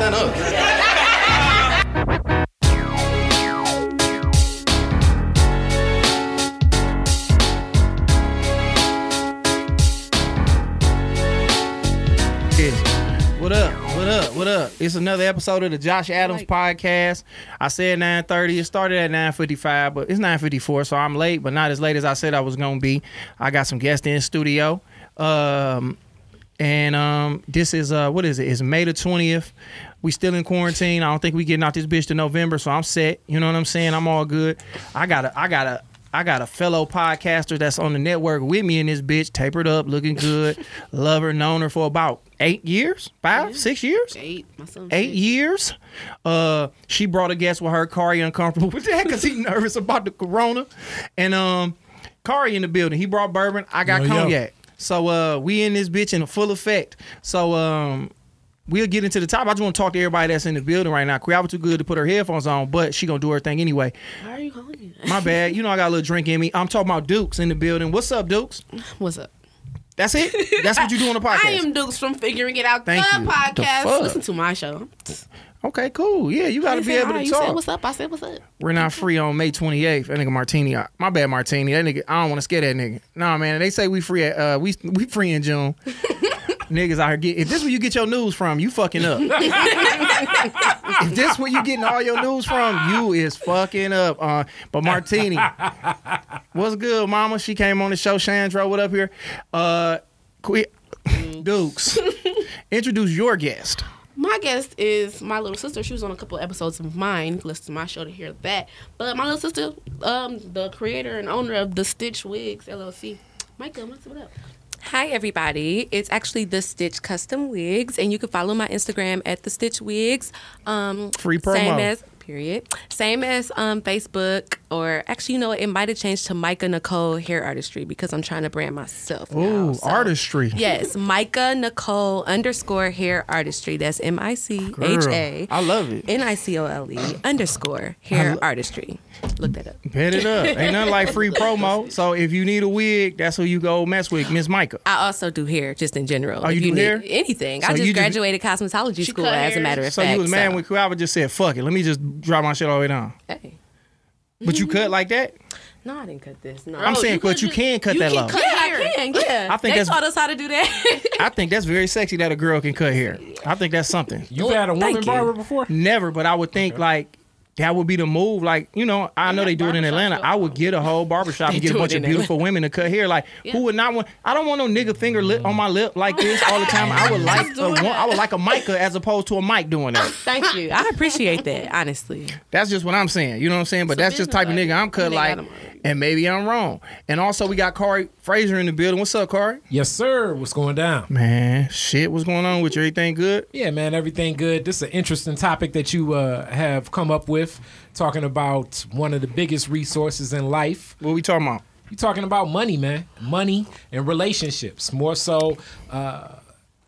Stand up? What up? What up? What up? It's another episode of the Josh Adams podcast. I said 9:30. It started at 9:55, but it's 9:54, so I'm late, but not as late as I said I was gonna be. I got some guests in studio. Um, and um, this is uh, what is it? It's May the 20th. We still in quarantine. I don't think we getting out this bitch to November, so I'm set. You know what I'm saying? I'm all good. I got a, I got a. I got a fellow podcaster that's on the network with me in this bitch, tapered up, looking good. Love her, known her for about eight years, five, six years, Eight. My son. eight years. Uh, she brought a guest with her. Kari uncomfortable with that because he nervous about the corona. And um, Kari in the building. He brought bourbon. I got Yo, yo. So uh, we in this bitch in a full effect. So um, we'll get into the top. I just want to talk to everybody that's in the building right now. Quiaba too good to put her headphones on, but she gonna do her thing anyway. Why are you calling me? My bad. You know I got a little drink in me. I'm talking about Dukes in the building. What's up, Dukes? What's up? That's it. That's what you do on the podcast. I am Dukes from Figuring It Out Thank the you. The podcast. fuck? Listen to my show. Okay, cool. Yeah, you got to be able hi. to You talk. said what's up. I said what's up. We're not free on May 28th. That nigga Martini. My bad, Martini. That nigga. I don't want to scare that nigga. Nah, man. They say we free. At, uh, we we free in June. Niggas out here get. If this where you get your news from, you fucking up. if this where you getting all your news from, you is fucking up. Uh, but Martini, what's good, Mama? She came on the show. Chandra, what up here? Uh, quit. Dukes. Introduce your guest. My guest is my little sister. She was on a couple episodes of mine. You Listen to my show to hear that. But my little sister, um, the creator and owner of the Stitch Wigs LLC. Micah, what's what up? Hi, everybody. It's actually the Stitch Custom Wigs, and you can follow my Instagram at the Stitch Wigs. Um, Free Same promo. as period. Same as um, Facebook, or actually, you know, it might have changed to Micah Nicole Hair Artistry because I'm trying to brand myself. now. Ooh, So- artistry. Yes, Micah Nicole underscore Hair Artistry. That's M I C H A. I love it. N I C O L E underscore Hair Artistry. Look that up. Bet it up. Ain't nothing like free promo. So if you need a wig, that's who you go mess with, Miss Micah. I also do hair, just in general. Oh, you If do need hair? Anything. So I you just just- graduated cosmetology school, as a matter of So fact. So you was mad so- when Kuava just said, fuck it, let me just drop my shit all the way down. Hey. But you cut like that? No, I didn't cut this. No. I'm saying, you but could you just- can cut you that can low. cut yeah, hair. I can. Yeah, I think they that's- taught us how to do that. I think that's very sexy that a girl can cut hair. I think that's something. You've had a woman barber before? Never, but I would think like that would be the move. Like, you know, I know they do it in Atlanta. I would get a whole barbershop and get a bunch of beautiful women to cut hair. Like, who would not want? I don't want no nigga finger lip on my lip like this all the time. I would like a, one- I would like a Micah as opposed to a mic doing that. Thank you. I appreciate that, honestly. That's just what I'm saying. You know what I'm saying? But that's just the type of nigga I'm cut They like. Got 'em already. And maybe I'm wrong. And also we got Corey Fraser in the building. What's up, Corey? Yes, sir. What's going down? Man, shit, what's going on with you? Everything good? Yeah, man, everything good. This is an interesting topic that you uh, have come up with, talking about one of the biggest resources in life. What we talking about? You're talking about money, man. Money and relationships. More so, uh,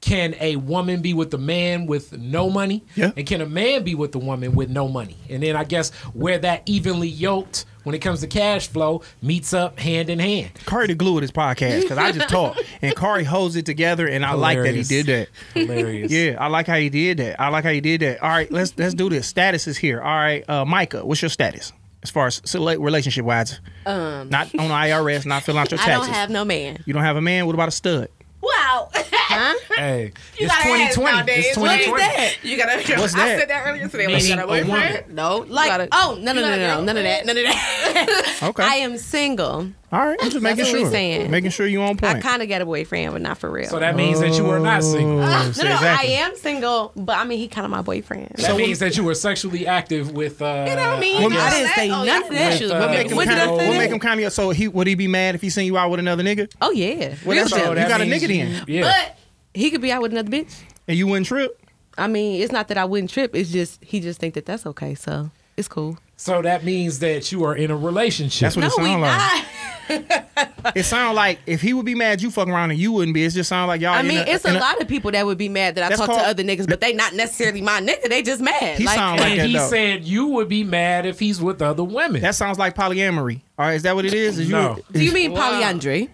can a woman be with a man with no money? Yeah. And can a man be with a woman with no money? And then I guess where that evenly yoked when it comes to cash flow meets up hand in hand. Corey the glue of this podcast because I just talk and Corey holds it together and I like that he did that. Hilarious. Yeah, I like how he did that. I like how he did that. All right, let's let's do this. Status is here. All right, uh, Micah, what's your status as far as relationship wise? Um, not on IRS, not filling out your taxes. I don't have no man. you don't have a man. What about a stud? Wow. Huh? hey, You it's gotta 2020. It's What is 2020. that? You gotta. What's I said that earlier today. Like, you got a a boyfriend? No, like got a- oh no no you no no none of that none of that. Okay. I am single. All right, I'm just making what we sure. saying. Making sure you on point. I kind of got a boyfriend, but not for real. So that means that you are not single. Oh, no, so no, exactly. I am single, but I mean, he kind of my boyfriend. That means that you were sexually active with. Uh, You know what I mean? Well, I didn't say Oh, none of. With, uh, What make him What kind of? What that? make him kind of? So he would he be mad if he seen you out with another nigga? Oh yeah, Well, real that's shit. You got a means nigga you- then. Yeah. But He could be out with another bitch. and you wouldn't trip. I mean, it's not that I wouldn't trip. It's just he just think that that's okay. So it's cool. so that means that you are in a relationship. That's what it no, we sound like. not. It sounds like if he would be mad, you fucking around and you wouldn't be. It just sounds like y'all. I mean, a- it's in a lot of people that would be mad that I talk called- to other niggas, but they not necessarily my nigga. They just mad. He sound like and that he though. said you would be mad if he's with other women. That sounds like polyamory. All right, is that what it is? Is you? No. Do you mean Wow. polyandry?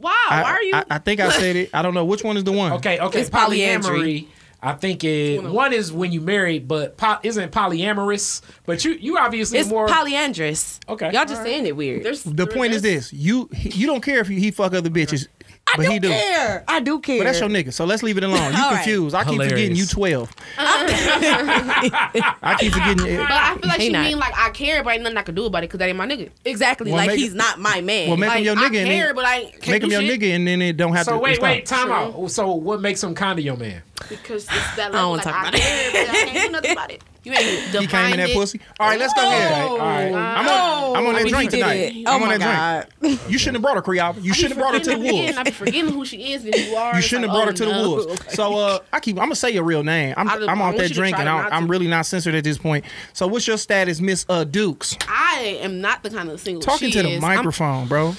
wow, I, why are you? I, I think I said it. I don't know which one is the one. okay, okay. It's polyandry. polyamory. I think it, one is when you married, but po- isn't polyamorous. But you you obviously It's more polyandrous. Okay. y'all just saying it weird. There's- The point is this: you you don't care if he, he fuck other bitches, I but do he do. care. I do care. But that's your nigga, so let's leave it alone. You All right. confused. I keep forgetting you twelve. I keep forgetting. It. But I feel like He she not. mean like I care, but ain't nothing I can do about it because that ain't my nigga. exactly Well, like make- he's not my man. Well, make Like him your I nigga and care, then but I can't make him your shit nigga, and then it don't have to. So wait, respond. wait, time out. So what makes him kind of your man? because it's that I don't wanna Like, talk I about it. care, but I can't do nothing about it. You ain't He came in that it. pussy. All right, let's go ahead. All right. I'm on, I'm on that drink tonight. it. I'm Oh on my that drink. You shouldn't have brought her, Creole. You shouldn't have brought her to the wolves. I be forgetting who she is and who you are. You shouldn't have brought her to oh, the no. wolves. So uh, I keep. I'm gonna say your real name. I'm, I don't- I'm I off want that drink, and I'm, I'm really not censored at this point. So what's your status, Miss uh, Dukes? I am not the kind of single. Talking she to the is. I'm- microphone, bro.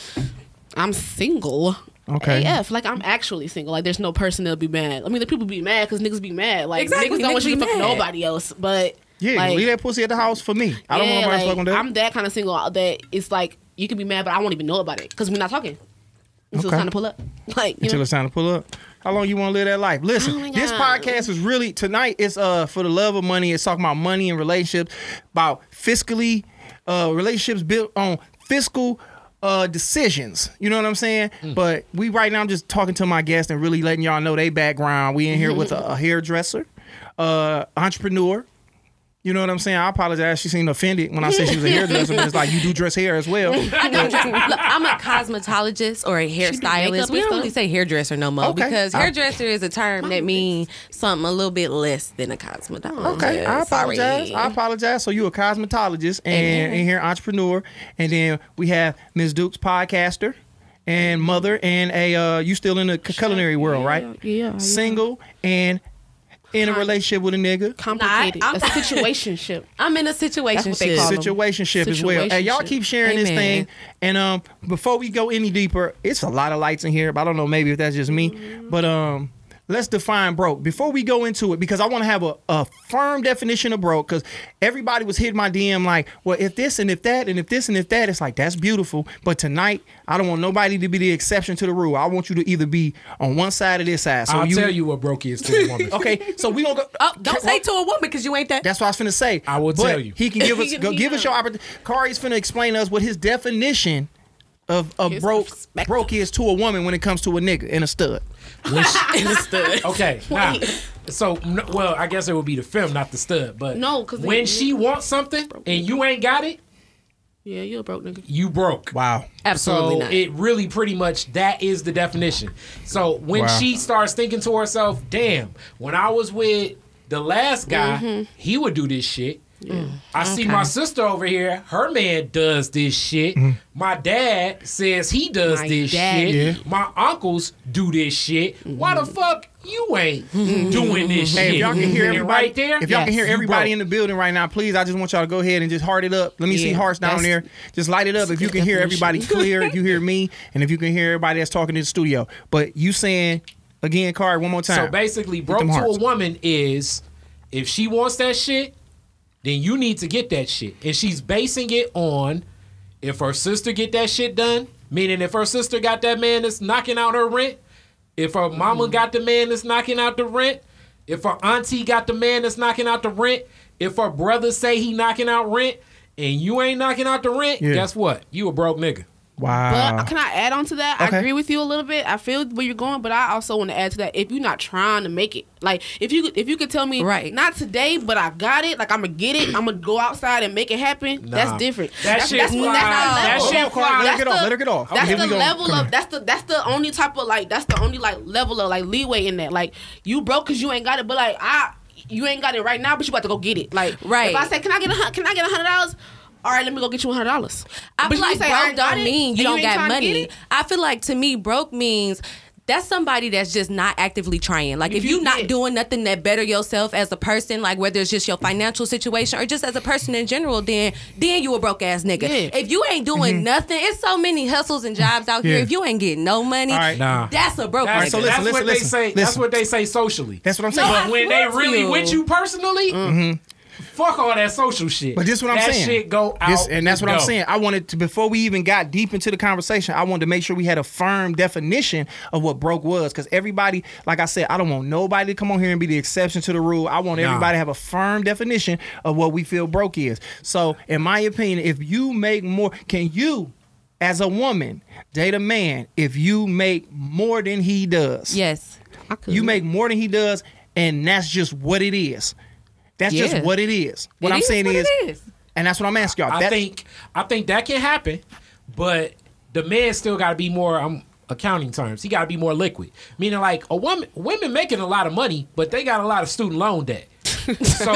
I'm single. Okay. AF, like I'm actually single. Like there's no person that'll be mad. I mean, the people be mad because niggas be mad. Like Exactly, niggas don't want you to be fuck nobody else. But Yeah, like, leave that pussy at the house for me. I don't want nobody like, fucking that. I'm that kind of single that it's like you can be mad, but I won't even know about it because we're not talking until Okay. it's time to pull up. Like you until know, it's time to pull up. How long you want to live that life? Listen, Oh this podcast is really tonight. It's uh for the love of money. It's talking about money and relationships, about fiscally, uh relationships built on fiscal uh decisions. You know what I'm saying? Mm. But we right now I'm just talking to my guests and really letting y'all know their background. We in here with a, a hairdresser, uh entrepreneur. You know what I'm saying? I apologize. She seemed offended when I said she was a hairdresser, but it's like you do dress hair as well. I don't just, look, I'm a cosmetologist or a makeup hairstylist. We don't really say hairdresser no more Okay. because I- hairdresser is a term that means something a little bit less than a cosmetologist. Okay, I Sorry. apologize. I apologize. So you a cosmetologist and in here entrepreneur, and then we have Ms. Duke's podcaster and mother, and a uh, you still in the culinary world, right? yeah, yeah. Single and in a relationship with a nigga. complicated. Nah, I'm- a situationship. I'm in a situation. That's what they call them. Situationship as well. Hey, y'all keep sharing this thing. And um, before we go any deeper, it's a lot of lights in here, but I don't know maybe if that's just me. But um, let's define broke before we go into it because I want to have a, a firm definition of broke because everybody was hitting my DM like, well, if this and if that and if this and if that, it's like that's beautiful. But tonight, I don't want nobody to be the exception to the rule. I want you to either be on one side or this side. So I'll you, tell you what broke is to a woman. Okay, so we gonna go. Oh, don't say to a woman because you ain't that. That's what I was finna say. I will But tell you. He can give us He go, he give us your know. opportunity. Kari's finna explain to us what his definition of of His broke perspective. broke is to a woman when it comes to a nigga and a stud. When she- okay, now, so no, well, I guess it would be the film, not the stud. But No, 'cause when they- she wants something and you ain't got it, Yeah, you a broke nigga. you broke. Wow. Absolutely so not. it really pretty much that is the definition. So when Wow. she starts thinking to herself, "Damn, when I was with the last guy, Mm-hmm. he would do this shit." Mm. I see my sister over here. Her man does this shit. Mm-hmm. My dad says he does My this dad. shit. Yeah. My uncles do this shit. Why the mm-hmm. fuck you ain't mm-hmm. doing this Hey, shit? if y'all can hear everybody right there, if y'all can hear everybody in the building right now, please, I just want y'all to go ahead and just heart it up. Let me see hearts down that's- there. Just light it up if you can hear everybody clear, if you hear me, and if you can hear everybody that's talking in the studio. But you saying again, Card, one more time. So basically, Get broke to hearts. a woman is if she wants that shit, then you need to get that shit. And she's basing it on if her sister get that shit done, meaning if her sister got that man that's knocking out her rent, if her mama Mm-hmm. got the man that's knocking out the rent, if her auntie got the man that's knocking out the rent, if her brother say he knocking out rent, and you ain't knocking out the rent, Yeah. guess what? You a broke nigga. Wow. But can I add on to that? Okay. I agree with you a little bit. I feel where you're going, but I also want to add to that. If you're not trying to make it, like if you if you could tell me, Right. not today, but I got it. Like I'm gonna get it. I'm gonna go outside and make it happen. Nah. That's different. That that's, shit that's, fly. that's the That level. shit fly. Let her That's get off. Let her get off. That's Here the level Come of here. that's the that's the only type of like that's the only like level of like leeway in that. Like you broke because you ain't got it, but like I you ain't got it right now, but you about to go get it. Like Right. If I say, can I get a hun- can I get a hundred dollars? All right, let me go get you hundred dollars. I But feel you like say, broke I ain't got don't it, mean you don't ain't got to money. I feel like to me, broke means that's somebody that's just not actively trying. Like if, If you you not did. doing nothing that better yourself as a person, like whether it's just your financial situation or just as a person in general, then then you a broke ass nigga. Yeah. If you ain't doing mm-hmm. nothing, it's so many hustles and jobs out here. If you ain't getting no money, All right. Nah. that's a broke That's, nigga. so listen, that's listen, what they listen, say. That's what they say socially. That's what I'm No, saying. I But when they really you. with you personally, mm-hmm. Fuck all that social shit. But this is what I'm that saying. shit go out. This- and that's what I'm saying. I wanted to before we even got deep into the conversation, I wanted to make sure we had a firm definition of what broke was. Because everybody, like I said, I don't want nobody to come on here and be the exception to the rule. I want Nah. everybody to have a firm definition of what we feel broke is. So, in my opinion, if you make more, can you? As a woman, date a man if you make more than he does. yes. I could. You make more than he does, and that's just what it is. That's Yeah. just what it is. What It I'm is saying what is, it is. and that's what I'm asking y'all. I That- think I think that can happen, but the man still got to be more. Um, accounting terms, he got to be more liquid. Meaning, like a woman, women making a lot of money, but they got a lot of student loan debt. so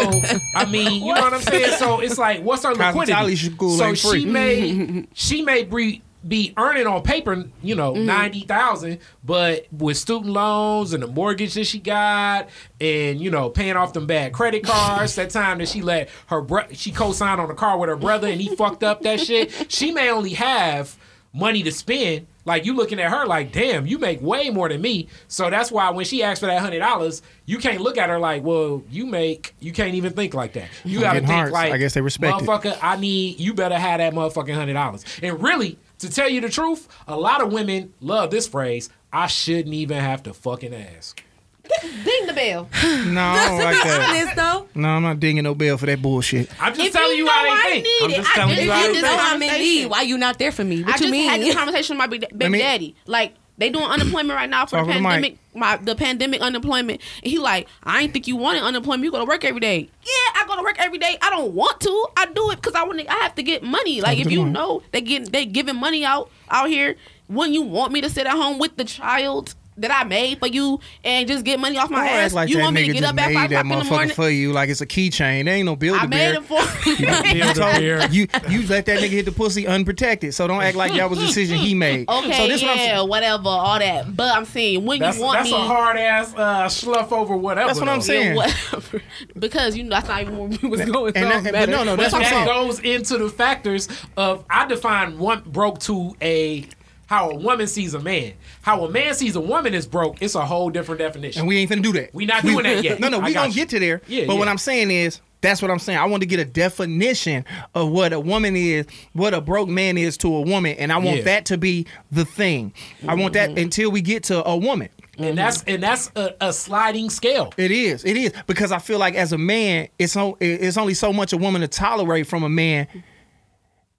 I mean, you know what I'm saying. So it's like, what's her liquidity? Hospitality school so ain't free. she may she may be be earning on paper, you know, mm-hmm. ninety thousand, but with student loans and the mortgage that she got, and you know, paying off them bad credit cards. that time that she let her bro- she co-signed on a car with her brother, and he fucked up that shit. She may only have money to spend. Like you looking at her like, damn, you make way more than me. So that's why when she asked for that hundred dollars, you can't look at her like, well, you make. You can't even think like that. You got to think hearts. like, I guess they respect it. motherfucker. I need you better have that motherfucking hundred dollars. And really, to tell you the truth, a lot of women love this phrase. I shouldn't even have to fucking ask. ding the bell. no, I don't like that. Honest though. No, I'm not dinging no bell for that bullshit. I'm just If telling you you, how they I think. need I'm it, just I telling just you how need they this You know think. I'm in conversation. need. Why you not there for me? What I you just mean? had this conversation with my baby Let me- daddy. Like they doing unemployment right now for Talk the to the pandemic. My the pandemic unemployment. And he like, I ain't think you wanted unemployment. You go to work every day. Yeah, I go to work every day. I don't want to. I do it because I want. I have to get money. Like to if you know they get they giving money out out here. Wouldn't you want me to sit at home with the child? That I made for you and just get money off my Don't ass. like you want me to get up at made five o'clock in the motherfucker morning? for you like it's a keychain. There ain't no build I a made it for You, told- you you let that nigga hit the pussy unprotected. So don't act like that was a decision he made. Okay, so this what I'm yeah, saying. whatever, all that. But I'm saying when That's, you want that's me, a hard ass uh, slough over whatever. That's what I'm though. saying. Yeah, whatever. because you know that's not even where we was going. and so that- but no, no, that's But what I'm that saying. goes into the factors of I define one broke to a how a woman sees a man. How a man sees a woman is broke. It's a whole different definition. And we ain't finna do that. We not doing that yet. No, no, we gonna you. get to there. Yeah, but what. I'm saying is, that's what I'm saying. I want to get a definition of what a woman is, what a broke man is to a woman, and I want Yeah. that to be the thing. I want Mm-hmm. that until we get to a woman. and that's and that's a, a sliding scale. It is. It is because I feel like as a man, it's on, it's only so much a woman to tolerate from a man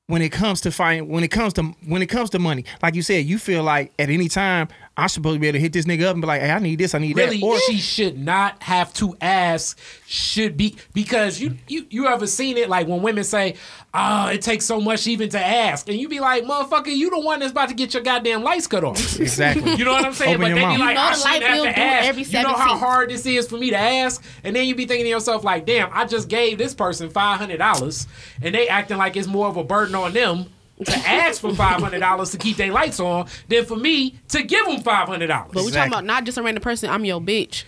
when it comes to find when it comes to when it comes to money. Like you said, you feel like at any time I'm supposed to be able to hit this nigga up and be like, "Hey, I need this, I need Really, that." Or she should not have to ask. Should be because you you you ever seen it like when women say, "Oh, it takes so much even to ask," and you be like, "Motherfucker, you the one that's about to get your goddamn lights cut off." exactly. You know what I'm saying? Open but your they mouth. be like, You know I the shouldn't light have to ask. every you know how hard this is for me to ask, and then you be thinking to yourself like, damn, I just gave this person five hundred dollars, and they acting like it's more of a burden on them to ask for five hundred dollars to keep their lights on than for me to give them five hundred dollars. But we talking about not just a random person. I'm your bitch.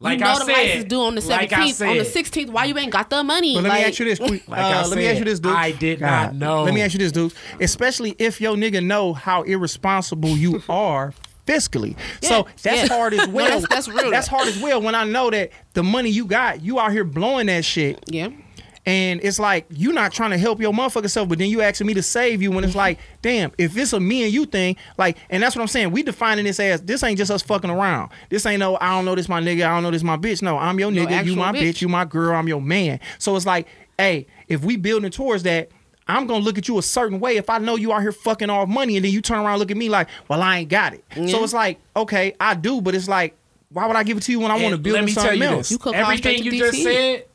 Like you know I the said, lights is due on the like 17th. on the 16th, why you ain't got the money? But let like, me ask you this, quick. Like I uh, let me ask you this, dude. I did not know. Let me ask you this, dude. Especially if your nigga know how irresponsible you are fiscally. so that's yeah. hard as No, well. that's- that's real. That's hard as well when I know that the money you got, you out here blowing that shit. Yeah. And it's like you're not trying to help your motherfucker self, but then you asking me to save you when it's mm-hmm. like, damn, if it's a me and you thing, like, and that's what I'm saying. We defining this as this ain't just us fucking around. This ain't no, I don't know this my nigga, I don't know this my bitch. No, I'm your Your nigga, you my bitch. bitch, you my girl, I'm your man. So it's like, hey, if we building towards that, I'm gonna look at you a certain way if I know you out here fucking off money, and then you turn around and look at me like, well, I ain't got it. So it's like, okay, I do, but it's like, why would I give it to you when I want to build let in me tell something you else? this. You could call Everything straight you to just said,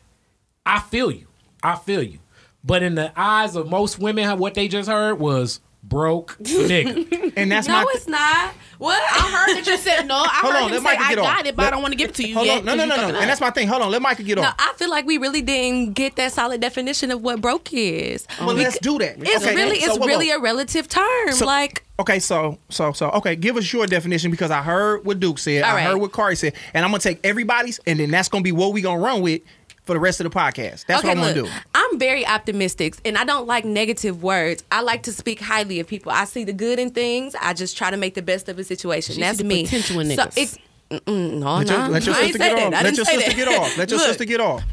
I feel you. I feel you. But in the eyes of most women, what they just heard was broke nigga. And that's No, my. it's not. What? I heard that you said no. I Hold heard on, him let say I get off. got it, but Let- I don't want to give it to you Hold yet. on, no, 'cause no, no, no, and up. that's my thing. Hold on, let Micah get No, off. I feel like we really didn't get that solid definition of what broke is. well, let's do that. It's Okay, really, it's whoa, whoa. really a relative term. So- like, Okay, so so so okay, give us your definition because I heard what Duke said, All I right. heard what Kari said, and I'm gonna take everybody's, and then that's gonna be what we gonna run with for the rest of the podcast. That's okay, what I'm gonna look, do. I'm very optimistic, and I don't like negative words. I like to speak highly of people. I see the good in things. I just try to make the best of a situation. She That's see the me. potential in So niggas. it- mm-mm, no, Let your, no, let your I ain't sister say get that. off. I Let didn't your sister that. get off. Let your Look, sister get off.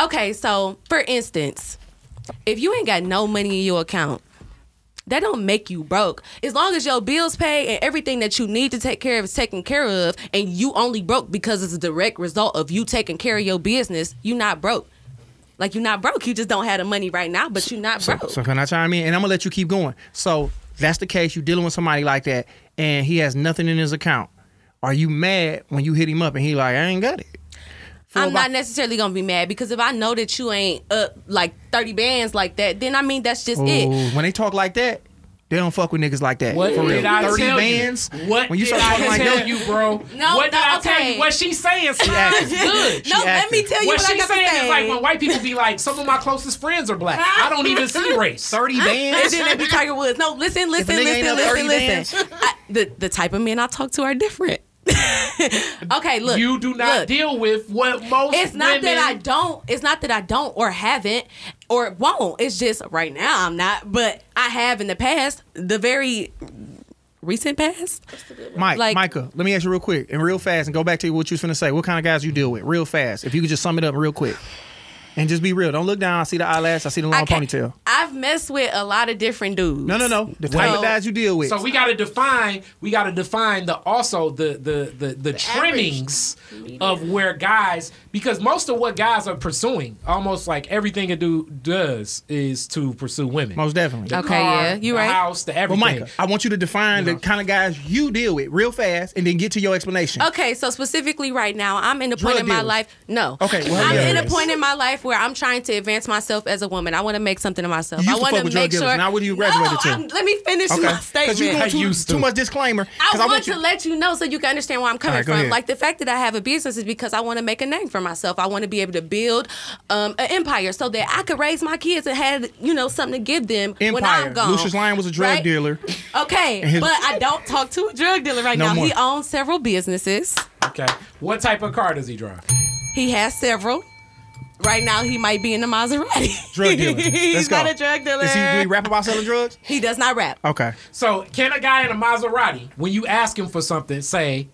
Okay, so for instance, if you ain't got no money in your account, that don't make you broke. As long as your bills pay and everything that you need to take care of is taken care of, and you only broke because it's a direct result of you taking care of your business, you're not broke. Like you're not broke. You just don't have the money right now, but you're not So, broke. so can I chime in? And I'm gonna let you keep going. So that's the case. You dealing with somebody like that, and he has nothing in his account. Are you mad when you hit him up and he like, I ain't got it? For I'm about- not necessarily gonna be mad because if I know that you ain't up like 30 bands like that, then I mean that's just it. When they talk like that, they don't fuck with niggas like that. What For real. did I 30 tell bands. you? What when you did start I talking like tell that, you, bro? No, what did no, I tell okay. you? What she's saying sounds acting. good. No, let me tell you What what, I she's saying say. is like when white people be like, some of my closest friends are black. I don't even see race. 30 bands? and bands. then it be Tiger Woods. No, listen, listen, nigga listen, listen, 30 listen. I, the the type of men I talk to are different. okay, look. you do not look. deal with what most It's not women, that I don't. It's not that I don't or haven't or won't. It's just right now I'm not. But I have in the past, the very recent past. Mike, Like- Micah, let me ask you real quick and real fast and go back to what you was gonna say. What kind of guys you deal with? Real fast. If you could just sum it up real quick. And just be real. Don't look down. I see the eyelash. I see the long ponytail. I've messed with a lot of different dudes. No, no, no. The type of Well, guys you deal with. So we got to define. We got to define the also the the the, the, trimmings of where guys because most of what guys are pursuing, almost like everything a dude does, is to pursue women. Most definitely. Okay, Car, yeah, you the right. House, the Well. Micah, I want you to define the kind of guys you deal with real fast and then get to your explanation. Okay, so specifically right now, I'm in a Drug point in my life. No. Okay, well, I'm yeah. in a point in my life where I'm trying to advance myself as a woman. I want to make something of myself. You I want to fuck with make sure. Now, what do you graduated no, to? I'm- let me finish Okay. my statement. you doing I too, used to. too much disclaimer. I want you- to let you know so you can understand where I'm coming All right, go from. ahead. Like the fact that I have a business is because I want to make a name for myself. I want to be able to build um, an empire so that I could raise my kids and have you know something to give them when I'm gone. Lucious Lyon was a drug Right? dealer. Okay, his- but I don't talk to a drug dealer right No now. more. He owns several businesses. Okay. What type of car does he drive? He has several. Right now, he might be in the Maserati. Drug dealer. He's Let's go. not a drug dealer. Is he, do he rap about selling drugs? He does not rap. Okay. So can a guy in a Maserati, when you ask him for something, say,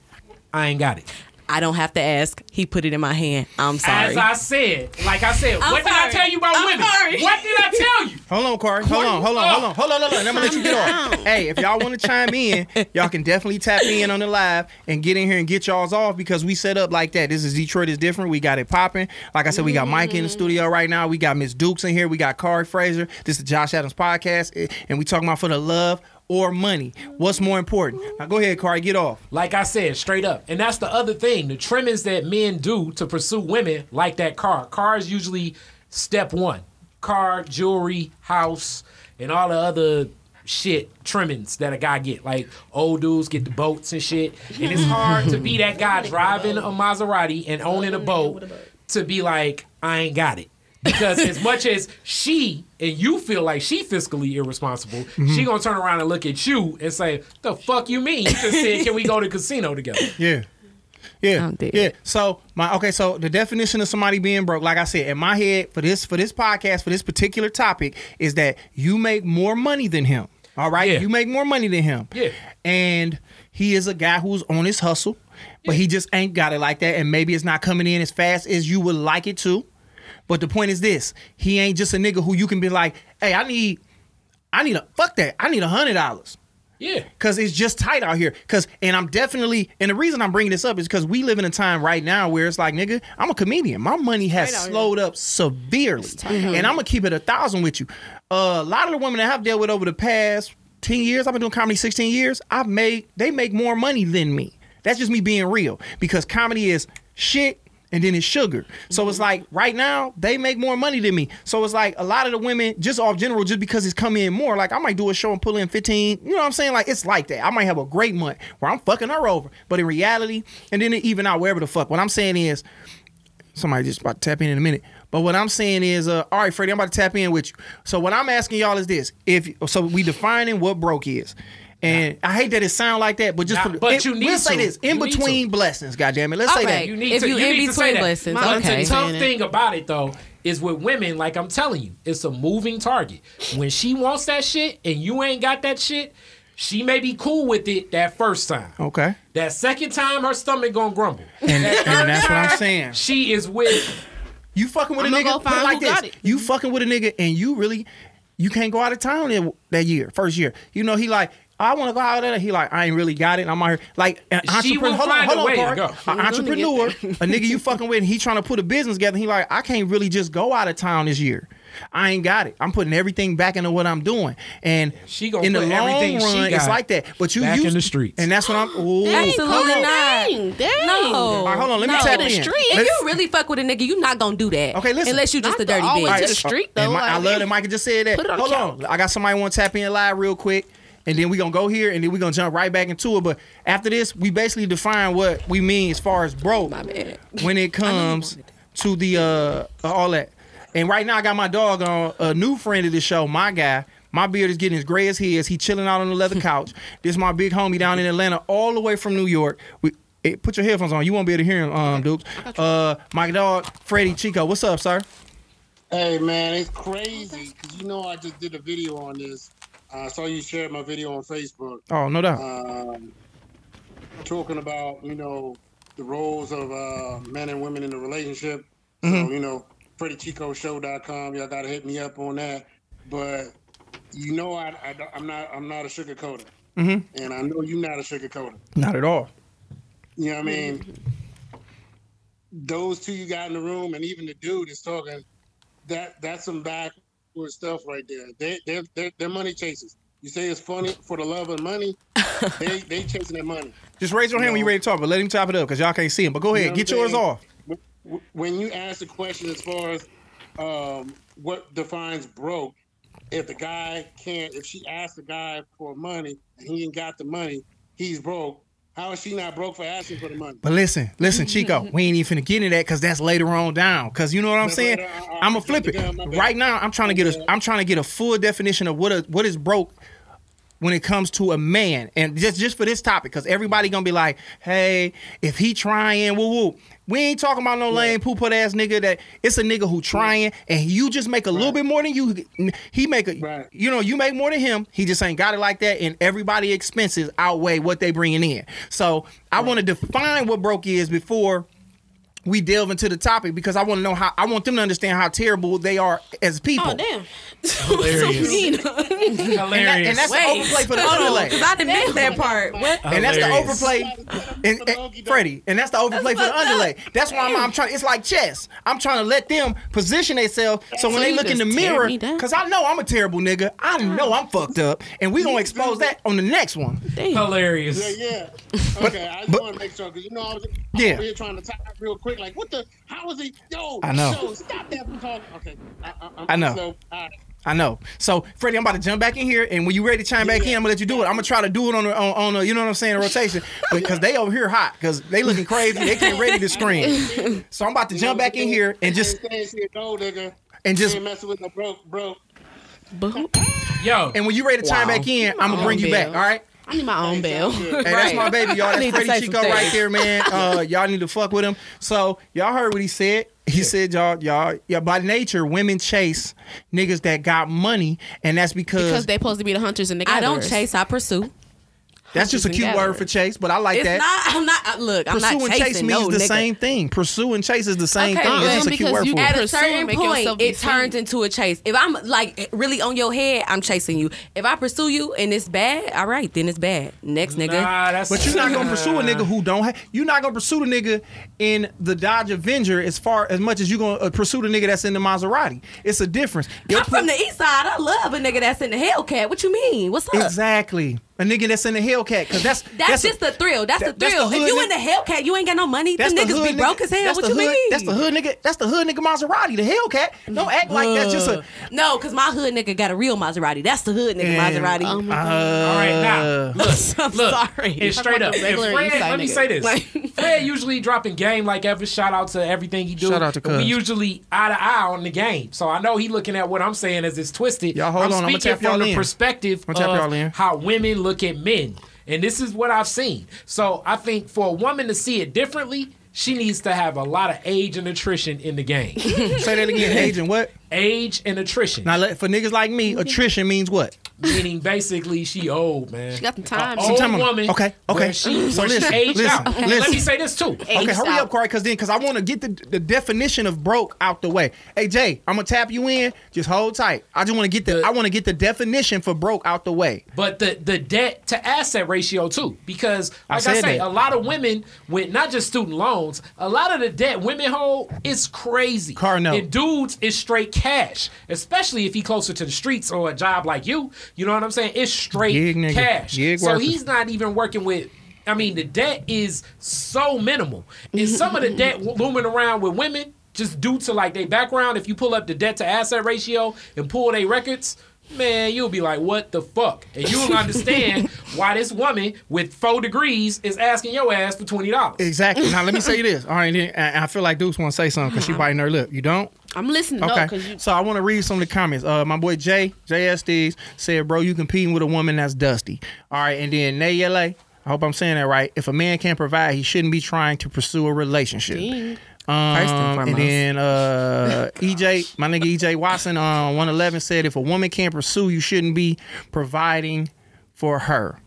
"I ain't got it"? I don't have to ask. He put it in my hand. I'm sorry. As I said, like I said, I'm what did I tell you about I'm women? sorry. What did I tell you? Hold on, Corey. Hold on, hold on, hold on, hold on, hold on. I'm gonna let you get off. Hey, if y'all want to chime in, y'all can definitely tap in on the live and get in here and get y'all's off because we set up like that. This is Detroit is different. We got it popping. Like I said, we got Mike in the mm-hmm. studio right now. We got Miss Dukes in here. We got Corey Fraser. This is Josh Adams podcast, and we talking about for the love or money. What's more important? Now go ahead, Corey. Get off. Like I said, straight up. And that's the other thing. The trimmings that men do to pursue women, like that car. Car is usually step one. Car, jewelry, house, and all the other shit trimmings that a guy get. Like old dudes get the boats and shit. And it's hard to be that guy driving a Maserati and owning a boat to be like, I ain't got it. Because as much as she and you feel like she fiscally irresponsible, mm-hmm. she gonna turn around and look at you and say, "The fuck you mean? You just said, can we go to casino together?" Yeah. Yeah. Oh, yeah. So my okay, so the definition of somebody being broke, like I said, in my head for this for this podcast, for this particular topic, is that you make more money than him. All right? Yeah. You make more money than him. Yeah. And he is a guy who's on his hustle, but he just ain't got it like that. And maybe it's not coming in as fast as you would like it to. But the point is this: he ain't just a nigga who you can be like, hey, I need I need a fuck that. I need a hundred dollars. Yeah. Cause it's just tight out here. Cause and I'm definitely and the reason I'm bringing this up is because we live in a time right now where it's like, nigga, I'm a comedian. My money has Tight here. slowed up severely, and I'm gonna keep it a thousand with you. Uh, a lot of the women that I've dealt with over the past ten years, I've been doing comedy 16 years. I've made they make more money than me. That's just me being real because comedy is shit and then it's sugar. So it's like right now they make more money than me. So it's like a lot of the women just off general just because it's coming in more. Like I might do a show and pull in 15. You know what I'm saying? Like it's like that. I might have a great month where I'm fucking her over. But in reality, and then it even out wherever the fuck. What I'm saying is somebody just about to tap in in a minute. But what I'm saying is, uh, all right, Freddie, I'm about to tap in with you. So what I'm asking y'all is this: if so, we defining what broke is. And I hate that it sound like that, but just Nah, for, but in- you need we'll say to. this: in You need between to. blessings, goddamn it. Let's say Okay. that. You need If to, you you in need to say between that. blessings, My okay. the tough Saying it. thing about it though is with women, like I'm telling you, it's a moving target. When she wants that shit and you ain't got that shit, she may be cool with it that first time. Okay. That second time, her stomach gonna grumble. And, and that's what I'm saying. She is with. You fucking with a I'ma nigga go put it find like who this. got it. You fucking with a nigga and you really you can't go out of town that, that year, first year. You know, he like, I want to go out there. He like, I ain't really got it. I'm out here like an She entrepreneur. Hold on, hold a on, way Park. An entrepreneur, a nigga you fucking with, and he trying to put a business together. He like, I can't really just go out of town this year. I ain't got it. I'm putting everything back into what I'm doing, and She gonna in the put long everything she run, it's got like that. But you back in the streets. and that's what I'm. Ooh, Absolutely hold not. Dang, dang. No. All right, hold on. Let me No. tap in. the street. If Let's- you really fuck with a nigga, you not gonna do that. Okay, listen. Unless you just Not a the dirty always bitch. to the street, though. And my- I like- love that Micah just said that. Put it on the Hold on. I got somebody want to tap in live real quick. And then we're gonna go here and then we're gonna jump right back into it. But after this, we basically define what we mean as far as broke My bad. when it comes to the uh all that. And right now I got my dog on a new friend of the show, my guy. My beard is getting as gray as his. He chilling out on the leather couch. This is my big homie down in Atlanta, all the way from New York. We eh, put your headphones on. You won't be able to hear him, um, Dukes. Uh, my dog, Freddie Chico. What's up, sir? Hey man, it's crazy because you know I just did a video on this. I saw you shared my video on Facebook, Oh, no doubt. um, talking about you know the roles of uh, men and women in the relationship. So you know, FreddieChicoShow.com. Y'all gotta hit me up on that. But you know, I, I am not I'm not a sugarcoater, and I know you're not a sugarcoater. Not at all. You know what I mean? Those two you got in the room, and even the dude is talking. That that's some backward stuff right there. They they they're, they're money chasers. You say it's funny for the love of money. they they chasing that money. Just raise your hand when you're ready to talk, but let him top it up because y'all can't see him. But go ahead, You know get yours off. When- When you ask the question as far as um, what defines broke, if the guy can't, if she asks the guy for money and he ain't got the money, he's broke. How is she not broke for asking for the money? But listen, listen, Chico, we ain't even finna get into that because that's later on down. Cause you know what I'm saying? later, I- I- I'm gonna flip it. the gun, my bad. Right now, I'm trying to get a I'm trying to get a full definition of what a, what is broke when it comes to a man, and just just for this topic, because everybody gonna be like, hey, if he trying, woo woo. We ain't talking about no lame poo put ass nigga. That it's a nigga who trying, and you just make a little bit more than you. He make a, Right. you know, you make more than him. He just ain't got it like that, and everybody expenses outweigh what they bringing in. So I want to define what broke is before we delve into the topic because I want to know how I want them to understand how terrible they are as people. Oh damn. Hilarious. Mean. And, that- and that's Wait, the overplay for the underlay. because I didn't miss that part. What? And that's the overplay, and, and- Freddie, and that's the overplay for the underlay. That's why I'm, I'm trying. It's like chess. I'm trying to let them position themselves so when So they look in the mirror, because I know I'm a terrible nigga. I know I'm fucked up, and we gonna expose that on the next one. Hilarious. Yeah, yeah. Okay, I just want to make sure because you know I was Yeah. over here trying to type real quick. Like, what the? How was he? Yo, I know. Yo, stop that from talking. Okay, I, I, I'm I know. So, all right. I know. So, Freddie, I'm about to jump back in here, and when you ready to chime back in, I'm gonna let you do it. I'm gonna try to do it on the on, on the, you know what I'm saying, rotation, because they over here hot, because they looking crazy, they can't ready to scream. So I'm about to jump back in here and just saying she a gold digger. and just ain't messing with no broke, broke. Yo, and when you ready to chime Wow. back in, I'm gonna bring you back. All right. I need my own bell. Hey, that's my baby, y'all. That's need to Freddie Chico right there, man. Uh, y'all need to fuck with him. So y'all heard what he said. He said, y'all, y'all, yeah. By nature, women chase niggas that got money, and that's because, Because they supposed to be the hunters and the I don't chase, I pursue. That's just a cute word for chase, but I like It's that. not. I'm not. uh, Look, I'm Pursue not and chasing chase means no the nigga. same thing. Pursue and chase is the same Okay, thing. It's just a cute word you for add it. At a certain point, it turns into a chase. If I'm like really on your head, I'm chasing you. If I pursue you and it's bad, all right, then it's bad. Next nigga. Nah, that's But you're not gonna pursue a nigga who don't have. You're not gonna pursue the nigga in the Dodge Avenger as far as much as you're gonna uh, pursue the nigga that's in the Maserati. It's a difference. Your I'm from the east side. I love a nigga that's in the Hellcat. What you mean? What's up? exactly a nigga that's in the Hellcat because that's That's, a- just the thrill. That's that- the that's the thrill. if you in the Hellcat, you ain't got no money. That's Them the niggas hood be nigga- broke as hell. That's What you hood, mean? That's the hood nigga. That's the hood nigga Maserati. The Hellcat. Don't act like that's just a. No, cause my hood nigga got a real Maserati. That's the hood nigga And- Maserati. Oh my Uh, God. All right, now look, I'm look, sorry. It's straight up, if Fred, let me nigga. say this: Like- Fred usually dropping game like ever. Shout out to everything he do. Shout out to But we usually eye to eye on the game, so I know he looking at what I'm saying as it's twisted. Y'all hold I'm on, I'ma speaking tap y'all from the in. perspective I'ma tap of y'all in. how women look at men, and this is what I've seen. So I think for a woman to see it differently. She needs to have a lot of age and attrition in the game. Say that again. Age and what? age and attrition. Now, let- for niggas like me, attrition means what? Meaning basically she old, man. She got the time. A Some old time woman. okay, okay. where She, So where she listen, aged listen, out. okay. Let me say this too. Okay, hurry out. up, Corey, because then, because I want to get the, the definition of broke out the way. Hey, Jay, I'm gonna tap you in. Just hold tight. I just want to get the, The- I want to get the definition for broke out the way. But the the debt to asset ratio too, because like I, said say, that. a lot of women with not just student loans, a lot of the debt women hold is crazy. Car note. And dudes is straight cash, especially if he closer to the streets or a job like you. You know what I'm saying? It's straight Gig nigga. cash. Gig so he's not even working with. I mean, the debt is so minimal, and mm-hmm. some of the debt looming around with women just due to like their background. If you pull up the debt to asset ratio and pull their records, man, you'll be like, "What the fuck?" And you'll understand why this woman with four degrees is asking your ass for twenty dollars. Exactly. now let me say this. All right, then, and I feel like Deuce want to say something because she biting her lip. You don't? I'm listening. Okay. No, you. so I want to read some of the comments. Uh, my boy Jay, JSDs said, bro, you competing with a woman that's dusty. All right. And then Nayele, I hope I'm saying that right. If a man can't provide, he shouldn't be trying to pursue a relationship. Dang. Um, First and and then uh, EJ, my nigga EJ Watson on 111 said, if a woman can't pursue, you shouldn't be providing for her.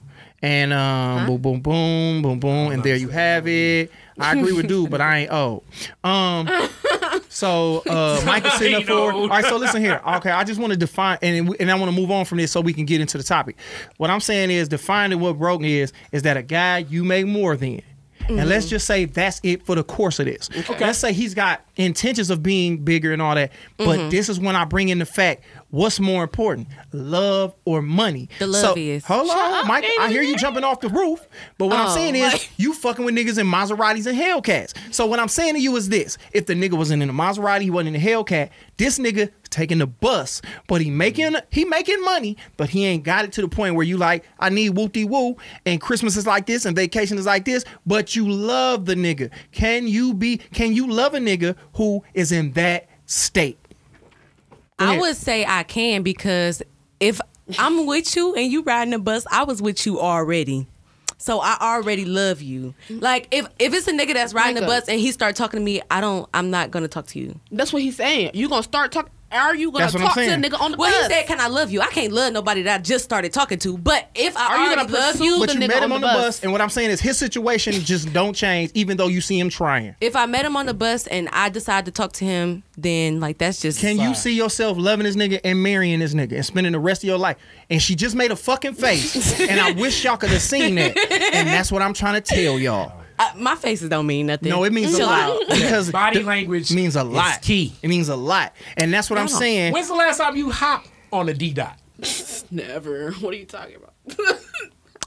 And um, boom, boom, boom, boom, boom, and there you have it. I agree with dude, but I ain't old. Um, so uh, Mike is sitting up for. All right, so listen here. Okay, I just want to define, and and I want to move on from this so we can get into the topic. What I'm saying is defining what broke is is that a guy you make more than. And let's mm. just say that's it for the course of this. Let's say he's got intentions of being bigger and all that, but mm-hmm. this is when I bring in the fact: what's more important, love or money? The love so, is. Hold on, up, Mike. ain't I hear you jumping off the roof, but what I'm Oh, saying is like- you fucking with niggas in Maseratis and Hellcats. So what I'm saying to you is this: if the nigga wasn't in a Maserati, he wasn't in a Hellcat. This nigga taking the bus, but he making he making money, but he ain't got it to the point where you like, I need whoopty woo, and Christmas is like this, and vacation is like this. But you love the nigga. Can you be? Can you love a nigga who is in that state? Go I would say I can because if I'm with you and you riding the bus, I was with you already. So I already love you. Like if if it's a nigga that's riding the bus and he start talking to me, I don't. I'm not gonna talk to you. That's what he's saying. You gonna start talking? Are you gonna That's talk to a nigga on the Well, bus? Well, he said, "Can I love you?" I can't love nobody that I just started talking to. But if I Are you gonna love pursue you, But the you nigga met him on on the the bus. bus, and what I'm saying is his situation just don't change, even though you see him trying. if I met him on the bus and I decide to talk to him, then like that's just Can you see yourself loving this nigga and marrying this nigga and spending the rest of your life? And she just made a fucking face, and I wish y'all could have seen that. And that's what I'm trying to tell y'all. Uh, my faces don't mean nothing. No, it means a lot because Body language means a is lot. key. It means a lot, and that's what I'm saying. When's the last time you hopped on a D dot? Never. What are you talking about?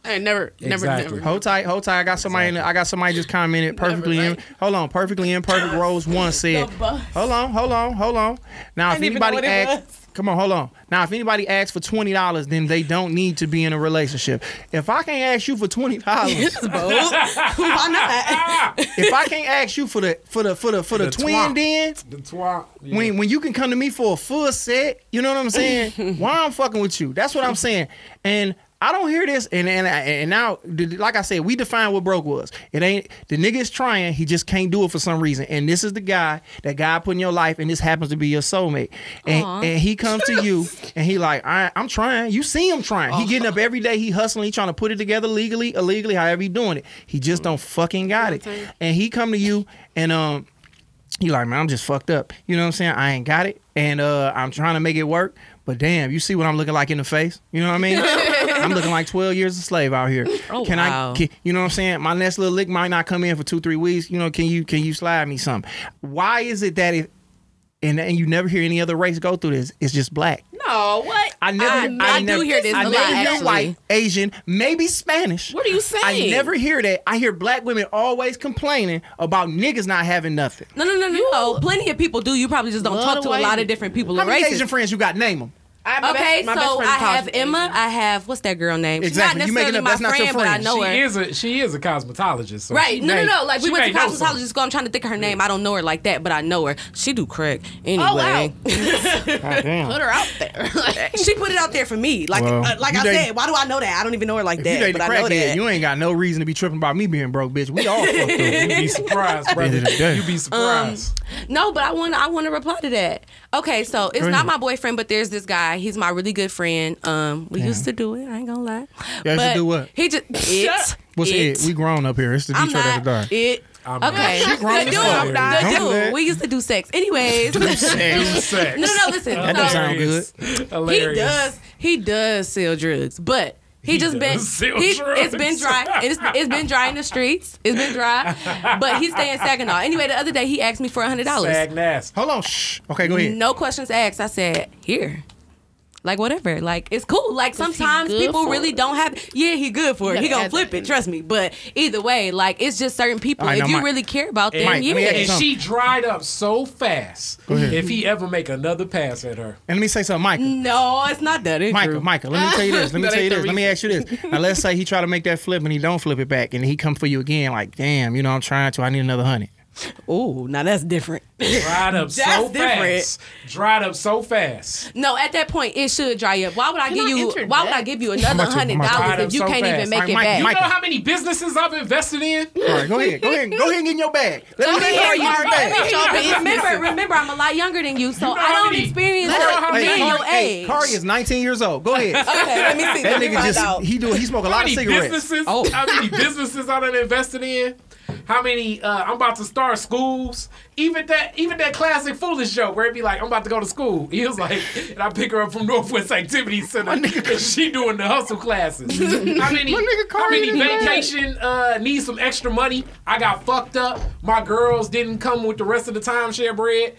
I never, never, Exactly. never. Hold tight, hold tight. I got somebody. In, I got somebody just commented perfectly. In, hold on, perfectly imperfect. Rose one said. bus. Hold on, hold on, hold on. Now, if didn't even know anybody what asks, come on, hold on. Now, if anybody asks for twenty dollars, then they don't need to be in a relationship. If I can't ask you for twenty dollars, Why not? if I can't ask you for the for the for the for the, The twin, twat. then The twat. Yeah. when when you can come to me for a full set, you know what I'm saying? Why I'm fucking with you? That's what I'm saying. And I don't hear this, and and and now, like I said, we define what broke was. It ain't the nigga is trying, he just can't do it for some reason. And this is the guy that God put in your life, and this happens to be your soulmate. And, and he comes to you, and he like, I, I'm trying. You see him trying. He getting up every day. He hustling. He trying to put it together legally, illegally, however he doing it. He just don't fucking got it. And he come to you, and um, you like, man, I'm just fucked up. You know what I'm saying? I ain't got it, and uh, I'm trying to make it work. But damn, you see what I'm looking like in the face? You know what I mean? I'm looking like 12 years a slave out here. Oh, can wow. I? Can, you know what I'm saying? My next little lick might not come in for two, three weeks. You know, can you can you slide me some? Why is it that if and and you never hear any other race go through this? It's just black. No, what? I never, I- I, I do hear this I a never lot, hear actually. white, Asian, maybe Spanish. What are you saying? I never hear that. I hear black women always complaining about niggas not having nothing. No, no, no, no, no. Plenty of people do. You probably just don't Love talk to a lot of different people How many races. Asian friends you got? Name them. I, my Okay, best, my so friend I have Emma. I have what's that girl name? Exactly. She's You not making necessarily up- my that's not your friend, but I friend. know She her. is a she is a cosmetologist. So Right. she No, no, no. Like we went to know something. cosmetologist school. I'm trying to think of her name. I don't know her like that, but I know her. She do crack. Anyway. Oh wow! Goddamn. Put her out there. she put it out there for me. Like Well, uh, like I date- said, why do I know that? I don't even know her like If you that. But the I know crackhead, that. you ain't got no reason to be tripping about me being broke, bitch. We all fucked up. You'd be surprised, brother. End of the day. You'd be surprised. No, but I want I want to reply to that. Okay, so it's not my boyfriend, but there's this guy. He's my really good friend. Um, we Damn. used to do it. I ain't gonna lie. You used to do what? He just it. What's it? We grown up here. It's the I'm Detroit not After Dark. it. I'm Okay, not. She grown good as dude. fuck. Good Don't dude. that. We used to do sex. Anyways, do Sex. no, no, listen. That don't sound good. he does he does sell drugs, but he, He just been sell he, drugs. it's been dry. It's, it's been dry in the streets. It's been dry, but he's staying Saginaw. Anyway, the other day he asked me for a hundred dollars. Sag nasty. Hold on. Shh. Okay, go ahead. No questions asked. I said here. Like whatever, like it's cool. Like sometimes people really it? don't have. Yeah, he good for it. He gonna flip that it. Trust me. But either way, like it's just certain people. All right, if you Mike- really care about them, Mike, yeah. And she dried up so fast. If he ever make another pass at her, And let me say something, Micah. No, it's not that. It's Michael, true. Michael, let me tell you this. Let me tell you this. Let me ask you this. Now let's say he try to make that flip and he don't flip it back and he come for you again like, damn, you know, I'm trying to, I need another hundred. Ooh, now that's different. dried up so different. fast. Dried up so fast. No, at that point it should dry up. Why would I Can give you? interject? Why would I give you another about to- I'm hundred dollars if you so can't even make Mike, it Mike, back? You Mike- know how many businesses I've invested in? All right, go ahead. Go ahead. Go ahead and get in your bag. Let me Let me hear hear you you. in your bag. hear you. business. Remember, remember, I'm a lot younger than you, so You know I don't many- experience you know how me your Hey, age. Kari is 19 years old. Go ahead. Okay, let me see. That nigga just he do he smoke a lot of many cigarettes. businesses? Oh. How many businesses I done invested in? How many? Uh, I'm about to start schools. Even that, even that classic foolish joke where it'd be like, I'm about to go to school. He was like, and I pick her up from Northwest Activity Center, and she doing the hustle classes. how many? How many in his bag. vacation uh, need some extra money? I got fucked up. My girls didn't come with the rest of the timeshare bread.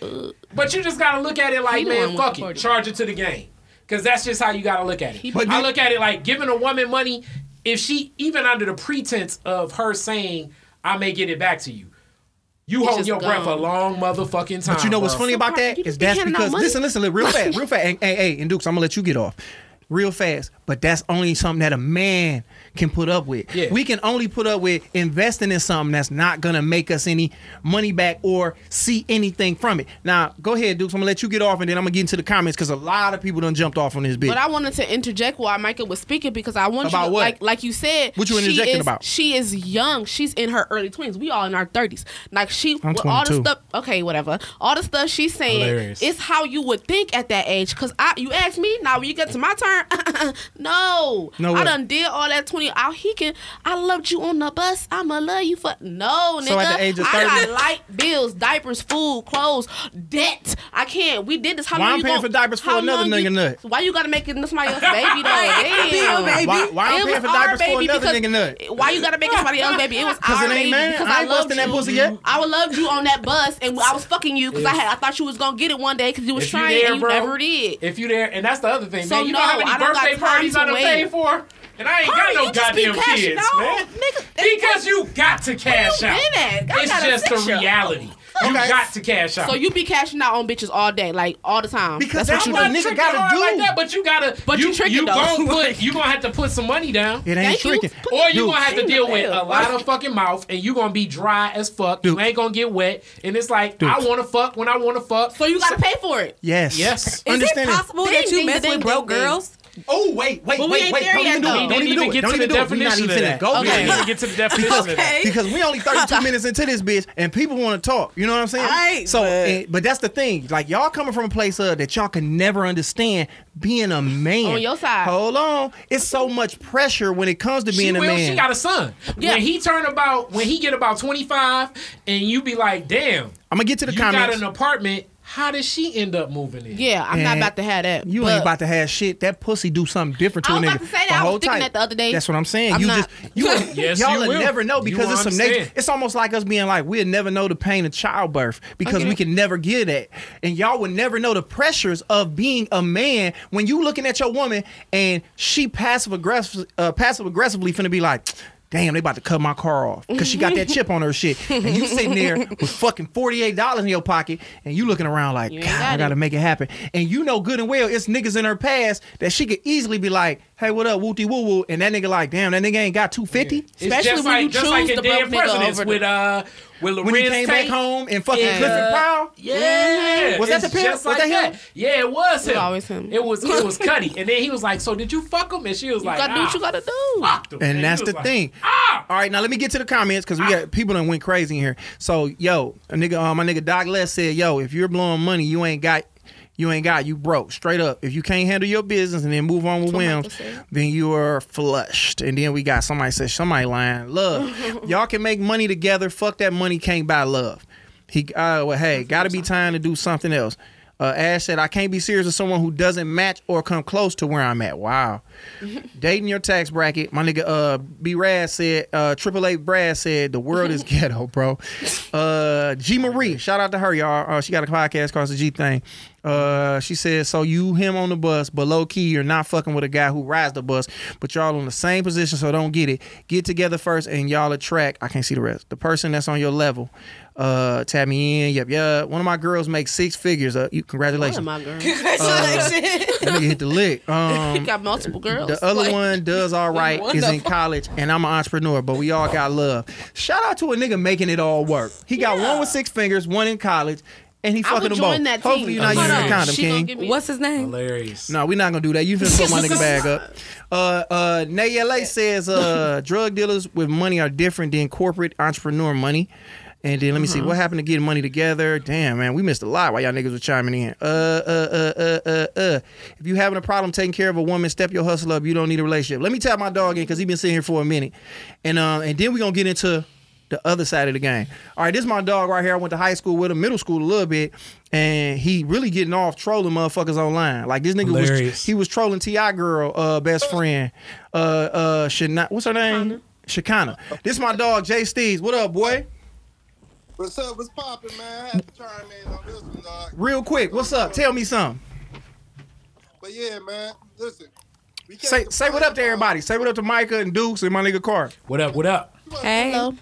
But you just gotta look at it like, He man, fuck it, charge it to the game. Cause that's just how you gotta look at it. But I look at it like giving a woman money, if she even under the pretense of her saying, I may get it back to you, you hold just your breath a long motherfucking time. But you know what's bro. funny about that You is just be that's because money. listen, listen, real fast, real fast. Hey, hey, and Dukes, I'm gonna let you get off. Real fast, but that's only something that a man can put up with. Yeah. We can only put up with investing in something that's not gonna make us any money back or see anything from it. Now, go ahead, Dukes. I'm gonna let you get off, and then I'm gonna get into the comments because a lot of people done jumped off on this bitch. But I wanted to interject while Micah was speaking because I want About you to, what? like like you said. What you she interjecting is- about? She is young. She's in her early twenties. We all in our thirties. Like she, I'm with all the 22. stuff. Okay, whatever. All the stuff she's saying Hilarious. is how you would think at that age. Cause I, you ask me now when you get to my turn. no, No I what? done did all that twenty. Out he can. I loved you on the bus. I'ma love you for no nigga. So at the age of I got light bills, diapers, food, clothes, debt. I can't. We did this. How Why long I'm you paying gon- for diapers for another nigga you- nut? Why you gotta make it somebody else's baby though? Damn. baby. why why I'm paying for diapers for another nigga nut? Why you gotta make it somebody else's baby? It was our it ain't baby mine. because I I, ain't loved busting you. that pussy yet. I would loved you on that bus, and I was fucking you because I had I thought you was gonna get it one day because you was If you trying there, and you bro, never did. If you there, and that's the other thing, So man. You know how many I don't got birthday time parties to I done wait. paid for? And I ain't Kari, got no you just be goddamn cashing kids, out. man. Nigga, Because you got to cash out. been at? I just fix the reality. Oh, you Okay. got to cash out. So you be cashing out on bitches all day, like all the time. Because That's that's what what you do. nigga tricking gotta do. like that, but you gotta. But you you, tricking you though. gonna put. You gonna have to put some money down. It ain't Thank you. tricking. Put- Or you Dude, gonna have to deal with a lot of fucking mouth, and you gonna be dry as fuck. Dude. You ain't gonna get wet, and it's like Dude. I want to fuck when I want to fuck. So you gotta pay for it. Yes. Yes. Is Understand it possible that Ding, you ding, mess with ding, broke girls? Oh wait, wait, But we wait, wait! Don't even do it. Don't even do it. Don't even do it. We're not definition even of finna that. go We there. didn't even get to the definition of that. because we only 32 minutes into this bitch and people want to talk. You know what I'm saying? Right, so, but- and- but that's the thing. Like y'all coming from a place of that y'all can never understand being a man. On your side. Hold on. It's so much pressure when it comes to She being a will. man. She got a son. Yeah. When he turn about, when he get about twenty five, and you be like, "Damn, I'm gonna get to the you comments. got an apartment." How does she end up moving in? Yeah, I'm not about to have that. You ain't about to have shit. That pussy do something different to I a was nigga. about to say that. I was thinking tight. that the other day. That's what I'm saying. I'm you not- just you Yes, y'all you will will. never know because will it's some understand. nature. It's almost like us being like we'll never know the pain of childbirth because Okay. we can never get that, and y'all would never know the pressures of being a man when you looking at your woman and she passive aggressive, uh, passive aggressively finna be like. Damn, they about to cut my car off. Because she got that chip on her shit, and you sitting there with fucking forty eight dollars in your pocket, and you looking around like, God, got I gotta make it happen. And you know good and well it's niggas in her past that she could easily be like, hey, what up, wooty woo woo, and that nigga like, damn, that nigga ain't got two fifty. It's Especially when like, you just choose like in the Dead broke nigga Presidents over with uh with When he Larenz came back home and fucking Yeah. Clifford Powell. Yeah, Was that it's the pimp? Just Was like that him? that. Yeah, it was It him. was always him. It was it was Cuddy, and then he was like, "So did you fuck him?" And she was You like, gotta do what "Ah, you gotta do. fucked him." And he that's the like, thing. Ah! All right, now let me get to the comments because we got people that went crazy in here. So, yo, a nigga, uh, my nigga Doc Les said, yo, if you're blowing money, you ain't got, you ain't got, you broke. Straight up. If you can't handle your business and then move on with whims, then you are flushed. And then we got somebody said, somebody lying. Love, y'all can make money together. Fuck that money can't buy love. He, uh, well, hey, gotta be time to do something else. Uh, Ash said, I can't be serious with someone who doesn't match or come close to where I'm at. Wow. Dating your tax bracket. My nigga uh B Rad said, uh Triple Eight Brad said the world is ghetto, bro. Uh G Marie, shout out to her, y'all. Uh, she got a podcast called the G thing. Uh she said, So you him on the bus, but low key, you're not fucking with a guy who rides the bus, but y'all on the same position, so don't get it. Get together first and y'all attract. I can't see the rest. The person that's on your level. Uh tap me in. Yep, yeah. One of my girls makes six figures. Uh you One congratulations. of my girls. Congratulations. That nigga hit the lick. he Um got multiple girls. the other Like, one does all right, is in college, and I'm an entrepreneur, but we all got love. Shout out to a nigga making it all work. He got one with six fingers, one in college, and he I fucking them join both. that team. Hopefully you're not Hold using a on. condom, She King. What's his name? Hilarious. No, we're not gonna do that. You finna put my nigga bag up. Uh, uh, Nay LA says uh, drug dealers with money are different than corporate entrepreneur money. And then let me see what happened to getting money together. Damn, man, we missed a lot while y'all niggas were chiming in. Uh, uh, uh, uh, uh, uh. If you having a problem taking care of a woman, step your hustle up. You don't need a relationship. Let me tap my dog in because he been sitting here for a minute, and uh, and then we gonna get into the other side of the game. All right, this is my dog right here. I went to high school with him, middle school a little bit, and he really getting off trolling motherfuckers online. Like this nigga was he was trolling Ti girl, uh, best friend, uh, uh, Shana, what's her name? Shekinah. This is my dog Jay Steves. What up, boy? What's up? What's poppin', man? I had to chime in on this one, dog. Real quick, what's up? Tell me something. But yeah, man, listen. We can't Say say what up to complain everybody. Say what up to Micah and Dukes and my nigga Car. What up? What up? about- Hey. Hello.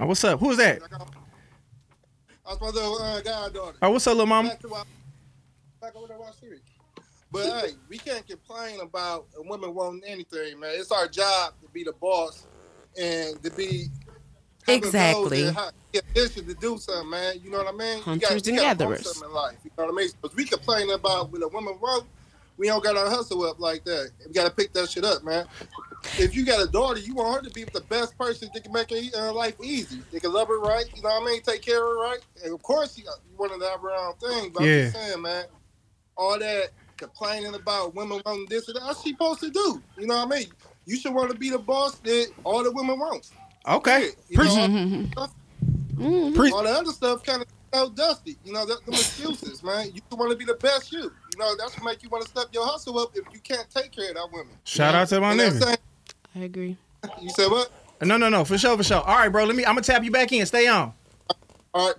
Oh, what's up? Who's that? That's my little uh, goddaughter. Oh, what's up, little mama? Back to our, back over to our series. But hey, we can't complain about a woman wanting anything, man. It's our job to be the boss and to be having Exactly. and ha- ambition to do something, man. You know what I mean? You Hunters gotta- and you gotta gatherers. something in life. You know what I mean? Because we complain about when a woman wrote, we don't got our hustle up like that. We got to pick that shit up, man. If you got a daughter, you want her to be the best person that can make her uh, life easy. They can love her right, you know what I mean? Take care of her right. And of course, you, you want to have her own thing. But Yeah. I'm just saying, man, all that complaining about women wanting this and that, what's she supposed to do? You know what I mean? You should want to be the boss that all the women want. Okay. You know, Appreciate mm-hmm. all, Pre- all the other stuff kind of you know, dusty. You know, that, them excuses, man. You want to be the best you. You know, that's what make you want to step your hustle up if you can't take care of that woman. Shout out to my You I'm nigga. saying? I agree. You said what? No, no, no, for sure, for sure. All right, bro. Let me. I'm gonna tap you back in. Stay on. All right.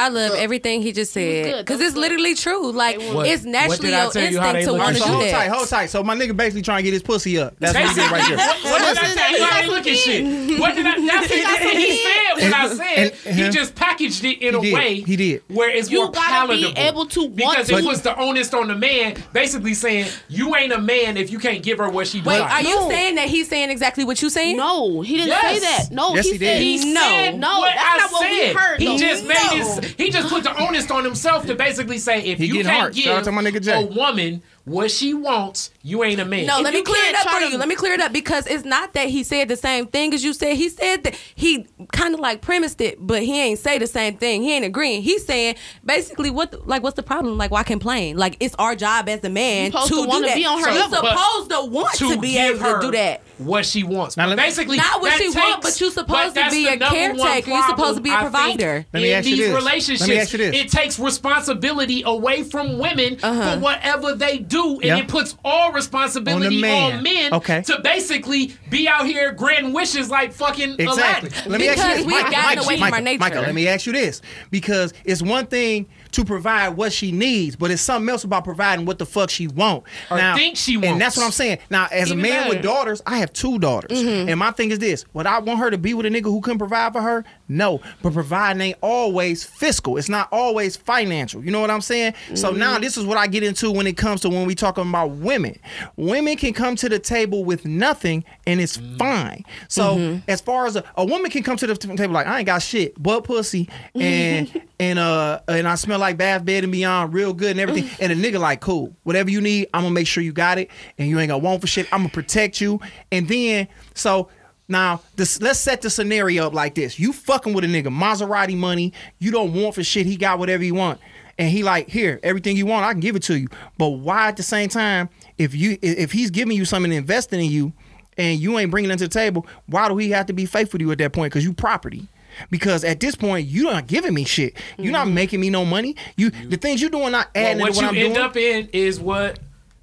I love everything he just said because it's good. literally true. Like What- it's naturally I your tell you how instinct they to look want So to do hold tight, hold tight. So my nigga basically trying to get his pussy up. That's what he did right there. What did I tell you how they look at shit? What did I? That's, that's what he said. What I said, he just packaged it in a way He did. where it's You more gotta be palatable. able to want because to. it was the onus on the man, basically saying you ain't a man if you can't give her what she Wait, are you saying that he's saying exactly what you're saying? No, he didn't say that. No, he, he said did. He No. said No, what that's not what we heard, He just made No. his. He just put the onus on himself to basically say if He you can't hard. give Shout out to my nigga Jay. a woman what she wants, you ain't a man. No, If let me clear it up for you. Let me clear it up because it's not that he said the same thing as you said. He said that he kind of like premised it, but he ain't say the same thing. He ain't agreeing. He's saying basically what, the, like, what's the problem? Like, why complain? Like, it's our job as a man You to to do that. be on her You're level. But supposed to want to, be give able to do that. What she wants. Now, me- basically, Not what she takes, want, but you're supposed to be a caretaker. You're supposed to be a problem, I provider. Let me in ask you these this. relationships, Let me ask you this. it takes responsibility away from women Uh-huh. for whatever they do, and Yeah. it puts all responsibility On man. on men Okay. to basically be out here granting wishes like fucking Exactly. Aladdin. Let me ask you this. we've Michael, gotten Michael, away from Michael, our nature. Michael, let me ask you this. Because it's one thing to provide what she needs, but it's something else about providing what the fuck she want. Or think she And that's what I'm saying. Now, as Even a man with daughters, I have two daughters. Mm-hmm. And my thing is this. Would I want her to be with a nigga who couldn't provide for her? No. But providing ain't always fiscal. It's not always financial. You know what I'm saying? So now Mm-hmm. this is what I get into when it comes to when we talking about women. Women can come to the table with nothing and it's fine. So Mm-hmm. as far as a, a woman can come to the table like I ain't got shit but pussy and and uh and I smell like bath bed and beyond real good and everything. Mm. And a nigga like cool whatever you need I'm gonna make sure you got it and you ain't gonna want for shit. I'm gonna protect you. And then so now this let's set the scenario up like this. You fucking with a nigga Maserati money you don't want for shit he got whatever he want. And he like here everything you want I can give it to you. But why at the same time if you if he's giving you something investing in you and you ain't bringing it to the table, why do he have to be faithful to you at that point? Because you property. Because at this point, you not giving me shit. You're not making me no money. You the things you're doing not Well, adding what to what you I'm end doing. up in is what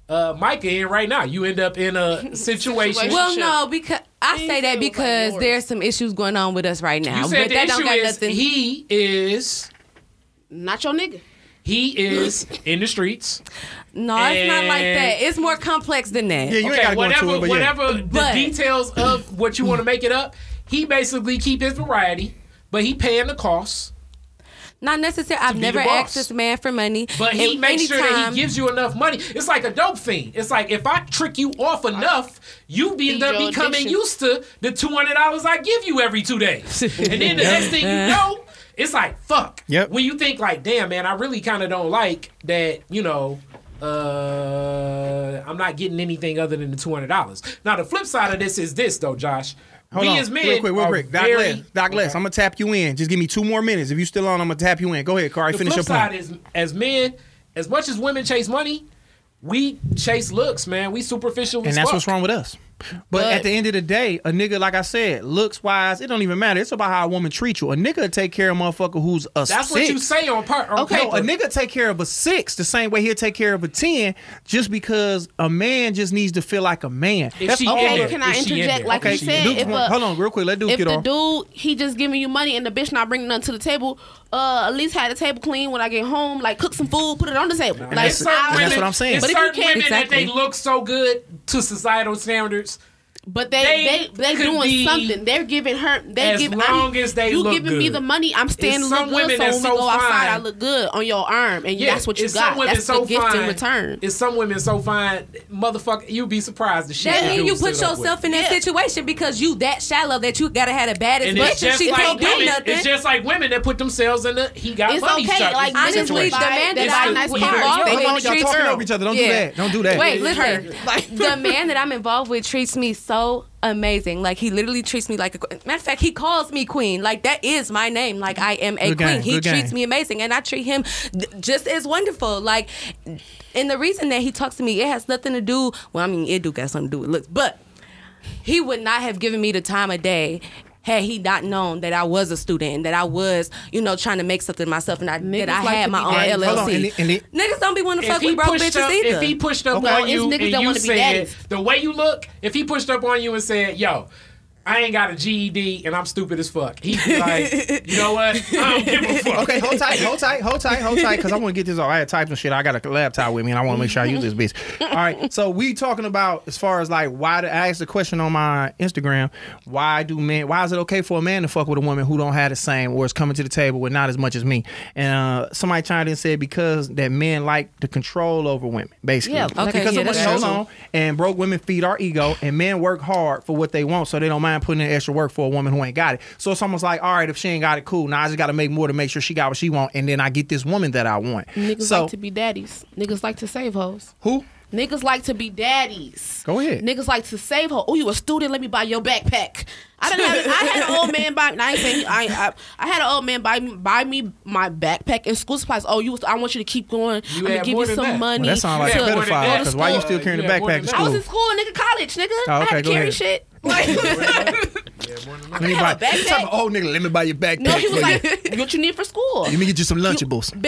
uh, Micah in right now. You end up in a situation. Well, no, because I He say that feels like because there's some issues going on with us right now. you said but the that don't issue got is nothing. he is Not your nigga. he is in the streets. no, it's not like that. It's more complex than that. Yeah, you ain't okay, gotta go whatever, into it, but yeah. whatever But- the details of what you want to make it up, he basically keep his variety, but he paying the costs. Not necessarily. I've never the asked this man for money. But he And makes sure that he gives you enough money. It's like a dope fiend. It's like if I trick you off enough, you be end Feed up becoming addiction. used to the two hundred dollars I give you every two days. and then the next thing you know, it's like fuck. Yep. When you think like, damn man, I really kind of don't like that. You know. Uh, I'm not getting anything other than the two hundred dollars. Now the flip side of this is this though, Josh. Hold we on, as men real quick, real are quick. Doc very- Les, Doc I'm gonna tap you in. Just give me two more minutes. If you're still on, I'm gonna tap you in. Go ahead, Corey. the Finish flip your side point. is as men, as much as women chase money, we chase looks, man. We superficial. and that's fuck. what's wrong with us. But, But- at the end of the day, a nigga, like I said, looks wise, it don't even matter. It's about how a woman treats you. A nigga take care of a motherfucker who's a That's six. what you say on part. On Okay. No, a nigga take care of a six the same way he'll take care of a ten, just because a man just needs to feel like a man. If That's she all. in Okay, there. can I Is in interject? Like Okay, you said, Dude, if a, hold on, real quick. Let Duke if get the off. dude he just giving you money and the bitch not bringing nothing to the table, uh, at least have the table clean when I get home. Like cook some food, put it on the table. Like that's- certain and that's what I'm saying. But if you certain can't- women that they look so good to societal standards. But they They they they, doing something. They're giving her. They as give. long I'm, as they you look giving me the money. I'm staying to look good. So when that's we so go outside. I look good on your arm, and Yeah, that's what you got. Some women That's so the gift fine. in return. It's some women so fine, motherfucker. You'd be surprised the shit. That the means you put sit up with. yourself in that Yeah. situation because you that shallow that you gotta have the baddest And bitch and she like can't do nothing. It's just like women that put themselves in the he got It's money okay, struck- like, Honestly, situation. the man that I'm nice involved. They with want y'all treats talking over each other. Don't do that. Don't do that. Wait, listen. The man that I'm involved with treats me so amazing. Like he literally treats me like a matter of fact. He calls me queen. Like that is my name. Like I am a Good queen. he treats me amazing, and I treat him just as wonderful. Like, and the reason that he talks to me, it has nothing to do. Well, I mean, it do got something to do with looks, but he would not have given me the time of day. Had he not known that I was a student and that I was, you know, trying to make something of myself and I, that I like had my own daddies. LLC. On, and it- and it- Niggas don't be want to if fuck he with broke bitches up, either. if he pushed up Okay. on you and you said the way you look, if he pushed up on you and said, "Yo, I ain't got a GED and I'm stupid as fuck," he'd be like, "You know what? I don't give a fuck." Okay, hold tight, hold tight, hold tight, hold tight, because I want to get this all. I had typed some shit. I got a laptop with me, and I want to make sure I use this bitch. All right, so we talking about as far as like why? Do, I asked a question on my Instagram. Why do men? Why is it okay for a man to fuck with a woman who don't have the same or is coming to the table with not as much as me? And uh, somebody chimed in and said because that men like the control over women, basically. Yeah, okay, because yeah, of what that's goes on, and broke women feed our ego, and men work hard for what they want, so they don't mind putting in extra work for a woman who ain't got it. So it's almost like, all right, if she ain't got it, cool. Now I just got to make more to make sure she got what she want, and then I get this woman that I want. Niggas so like to be daddies. Niggas like to save hoes. who? Niggas like to be daddies. Go ahead. Niggas like to save her. Oh, you a student? Let me buy your backpack. I didn't have. I had an old man buy. I ain't saying. I, I. I had an old man buy me buy me my backpack and school supplies. Oh, you. I want you to keep going. You I'm gonna give you some that. money. Well, that sounds like a Yeah, more pedophile. Because why you still carrying Yeah, the backpack to that. I was school? in school, nigga, college, nigga. Oh, I had to carry ahead. shit. Like, Let me a buy. backpack. Tell me, oh nigga, let me buy your backpack. no, he was like, "What you need for school?" let me get you some Lunchables.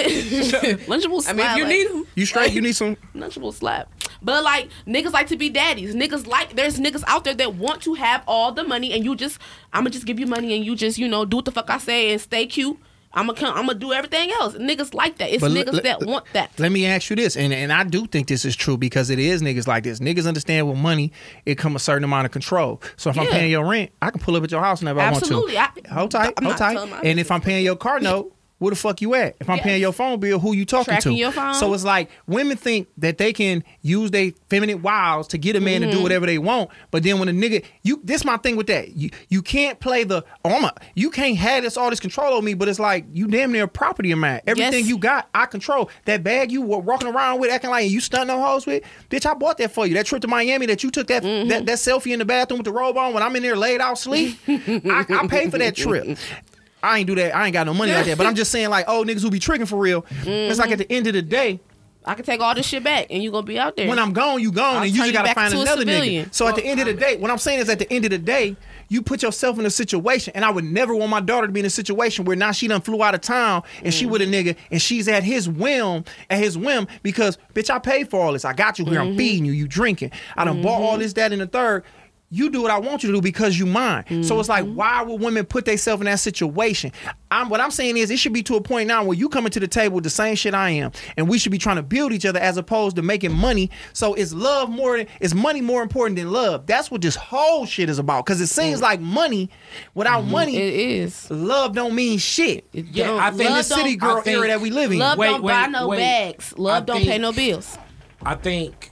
Lunchables. I mean, if you need them, You straight? You need some? Lunchable slap. But like niggas like to be daddies. Niggas like there's niggas out there that want to have all the money and you just I'ma just give you money and you just, you know, do what the fuck I say and stay cute. I'ma come I'ma do everything else. Niggas like that. It's But niggas let- that want that. Let me ask you this, and, and I do think this is true because it is niggas like this. Niggas understand with money, it come a certain amount of control. So if I'm paying your rent, I can pull up at your house whenever Absolutely. I want to. hold tight, I'm hold tight. And if I'm paying your car note, where the fuck you at? If I'm Yes. paying your phone bill, who you talking Tracking to? your phone. So it's like women think that they can use their feminine wiles to get a man Mm-hmm. to do whatever they want, but then when a nigga, you this my thing with that. You you can't play the oh I'm a, you can't have this all this control on me, but it's like you damn near property of mine. Everything Yes. you got, I control. That bag you were walking around with, acting like you stunting no hoes with, bitch, I bought that for you. That trip to Miami that you took that Mm-hmm. that, that selfie in the bathroom with the robe on when I'm in there laid out sleep, I, I paid for that trip. I ain't do that. I ain't got no money like that. But I'm just saying, like, oh, niggas who be tricking for real. It's like at the end of the day, I can take all this shit back and you gonna be out there. when I'm gone, you gone, I'll and you just gotta find another nigga. So at the end of the day, what I'm saying is, at the end of the day, you put yourself in a situation, and I would never want my daughter to be in a situation where now she done flew out of town and she with a nigga, and she's at his whim, at his whim, because bitch, I paid for all this. I got you here. I'm mm-hmm. feeding you. You drinking. I done bought all mm-hmm. this, that, and the third. You do what I want you to do because you mine. So it's like, why would women put themselves in that situation? I'm what I'm saying is it should be to a point now where you coming to the table with the same shit I am, and we should be trying to build each other as opposed to making money. So is love more than is money more important than love? That's what this whole shit is about. Cause it seems mm. like money, without mm-hmm. money, it is. love don't mean shit. Yeah, Don't- I think in the city girl I think- era that we live in. Love Wait, don't buy no wait. bags. Love I don't think- pay no bills. I think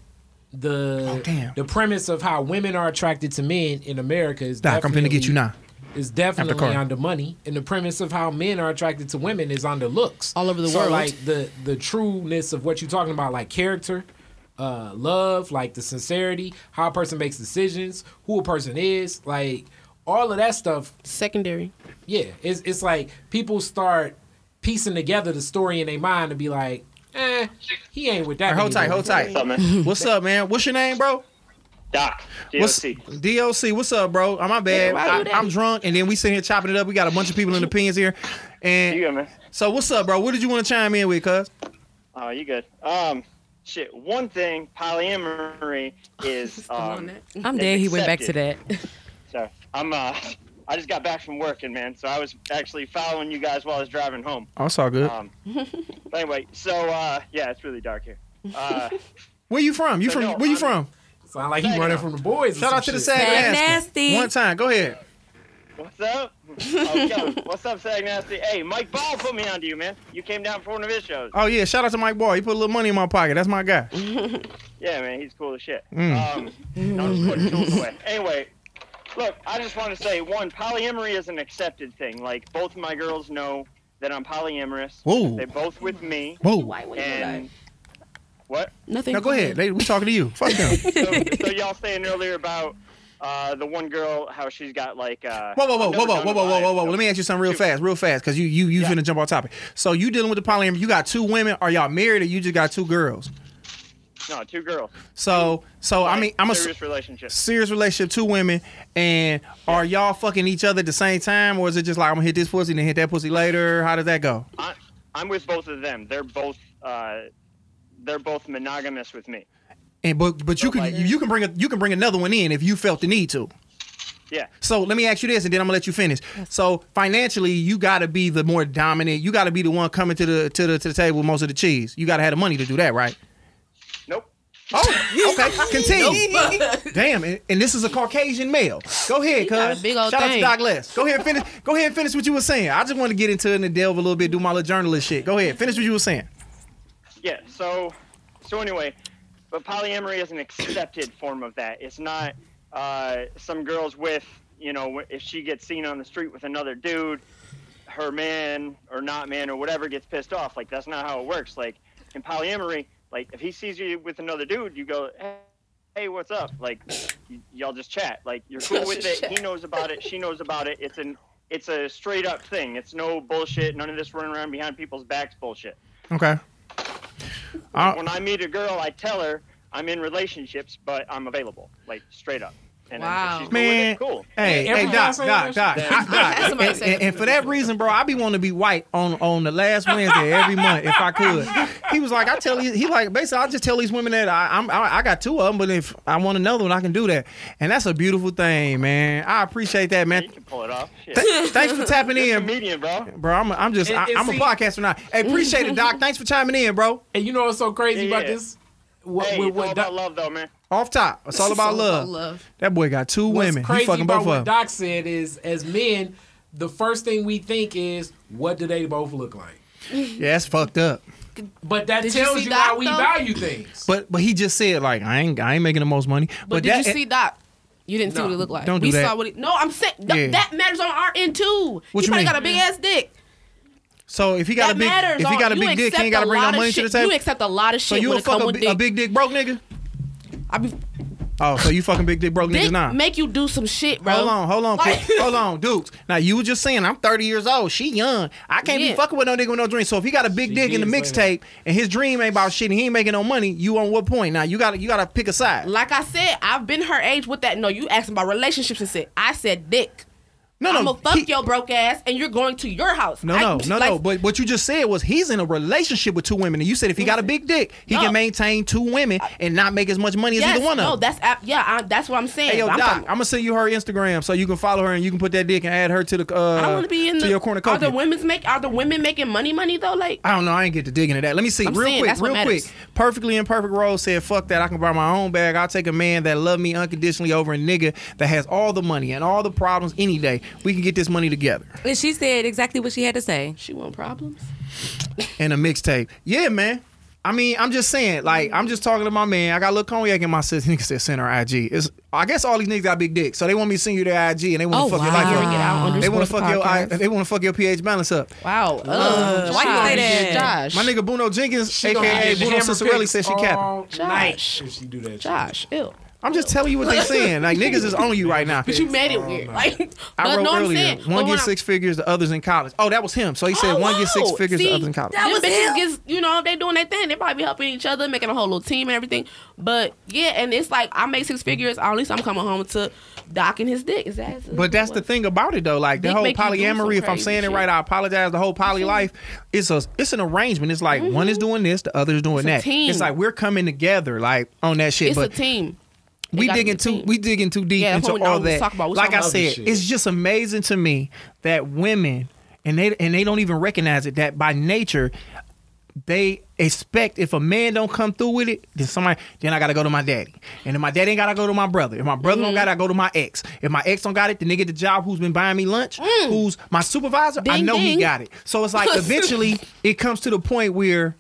the Oh, damn. the premise of how women are attracted to men in America is Doc, I'm finna get you now. Is definitely on the money, and the premise of how men are attracted to women is on the looks. All over the so world. like the the trueness of what you're talking about, like character, uh, love, like the sincerity, how a person makes decisions, who a person is, like all of that stuff. Secondary. Yeah, it's it's like people start piecing together the story in their mind to be like, eh, he ain't with that. Hold tight, hold tight. What's up, man? What's up, man? What's your name, bro? Doc, What's DOC. DOC? What's up, bro? I'm my bad. why you I, I'm drunk, and then we sitting here chopping it up. We got a bunch of people in the pins here, and You good, man? so what's up, bro? What did you want to chime in with, cuz? Oh, you good? Um, shit. One thing, polyamory is um. I'm dead. He went back to that. Sorry, I'm uh. I just got back from working, man. So I was actually following you guys while I was driving home. Oh, it's all good. Um, but anyway, so uh, yeah, it's really dark here. Uh, Where you from? You so from? no, where you I'm- from? Sound like he running from the boys. Shout out to the shit. Sag Sag Nasty. Nasty. One time, go ahead. what's up? Oh, what's up, Sag Nasty? Hey, Mike Ball put me onto you, man. You came down for one of his shows. Oh yeah, shout out to Mike Ball. He put a little money in my pocket. That's my guy. Yeah, man, he's cool as shit. Mm. Um, no, just putting tools away. Anyway, look, I just want to say one, polyamory is an accepted thing. Like both of my girls know that I'm polyamorous. Whoa. They're both with me. Whoa. Why would you And what? Nothing. Now go ahead. They, we talking to you. Fuck them. So, so y'all saying earlier about uh, the one girl, how she's got like. Uh, Whoa, whoa, whoa, I've whoa, whoa, whoa, whoa, whoa, whoa, whoa. Let me ask you something real Shoot. fast, real fast, because you you you Yeah. finna jump off topic. So you dealing with the polyamory? You got two women? Are y'all married or you just got two girls? No, two girls. So so I mean I'm a serious relationship. serious relationship, two women, and are y'all fucking each other at the same time, or is it just like I'm gonna hit this pussy and then hit that pussy later? How does that go? I, I'm with both of them. They're both. Uh, they're both monogamous with me. And but but you can like- you can bring a you can bring another one in if you felt the need to. Yeah. So let me ask you this, and then I'm gonna let you finish. So financially, you got to be the more dominant. You got to be the one coming to the to the to the table with most of the cheese. You got to have the money to do that, right? Nope. Oh, okay. Continue. Damn, and, and this is a Caucasian male. Go ahead, got cuz. a big old Shout out to. Doc Les. Go ahead and finish. Go ahead and finish what you were saying. I just want to get into it and delve a little bit, do my little journalist shit. Go ahead, finish what you were saying. Yeah. So, so anyway, but polyamory is an accepted form of that. It's not uh, some girls with you know if she gets seen on the street with another dude, her man or not man or whatever gets pissed off. Like that's not how it works. Like in polyamory, Like if he sees you with another dude, you go, hey, hey what's up? Like y- y'all just chat. Like you're cool with it. He knows about it. She knows about it. It's an it's a straight up thing. It's no bullshit. None of this running around behind people's backs bullshit. Okay. Uh, when I meet a girl, I tell her I'm in relationships, but I'm available. Like straight up. And Wow. she's cool with Man, it, cool. Hey, Every hey, guy Doc, Doc, that Doc, Doc. And, and- and for that reason, bro, I be wanting to be white on on the last Wednesday every month if I could. He was like, I tell you, he like basically, I just tell these women that I, I'm I, I got two of them, but if I want another one, I can do that, and that's a beautiful thing, man. I appreciate that, man. You can pull it off. Th- thanks for tapping in, comedian, bro. bro. I'm I'm just And- I, and I'm a see- podcaster now. Hey, appreciate it, Doc. Thanks for chiming in, bro. And you know what's so crazy Yeah, about yeah. this? What, Hey, what, it's what all Doc- about love, though, man. Off top, it's all about love. love. That boy got two What's women. He crazy fucking about both what of them. Doc said is, as men, the first thing we think is, what do they both look like? Yeah, that's fucked up. But that Did tells see you, Doc, how we though? value things. But but he just said like I ain't I ain't making the most money. But, But, did that, you see Doc? You didn't see what he looked like. Don't do we that. saw what he. No, I'm saying th- Yeah. that matters on our end too. What he you probably mean? got a big ass dick. So if he got that a big matters. if he on- got a big dick, he ain't got to bring no lot of money to the table. You accept a lot of shit. so shit you when a it come fuck a, with big- dick. a big dick broke nigga? I be, Oh, so you fucking big dick broke dick niggas now? make you do some shit, bro. Hold on, hold on, Like- quick. hold on, Dukes. Now you were just saying I'm 30 years old. She young. I can't Yeah. be fucking with no nigga with no dream. So if he got a big She dick in the mixtape and his dream ain't about shit and he ain't making no money, you on what point? Now you gotta you gotta pick a side. Like I said, I've been her age with that. No, you asking about relationships and shit. I said dick. No, no. I'm no, gonna fuck he- your broke ass, and you're going to your house. No, I- no, no, like, no. But what you just said was he's in a relationship with two women, and you said if he got a big dick, he No. can maintain two women and not make as much money as yes, either one of them. no, that's yeah, I, that's what I'm saying. Hey yo, I'm Doc, talking- I'm gonna send you her Instagram so you can follow her and you can put that dick and add her to the uh I don't want to be in to the. your Are the women's make? Are the women making money? Money though, like I don't know. I ain't get to dig into that. Let me see I'm real saying, quick, real quick. Perfectly imperfect rose said, "Fuck that. I can buy my own bag. I'll take a man that love me unconditionally over a nigga that has all the money and all the problems any day. We can get this money together." And she said exactly what she had to say. she want problems. and a mixtape. Yeah, man. I mean, I'm just saying, like, I'm just talking to my man. I got a little cognac in my sister. Nigga said send her IG. It's, I guess all these niggas got big dicks, so they want me to send you their IG and they want to Oh, fuck your life up. Out They want to underscore fuck your, I, they want to fuck your pH balance up. Wow. Uh, why you say that? Josh? My nigga Bruno Jenkins, She aka Bruno hammer Cicerelli, picks said she capping. all Josh. if she do that. Josh, ew. I'm just telling you what they're saying. Like niggas is on you right now. But you made it weird. Like, I but wrote no, earlier, saying, one but when gets I- six figures, the others in college. Oh, that was him. So he said Oh, one gets six wow. figures, the See, others in college. That was bitches him. gets, you know, they doing their thing. They probably be helping each other, making a whole little team and everything. But yeah, and it's like I make six figures. At least I'm coming home to docking his dick. Is that? But that's the thing about it though. Like the whole make you do some polyamory, if I'm crazy saying it right, I apologize. The whole poly life, it's a it's an arrangement. It's like one is doing this, the other is doing Mm-hmm. It's a that. team. It's like we're coming together, like on that shit. It's but a team. We digging too we digging too deep Yeah, into all that. talk about. We Like I said, it's just amazing to me that women and they and they don't even recognize it that by nature they expect if a man don't come through with it, then somebody then I gotta go to my daddy. And if my daddy ain't gotta go to my brother. If my brother don't gotta go to my ex. If my ex don't got it, then nigga at the job who's been buying me lunch, who's my supervisor, I Ding, know he got it. So it's like eventually it comes to the point where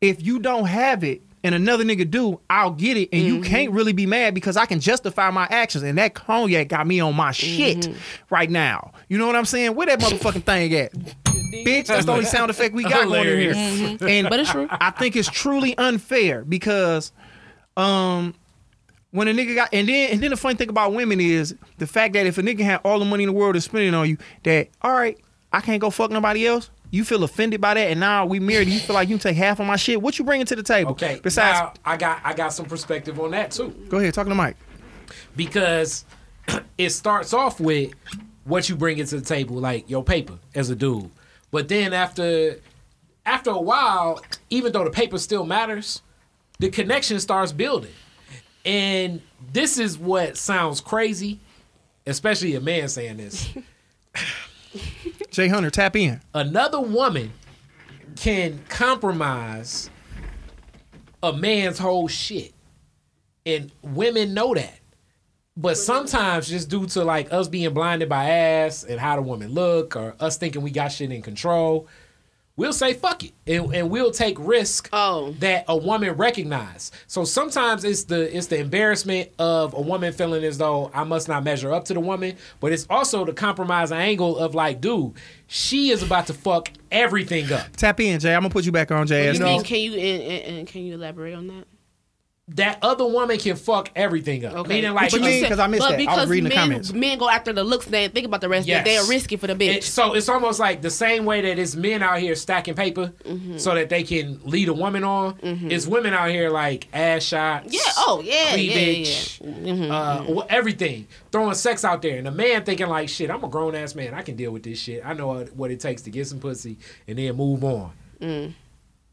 if you don't have it and another nigga do, I'll get it, and you mm-hmm. can't really be mad because I can justify my actions, and that cognac got me on my shit mm-hmm. right now. You know what I'm saying? Where that motherfucking thing at? Bitch, that's the only sound effect we got going in here. Mm-hmm. And But it's true. I, I think it's truly unfair because um when a nigga got and then and then the funny thing about women is the fact that if a nigga had all the money in the world to spend it on you, that all right, I can't go fuck nobody else. You feel offended by that, and now we married. You feel like you can take half of my shit. What you bringing to the table? Okay. Besides, now, I got I got some perspective on that too. go ahead, talking to Mike. because it starts off with what you bring to the table, like your paper as a dude. But then after after a while, even though the paper still matters, the connection starts building. And this is what sounds crazy, especially a man saying this. Jay Hunter, tap in. Another woman can compromise a man's whole shit. And women know that. But sometimes just due to like us being blinded by ass and how the woman look or us thinking we got shit in control, we'll say fuck it and, and we'll take risk Oh. that a woman recognize. So sometimes it's the it's the embarrassment of a woman feeling as though I must not measure up to the woman, but it's also the compromise angle of like, dude, she is about to fuck everything up. Tap in, Jay. I'm gonna put you back on, Jay. You As mean, well. can you and, and, and can you elaborate on that? That other woman can fuck everything up. Okay. Meaning like What you mean? 'Cause I missed but that. I was because reading the men, comments. Men go after the looks. They think about the rest. Yes. They, they're risky for the bitch. It- so it's almost like the same way that it's men out here stacking paper Mm-hmm. so that they can lead a woman on. It's women out here like ass shots. yeah. Oh yeah. Yeah. Yeah. cleavage, Mhm. uh, wh- everything, throwing sex out there, and a man thinking like, "Shit, I'm a grown ass man. I can deal with this shit. I know what- what it takes to get some pussy and then move on." Mm.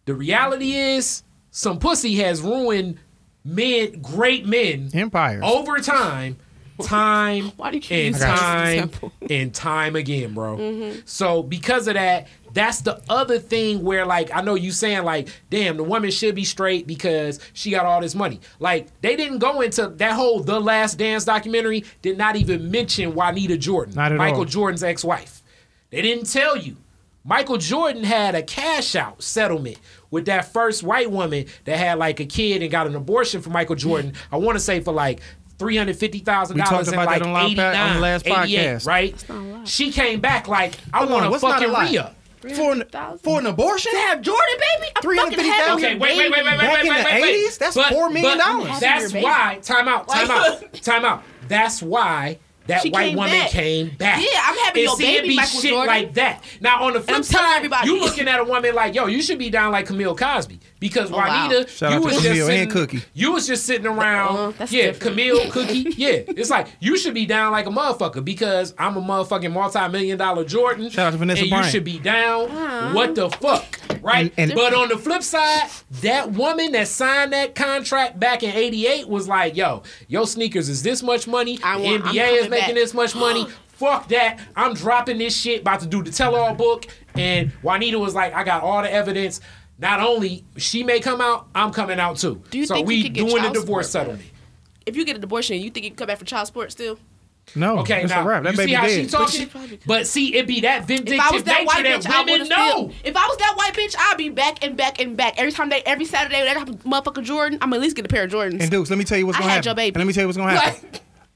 The reality is, some pussy has ruined men, great men, empires over time, time Why do you and using that as an time and time again, bro. Mhm. So because of that, that's the other thing where like I know you saying like, damn, the woman should be straight because she got all this money. Like they didn't go into that whole The Last Dance documentary. Did not even mention Juanita Jordan, Not at Michael all. Jordan's ex-wife. They didn't tell you. Michael Jordan had a cash out settlement with that first white woman that had like a kid and got an abortion for Michael Jordan. I want to say for like three hundred fifty thousand dollars in about like that on the last pa- on the last 88, podcast. right? She came back like I want a what's not a fucking lot? re-up. For an, for an abortion? To have Jordan, baby. I'm fucking having Okay, wait, wait, wait, wait, wait, Back wait, in wait, the wait, wait. 80s? That's But- $4 million. That's why. Time out. Time out. Time out. That's why that She white woman back. came back. Yeah, I'm having and your see, baby, it be Michael shit Jordan. like that. Now on the flip side, everybody. you looking at a woman like, yo, you should be down like Camille Cosby because Oh. Juanita, Shout you out was just Camille sitting, Cookie. you was just sitting around. Uh, yeah, different. Camille, Cookie. Yeah, it's like you should be down like a motherfucker because I'm a motherfucking multi-million dollar Jordan. Shout out to Vanessa and Bryant. you should be down. What the fuck, right? And- and- but on the flip side, that woman that signed that contract back in '88 was like, "Yo, your sneakers is this much money. I want- I'm NBA is making back." this much money. Fuck that. I'm dropping this shit. About to do the tell-all book." And Juanita was like, "I got all the evidence." Not only she may come out, I'm coming out too. Do you so think we you could get doing the child divorce support settlement. If you get an abortion, you think you can come back for child support still? No, Okay, that's now a wrap. That you see how she talking, but see, it be that vindictive If I was that white bitch, I women would know. still. If I was that white bitch, I'd be back and back and back every time they, every Saturday when they have a motherfucker Jordan. I'm at least get a pair of Jordans. And Dukes, let me tell you what's I gonna had happen. your baby. And let me tell you what's gonna happen.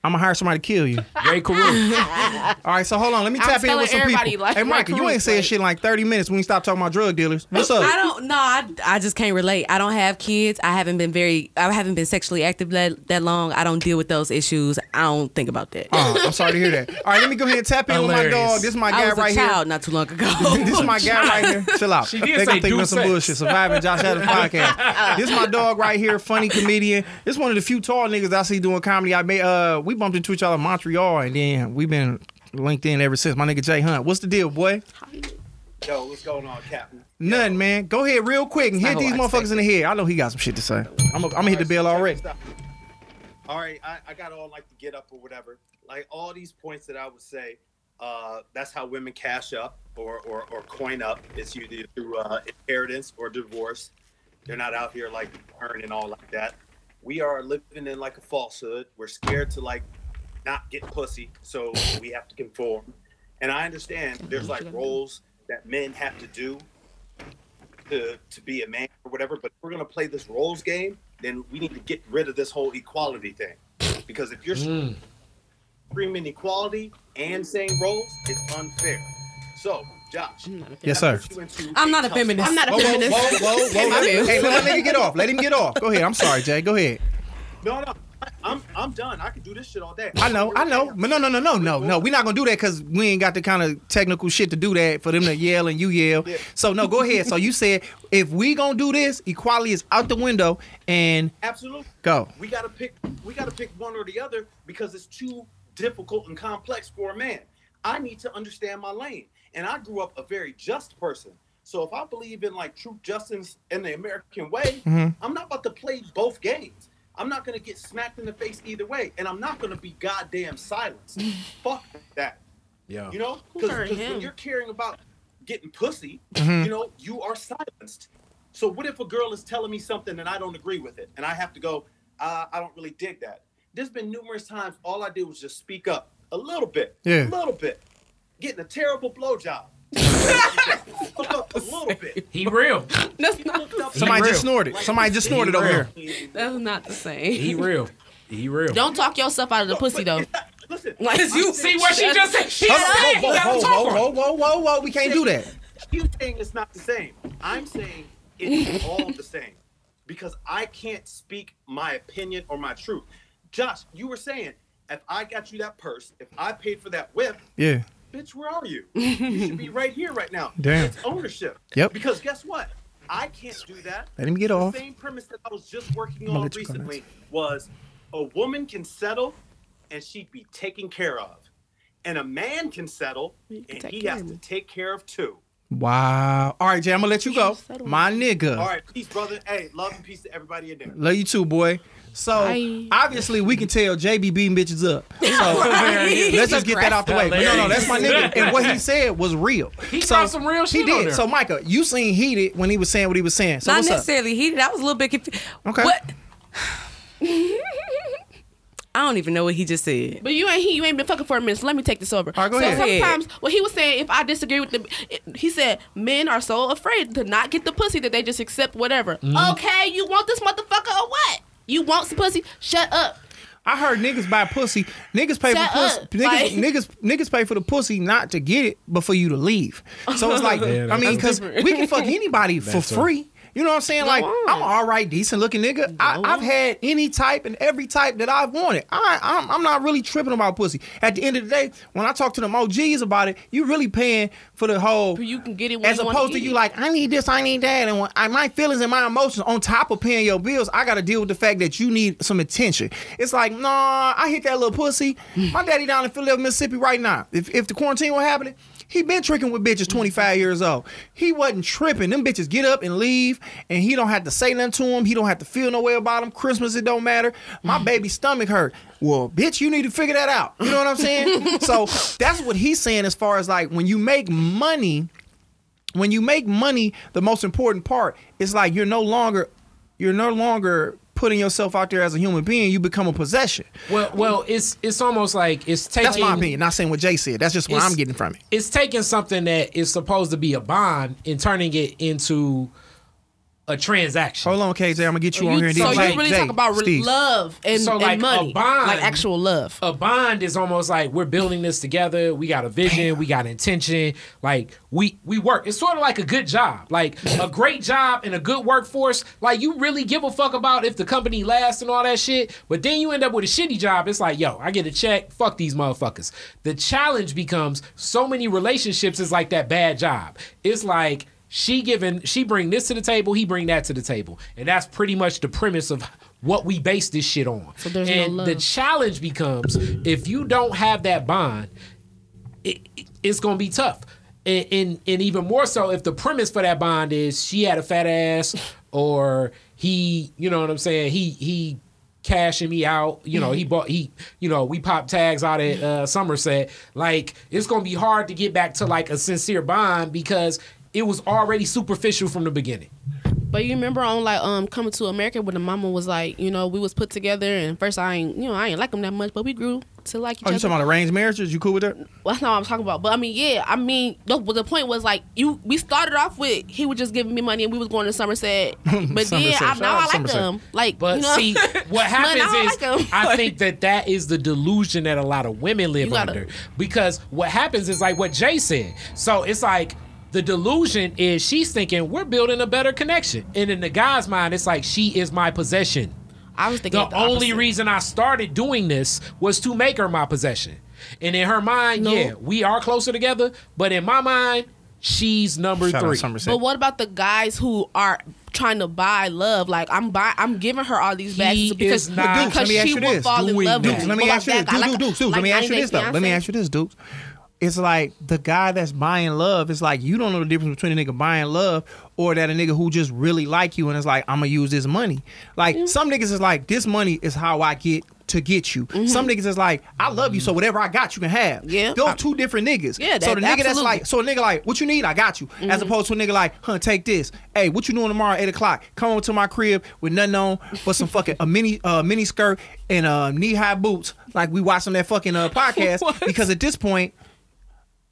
I'm gonna hire somebody to kill you. Rae Carruth. All right, so hold on. Let me I'm tap in with some people. like, hey, Ray Michael, you ain't saying like- shit in like 30 minutes when we stop talking about drug dealers. What's up? I don't no, I, I just can't relate. I don't have kids. I haven't been very I haven't been sexually active that, that long. I don't deal with those issues. I don't think about that. Oh, I'm sorry to hear that. All right, let me go ahead and tap in with my dog. This is my guy right child not too long ago. here. this is my guy right here. Chill out. She did they say gonna think do some bullshit. Surviving Josh Adams podcast. this is my dog right here, funny comedian. This is one of the few tall niggas I see doing comedy. I made uh we bumped into each other in Montreal and then we've been linked in ever since. My nigga Jay Hunt. What's the deal, boy? Yo, what's going on, Captain? Nothing, man. Go ahead real quick and hit these I motherfuckers in the head. I know he got some shit to say. I'm gonna I'm hit the bell already. All right, I, I got all like the get up or whatever. Like all these points that I would say, uh, that's how women cash up or, or, or coin up. It's either through uh, inheritance or divorce. They're not out here like earning all like that. We are living in like a falsehood. We're scared to like not get pussy, so we have to conform. And I understand there's like roles that men have to do to to be a man or whatever. But if we're gonna play this roles game, then we need to get rid of this whole equality thing. Because if you're Mm. screaming equality and saying roles, it's unfair. So, Josh, Yes, sir. puts you into I'm not a feminist. I'm not a Whoa, whoa, feminist. whoa, whoa, whoa. My Hey, bad. let that nigga get off. Let him get off. Go ahead. I'm sorry, Jay. Go ahead. No, no, I- I'm I'm done. I can do this shit all day. I know, I know. But no, no, no, no, no, no. We not gonna do that because we ain't got the kind of technical shit to do that for them to yell and you yell. Yeah. So no, go ahead. So you said if we gonna do this, equality is out the window and Absolutely. go. We gotta pick. We gotta pick one or the other because it's too difficult and complex for a man. I need to understand my lane, and I grew up a very just person. So if I believe in like truth, justice, and the American way, Mhm. I'm not about to play both games. I'm not gonna get smacked in the face either way, and I'm not gonna be goddamn silenced. Fuck that. Yeah. You know, Who because when you're caring about getting pussy, Mhm. you know, you are silenced. So what if a girl is telling me something and I don't agree with it, and I have to go, uh, I don't really dig that. There's been numerous times all I did was just speak up a little bit, Yeah. a little bit, getting a terrible blowjob. Fuck up a little little bit. He real. That's not the same. Somebody real. just snorted. Somebody just snorted over here. That's not the same. He real. He real. Don't talk yourself out of the pussy though. Listen, Like you see what she just said? She Hold said he whoa, got whoa, to whoa, whoa, whoa, whoa, whoa, whoa. We can't do that. you saying it's not the same. I'm saying it's all the same because I can't speak my opinion or my truth. Josh, you were saying if I got you that purse, if I paid for that whip, Yeah. Bitch, where are you? You should be right here right now. Damn. It's ownership. Yep. Because guess what? I can't do that. Let him get the off. same premise that I was just working I'ma on let you comment. recently was a woman can settle and she'd be taken care of. And a man can settle and he has to take care of two. Wow. All right, Jay, I'm gonna let you go. My nigga. All right, peace, brother. Hey, love and peace to everybody in there. Love you too, boy. So Bye. obviously we can tell JB beating bitches up. So let's just get that out the way. But no, no, that's my nigga. And what he said was real. He so, some real shit He on did. there. So Micah, you seen heated when he was saying what he was saying. So Not what's up? necessarily heated. I was a little bit confused. Okay. What? I don't even know what he just said. But you ain't he, you ain't been fucking for a minute. So let me take this over. All right, go so ahead. sometimes, well, he was saying if I disagree with the, he said men are so afraid to not get the pussy that they just accept whatever. Mm-hmm. Okay, you want this motherfucker or what? You want some pussy? Shut up. I heard niggas buy pussy. Niggas pay Shut for pussy. up. Niggas, Like- niggas, niggas pay for the pussy not to get it, but for you to leave. So it's like, Yeah, I mean, because we can fuck anybody for That's free. You know what I'm saying? Like, on. I'm all right, decent looking nigga. I, I've had any type and every type that I've wanted. I, I'm, I'm not really tripping about pussy. At the end of the day, when I talk to them OGs about it, you really paying for the whole. You can get it As opposed to you it. like, I need this, I need that, and when I, my feelings and my emotions on top of paying your bills, I got to deal with the fact that you need some attention. It's like, nah, I hit that little pussy. My daddy down in Philadelphia, Mississippi right now. If if the quarantine was happening, he been tricking with bitches mm-hmm. 25 years old. He wasn't tripping. Them bitches get up and leave, and he don't have to say nothing to him. He don't have to feel no way about him. Christmas, it don't matter. My mm. baby stomach hurt. Well, bitch, you need to figure that out. You know what I'm saying? so that's what he's saying as far as like when you make money when you make money, the most important part is like you're no longer you're no longer putting yourself out there as a human being. You become a possession. Well, well, it's it's almost like it's taking. That's my opinion. Not saying what Jay said. That's just what I'm getting from it. It's taking something that is supposed to be a bond and turning it into a transaction. Hold on, KJ. I'm gonna get you, on here. And so then you really Jay, talk about re- Steve. love and, So, and like, a money, bond- like actual love. a bond is almost like we're building this together. We got a vision, we got intention. Like we we work. It's sort of like a good job, like a great job and a good workforce. Like you really give a fuck about if the company lasts and all that shit. But then you end up with a shitty job. It's like, yo, I get a check. Fuck these motherfuckers. The challenge becomes so many relationships is like that bad job. It's like she giving she bring this to the table, he bring that to the table, and that's pretty much the premise of what we base this shit on. So there's no and love. the challenge becomes if you don't have that bond, it, it- it's gonna be tough. And, and and even more so if the premise for that bond is she had a fat ass or he, you know what I'm saying, he he cashing me out, you know, he bought he, you know, we pop tags out at uh, Somerset. Like it's gonna be hard to get back to like a sincere bond because it was already superficial from the beginning. But you remember on like um coming to America when the mama was like, you know, we was put together and first I ain't you know, I ain't like them that much, but we grew to like each other. Oh, you talking about arranged marriages? You cool with that? well, that's not what I'm talking about. But I mean, yeah, I mean, the, the point was like you. We started off with he was just giving me money and we was going to Somerset, but then I, Shout now I like them. Like, But you know? see, what happens now I is like 'em. I think that that is the delusion that a lot of women live gotta- under. Because what happens is like what Jay said. So it's like the delusion is she's thinking we're building a better connection, and in the guy's mind, it's like she is my possession. I was thinking The the only opposite. reason I started doing this was to make her my possession. And in her mind, No. yeah, we are closer together. But in my mind, she's number Shout three. Somerset. But what about the guys who are trying to buy love? Like I'm buy, I'm giving her all these bad He things because, not Dukes, let because me ask she you will this. fall in love with Dukes, let me ask you this. Dukes, like- Dukes, Dukes, let me ask you this though. Let me ask you this, Dukes. It's like the guy that's buying love. It's like you don't know the difference between a nigga buying love or that a nigga who just really like you and it's like I'm gonna use this money. Like Mm-hmm. some niggas is like this money is how I get to get you. Mm-hmm. Some niggas is like I love you, so whatever I got you can have. Yeah. those two different niggas. Yeah, so the nigga that's absolutely. Mm-hmm. like, so a nigga like, what you need? I got you. As opposed to a nigga like, huh, take this. Hey, what you doing tomorrow at eight o'clock? Come over to my crib with nothing on but some fucking a mini uh mini skirt and uh knee high boots, like we watching that fucking uh podcast. Because at this point,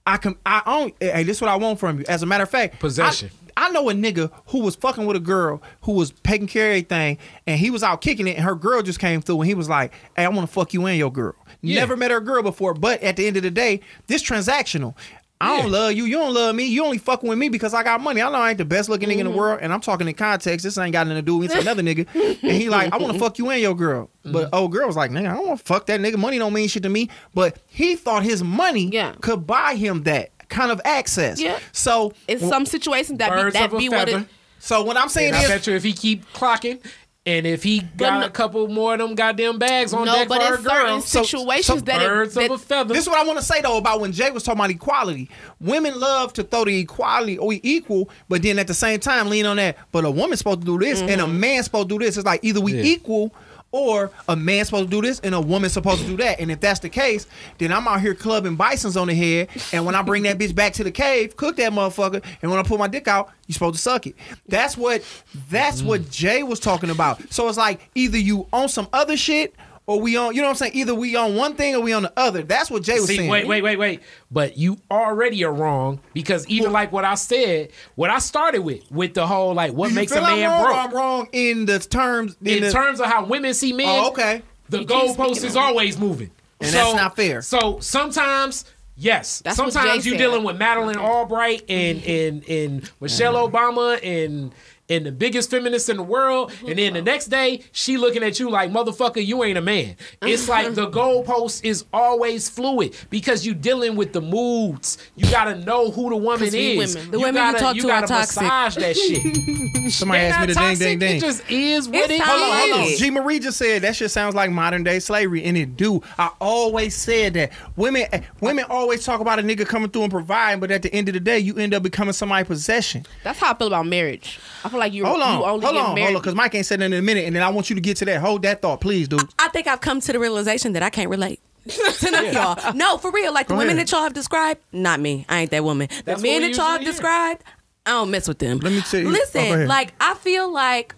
I can I own. Hey, this is what I want from you. As a matter of fact, Possession. I, I know a nigga who was fucking with a girl who was taking care of everything, and he was out kicking it, and her girl just came through, and he was like, "Hey, I want to fuck you and your girl." Yeah. Never met her girl before, but at the end of the day, this transactional. I don't Yeah. love you. You don't love me. You only fucking with me because I got money. I know I ain't the best looking nigga in the mm-hmm. world, and I'm talking in context. This ain't got nothing to do with another nigga. And he like, I want to fuck you and your girl. Mm-hmm. But old girl was like, nigga, I don't want to fuck that nigga. Money don't mean shit to me. But he thought his money Yeah. could buy him that kind of access. Yeah. So In some situations that be that of be what it. so what I'm saying And I is, bet you if he keep clocking, and if he got no- a couple more of them goddamn bags on No, deck but for her in girl, So- situations so that, birds it, of a feather. This is what I want to say though about when Jay was talking about equality. Women love to throw the equality or equal, but then at the same time lean on that. But a woman's supposed to do this and a mm-hmm. man's supposed to do this. It's like either we Yeah. equal or a man's supposed to do this and a woman's supposed to do that. And if that's the case, then I'm out here clubbing bisons on the head. And when I bring that bitch back to the cave, cook that motherfucker. And when I pull my dick out, you're supposed to suck it. That's what that's what Jay was talking about. So it's like either you own some other shit or we on, you know what I'm saying? Either we on one thing or we on the other. That's what Jay was See, saying. wait, wait, wait, wait. But you already are wrong because even like what I said, what I started with, with the whole like what makes a feel I'm man wrong broke. I'm wrong in the terms in the- terms of how women see men, Oh, okay. the You keep goalpost is on it. always moving. And that's not fair. So sometimes, yes, That's sometimes you're dealing with Madeleine Albright and and and Michelle mm-hmm. Obama and and the biggest feminist in the world, mm-hmm. and then the next day she looking at you like motherfucker, you ain't a man. It's like the goalpost is always fluid because you dealing with the moods. You gotta know who the woman is. women. The women you gotta, talk you to are gotta toxic. massage that shit. Somebody asked me not to ding, toxic, ding, ding. It just is what It's it is. time. Hold on, hold on. G Marie just said that shit sounds like modern day slavery, and it do. I always said that women eh, women always talk about a nigga coming through and providing, but at the end of the day, you end up becoming somebody's possession. That's how I feel about marriage. I feel like you're. Hold on, you only hold get on, hold on, because Mike ain't said that in a minute, and then I want you to get to that. Hold that thought, please, dude. I think I've come to the realization that I can't relate. to none of y'all. No, for real. Like the Go women ahead. that y'all have described, not me. I ain't that woman. The men that y'all have usually hear. described, I don't mess with them. Let me tell you- oh, Listen, ahead. like I feel like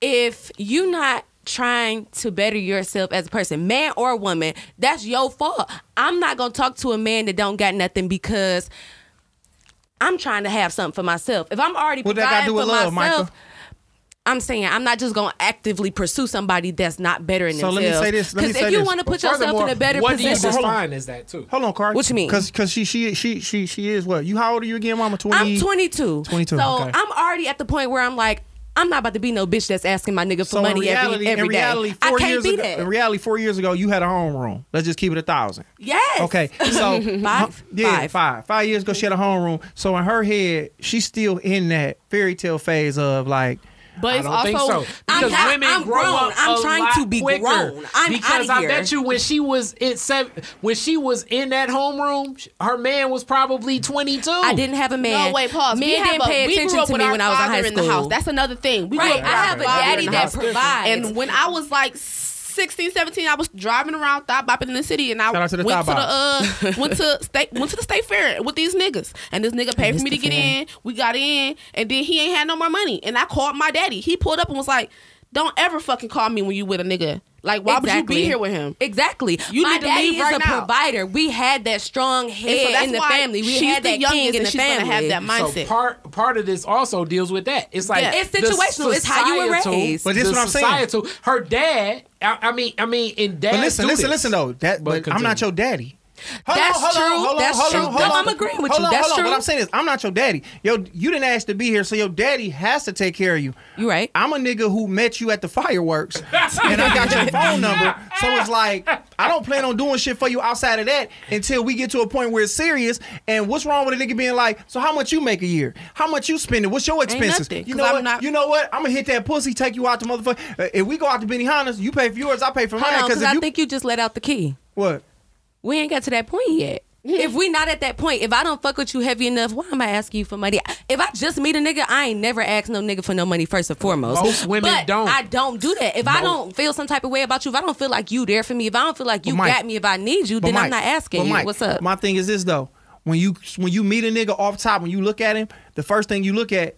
if you not trying to better yourself as a person, man or woman, that's your fault. I'm not gonna talk to a man that don't got nothing because I'm trying to have something for myself. If I'm already What that providing do for love, myself, Micah? I'm saying I'm not just gonna actively pursue somebody that's not better in So let themselves. me say this, let me Because if you want to put But yourself in a better what do you position, define as that too? Hold on, Carl. What you mean? Because because she she she she she is what? You how old are you again, Mama? Twenty. I'm 22. 22, So okay. I'm already at the point where I'm like, I'm not about to be no bitch that's asking my nigga for So money reality, every, every in day. reality, I can't be ago, that. in reality, four years ago, you had a homeroom. Let's just keep it a thousand. yes. Okay, so Five? yeah, Five. five. Five years ago, she had a homeroom. So in her head, she's still in that fairy tale phase of like, but I it's don't also think so. I'm Because not- women I'm grow grown. up I'm a trying lot to be quicker. grown. I'm because outta I here. bet you when she was in seven, when she was in that homeroom, her man was probably 22. I didn't have a man. No, wait, pause. Men we didn't a, pay we attention grew up to me when I was in father high in the house. That's another thing. We grew Right, up I have a daddy that provides. And when I was like 16, 17, I was driving around thought bopping in the city, and I Shout out to the went to the uh went to state went to the state fair with these niggas, and this nigga paid for me to get fair. in. We got in, and then he ain't had no more money, and I called my daddy. He pulled up and was like, "Don't ever fucking call me when you with a nigga. Like, why would you be here with him?" Exactly. You My need to daddy leave is right a now. provider. We had that strong And so head in the family. We had that youngest, king in and the she's gonna family. have that mindset. So part part of this also deals with that. It's like Yeah. It's the situational. It's how you were raised. But this the what I'm saying. societal- Her dad. I, I mean, I mean, in dad. but listen, listen, listen though. That But but, I'm not your daddy. Hold That's on, hold true. On, hold on, That's hold true. On, hold No, on. I'm agreeing with you. That's hold on. true. What I'm saying is, I'm not your daddy. Yo, you didn't ask to be here, so your daddy has to take care of you. You right. I'm a nigga who met you at the fireworks, and I got your phone number. So it's like I don't plan on doing shit for you outside of that until we get to a point where it's serious. And what's wrong with a nigga being like, so how much you make a year? How much you spending? What's your expenses? nothing, you know I'm what? not- you know what? I'm gonna hit that pussy, take you out to motherfucker. Uh, if we go out to Benihana's, you pay for yours, I pay for mine. because I you think you just let out the key. what? We ain't got to that point yet. if we not at that point, if I don't fuck with you heavy enough, why am I asking you for money? If I just meet a nigga, I ain't never asked no nigga for no money first and foremost. Most women but don't. I don't do that. If I don't feel some type of way about you, if I don't feel like you there for me, if I don't feel like you Mike- got me, if I need you, then I'm not asking but you. Mike, What's up? My thing is this though. When you when you meet a nigga off top, when you look at him, the first thing you look at,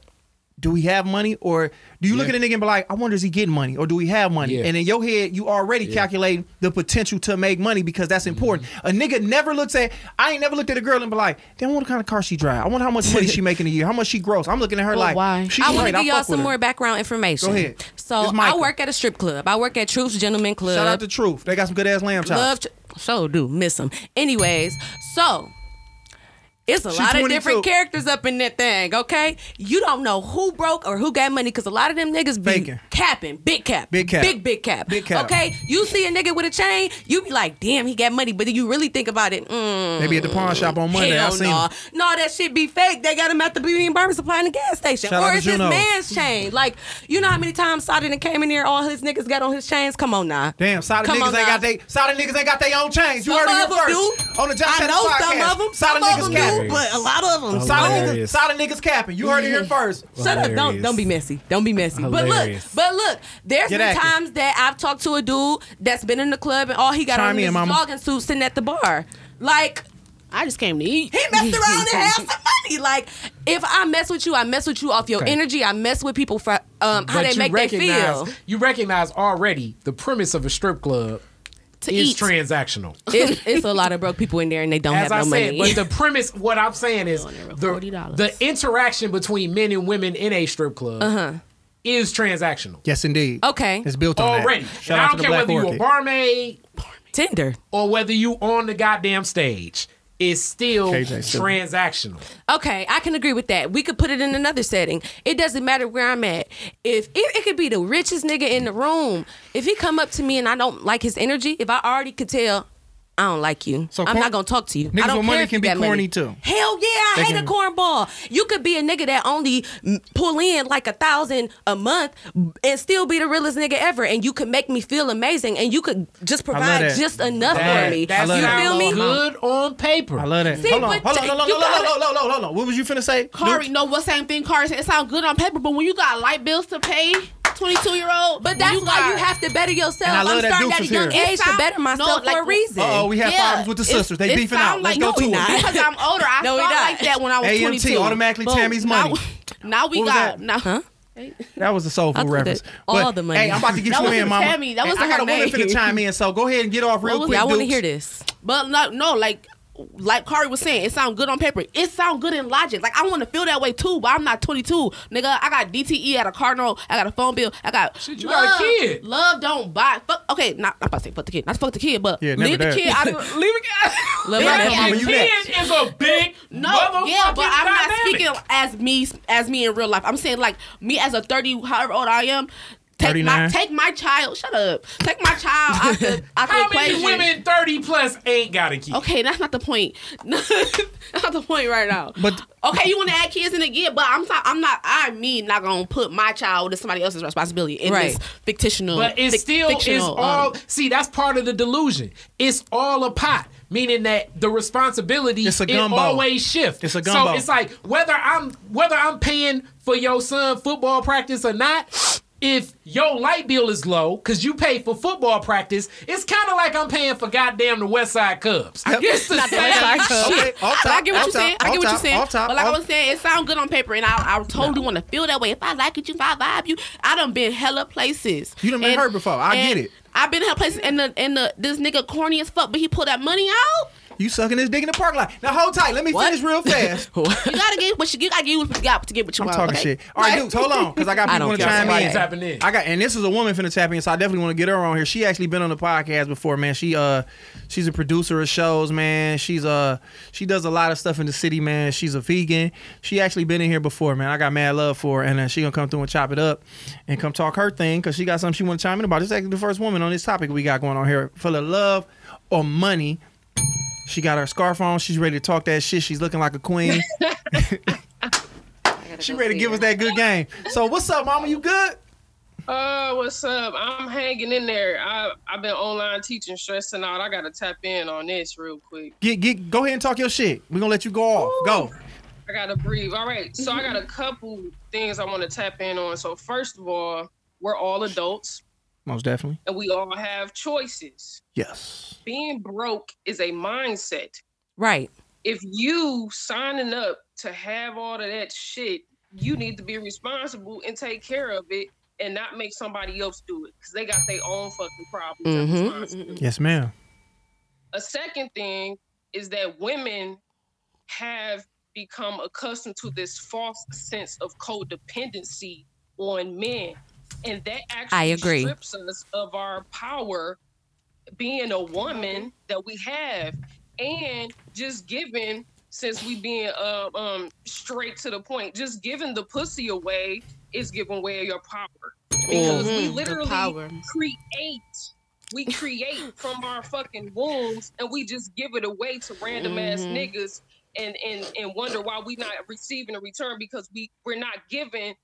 do we have money or do you look at a nigga and be like, I wonder is he getting money or do we have money? Yeah. And in your head, you already calculating the potential to make money because that's mm-hmm. important. A nigga never looks at. I ain't never looked at a girl and be like, damn, what kind of car she drive? I wonder how much money she making a year, how much she gross. I'm looking at her Well, like, why? She I want great. to give y'all some more background information. Go ahead. So I work at a strip club. I work at Truth's Gentleman Club. Shout out to Truth. They got some good ass lamb chops. Love, ch- so do miss them. Anyways, so it's a She lot of different characters up in that thing. Okay, you don't know who broke or who got money because a lot of them niggas be Faking. capping, big cap, Big cap. big big cap, Big cap. Okay, you see a nigga with a chain, you be like, damn, he got money, but then you really think about it. Mm, They be at the pawn shop on Monday. I seen no. No, that shit be fake. They got him at the beauty and barber supply in the gas station. Shout or it's his man's chain. Like, you know how many times Sada came in here, all his niggas got on his chains? Come on now. Damn, Sada niggas ain't now. got they solid niggas ain't got their own chains. You Some heard it here first do. on the Josh I know podcast. some of them. Of niggas capping. Do, but a lot of them. Solid niggas, Hilarious. solid niggas capping. You heard it here first. Shut up! Don't don't be messy. Don't be messy. But look, but look. There's Get been active. times that I've talked to a dude that's been in the club and all he got Chime on in, is mama. jogging suit sitting at the bar. Like I just came to eat. he messed around and had some money. Like if I mess with you, I mess with you off your Okay. energy. I mess with people for um how they you make they recognize feel. you recognize already the premise of a strip club To is eat. transactional. It's, it's a lot of broke people in there and they don't As have I no said, money. but the premise, what I'm saying is the, the interaction between men and women in a strip club Uh-huh. is transactional Yes, indeed. okay, It's built on already. that. And Shout I don't to the care Black whether you're a Orchid. barmaid Tinder. or whether you on the goddamn stage. It's still KJ transactional. Okay, I can agree with that. We could put it in another setting. It doesn't matter where I'm at. If it, it could be the richest nigga in the room. If he come up to me and I don't like his energy, if I already could tell I don't like you, So I'm corn- not gonna talk to you. Niggas I don't with care money can be got money. corny, too. Hell yeah, I They hate can- a cornball. You could be a nigga that only pull in like a thousand a month and still be the realest nigga ever, and you could make me feel amazing, and you could just provide just enough That, for me. that you feel sounds me? good on paper. I love that. See, hold on, hold on, hold on, hold on, gotta- hold on, hold on, hold on. What was you finna say? Kari, no, what same thing Kari said. It sounds good on paper, but when you got light bills to pay, 22 year old, But that's why you have to better yourself. I love I'm starting at a young here. age to better myself like, for a reason. Oh, we have Yeah, problems with the sisters. They beefing out. Let's like- go no, to we it. not. Because I'm older, I No, we felt like that when I was AMT, 22. automatically But Tammy's now- money. Now we What got that? now. Huh? That was a soul I food reference. that- all the money. Hey, I'm about to get That you in, wasn't mama. Tammy. That And wasn't I got a her woman name. finna chime in, so go ahead and get off real quick. yeah, I want to hear this. But no, no, like like Kari was saying, it sounds good on paper. It sounds good in logic. Like I want to feel that way too, but I'm not 22, nigga. I got DTE, I got a car note, I got a phone bill, I got Shit, you got a kid. Love don't buy. Fuck. Okay, not I'm about to say fuck the kid, not fuck the kid, but Yeah, never leave the kid out of leave the kid. Love leave her the. Mama, kid. you Kid next. is a big No, yeah, but I'm not speaking as me as me in real life. I'm saying like me as a 30, however old I am. Take my take my child. Shut up. Take my child out the out the How equation. many women 30 plus ain't got a kid? Okay, that's not the point. that's not the point right now. But- okay, you want to add kids in again, but I'm not. I'm not. I mean, not gonna put my child as somebody else's responsibility in Right. this fictional. But it fic- still is fictional, all. um, see, that's part of the delusion. It's all a pot, meaning that the responsibility It's a it gumbo. always shift. It's a gumbo. So it's like whether I'm whether I'm paying for your son football practice or not. If your light bill is low because you pay for football practice, it's kind of like I'm paying for goddamn the West Side Cubs. It's the Not the same West Side Cubs. shit. Okay, off But I get what you're saying. I get what you're saying. top, but like I was saying, it sounds good on paper, and I, I totally want to feel that way. If I like it, you, if I vibe you, I done been hella places. You done been And- hurt before. I get it. I've been hella places, and the and the this nigga corny as fuck, but he pulled that money out. You sucking his dick in the parking lot. Now hold tight. Let me finish real fast. You gotta get what you, you gotta get what you got to get what you I'm want. talking okay? shit. All right, Like- dudes, hold on, because I got people don't want to care. chime Somebody in. tapping in. I got, and this is a woman finna tap in, so I definitely want to get her on here. She actually been on the podcast before, man. She uh, she's a producer of shows, man. She's uh, she does a lot of stuff in the city, man. She's a vegan. She actually been in here before, man. I got mad love for her, and uh, she gonna come through and chop it up, and come talk her thing, cause she got something she want to chime in about. This is actually the first woman on this topic we got going on here, full of love or money. She got her scarf on. She's ready to talk that shit. She's looking like a queen. she ready to give us that good game. So what's up, mama? You good? Uh, what's up? I'm hanging in there. I I've been online teaching, stressing out. I gotta tap in on this real quick. Get get go ahead and talk your shit. We're gonna let you go off. Go. I gotta breathe. All right, so I got a couple things I want to tap in on. So first of all, we're all adults Most definitely. and we all have choices. Yes. Being broke is a mindset. Right. If you signing up to have all of that shit you need to be responsible and take care of it and not make somebody else do it because they got their own fucking problems. and Mhm. Yes, ma'am. A second thing is that women have become accustomed to this false sense of codependency on men. And that actually I agree. strips us of our power being a woman that we have and just giving since we being uh, um straight to the point just giving the pussy away is giving away your power because we Mhm, the literally power. create we create from our fucking wombs and we just give it away to random ass Mhm. niggas and and and wonder why we not receiving a return because we we're not giving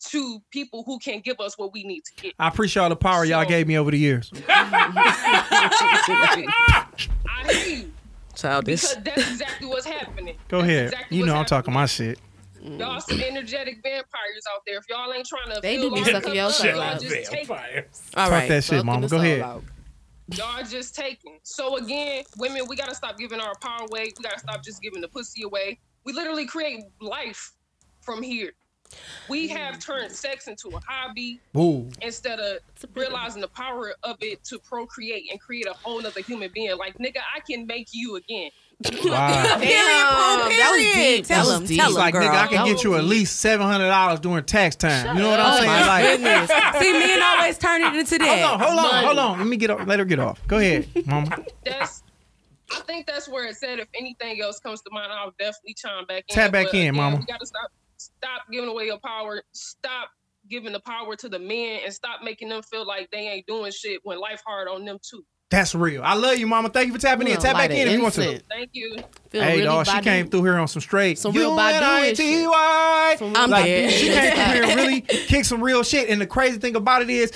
to people who can give us what we need to get I appreciate all the power y'all gave me over the years. I hear Childish. because that's exactly what's happening. Go That's ahead. exactly you know I'm talking my shit. Y'all some energetic vampires out there. If y'all ain't trying to They fill do be our sucking cup your up, soul y'all out. just take All Talk right. that shit, mama. Go ahead. Y'all just taking. So again, women, we gotta stop giving our power away. We gotta stop just giving the pussy away. We literally create life from here. We have mm. turned sex into a hobby Woo. instead of realizing the power of it to procreate and create a whole nother human being. Like, nigga, I can make you again. Wow. Damn, that was deep. Tell was him, deep. tell It's him, like, girl. nigga, I can That get you at least seven hundred dollars during tax time. You know what I'm Oh saying? my Like, goodness. See, men always turn it into hold that. on, hold on, Money. hold on. Let me get off. Let her get off. Go ahead, mama. That's I think that's where it said if anything else comes to mind, I'll definitely chime back in. Tap back But in, again, mama. We gotta stop stop giving away your power. Stop giving the power to the men and stop making them feel like they ain't doing shit when life hard on them too. That's real. I love you, mama. Thank you for tapping in. Tap back in if you want to. Thank you. Feel Hey, really dog, she came through here on some straight. Some real Badu-ish shit. U-N-I-T-Y. Some I'm Like, dead. She came through here and really kicked some real shit. And the crazy thing about it is,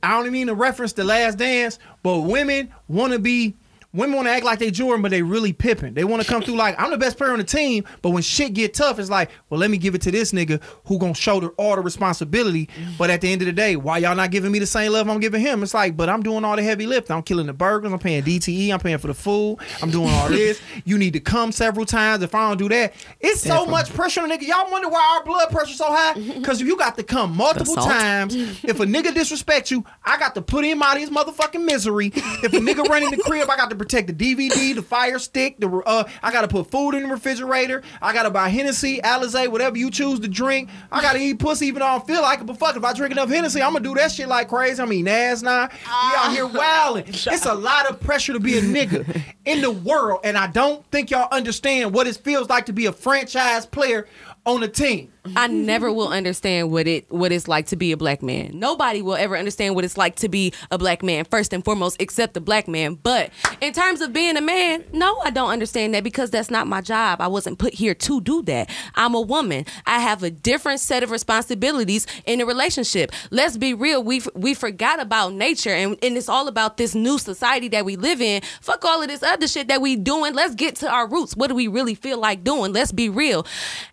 I don't mean to reference the last dance, but women want to be. Women want to act like they Jordan, but they really Pippen. They want to come through like I'm the best player on the team, but when shit get tough, it's like, well, let me give it to this nigga who gonna shoulder all the responsibility. But at the end of the day, why y'all not giving me the same love I'm giving him? It's like, but I'm doing all the heavy lift. I'm killing the burgers. I'm paying DTE. I'm paying for the food. I'm doing all this. You need to come several times. If I don't do that, it's so much pressure on a nigga. Y'all wonder why our blood pressure's so high? Because you got to come multiple times. If a nigga disrespect you, I got to put him out of his motherfucking misery. If a nigga run in the crib, I got to protect the DVD, the fire stick, the uh, I got to put food in the refrigerator. I got to buy Hennessy, Alizé, whatever you choose to drink. I got to eat pussy even though I don't feel like it. But fuck, if I drink enough Hennessy, I'm gonna do that shit like crazy. I mean, Nas now. We out here wilding. It's a lot of pressure to be a nigga in the world, and I don't think y'all understand what it feels like to be a franchise player on a team. I never will understand what it what it's like to be a black man. Nobody will ever understand what it's like to be a black man first and foremost, except the black man. But in terms of being a man, no, I don't understand that because that's not my job. I wasn't put here to do that. I'm a woman. I have a different set of responsibilities in a relationship. Let's be real. We we forgot about nature and, and it's all about this new society that we live in. Fuck all of this other shit that we doing. Let's get to our roots. What do we really feel like doing? Let's be real.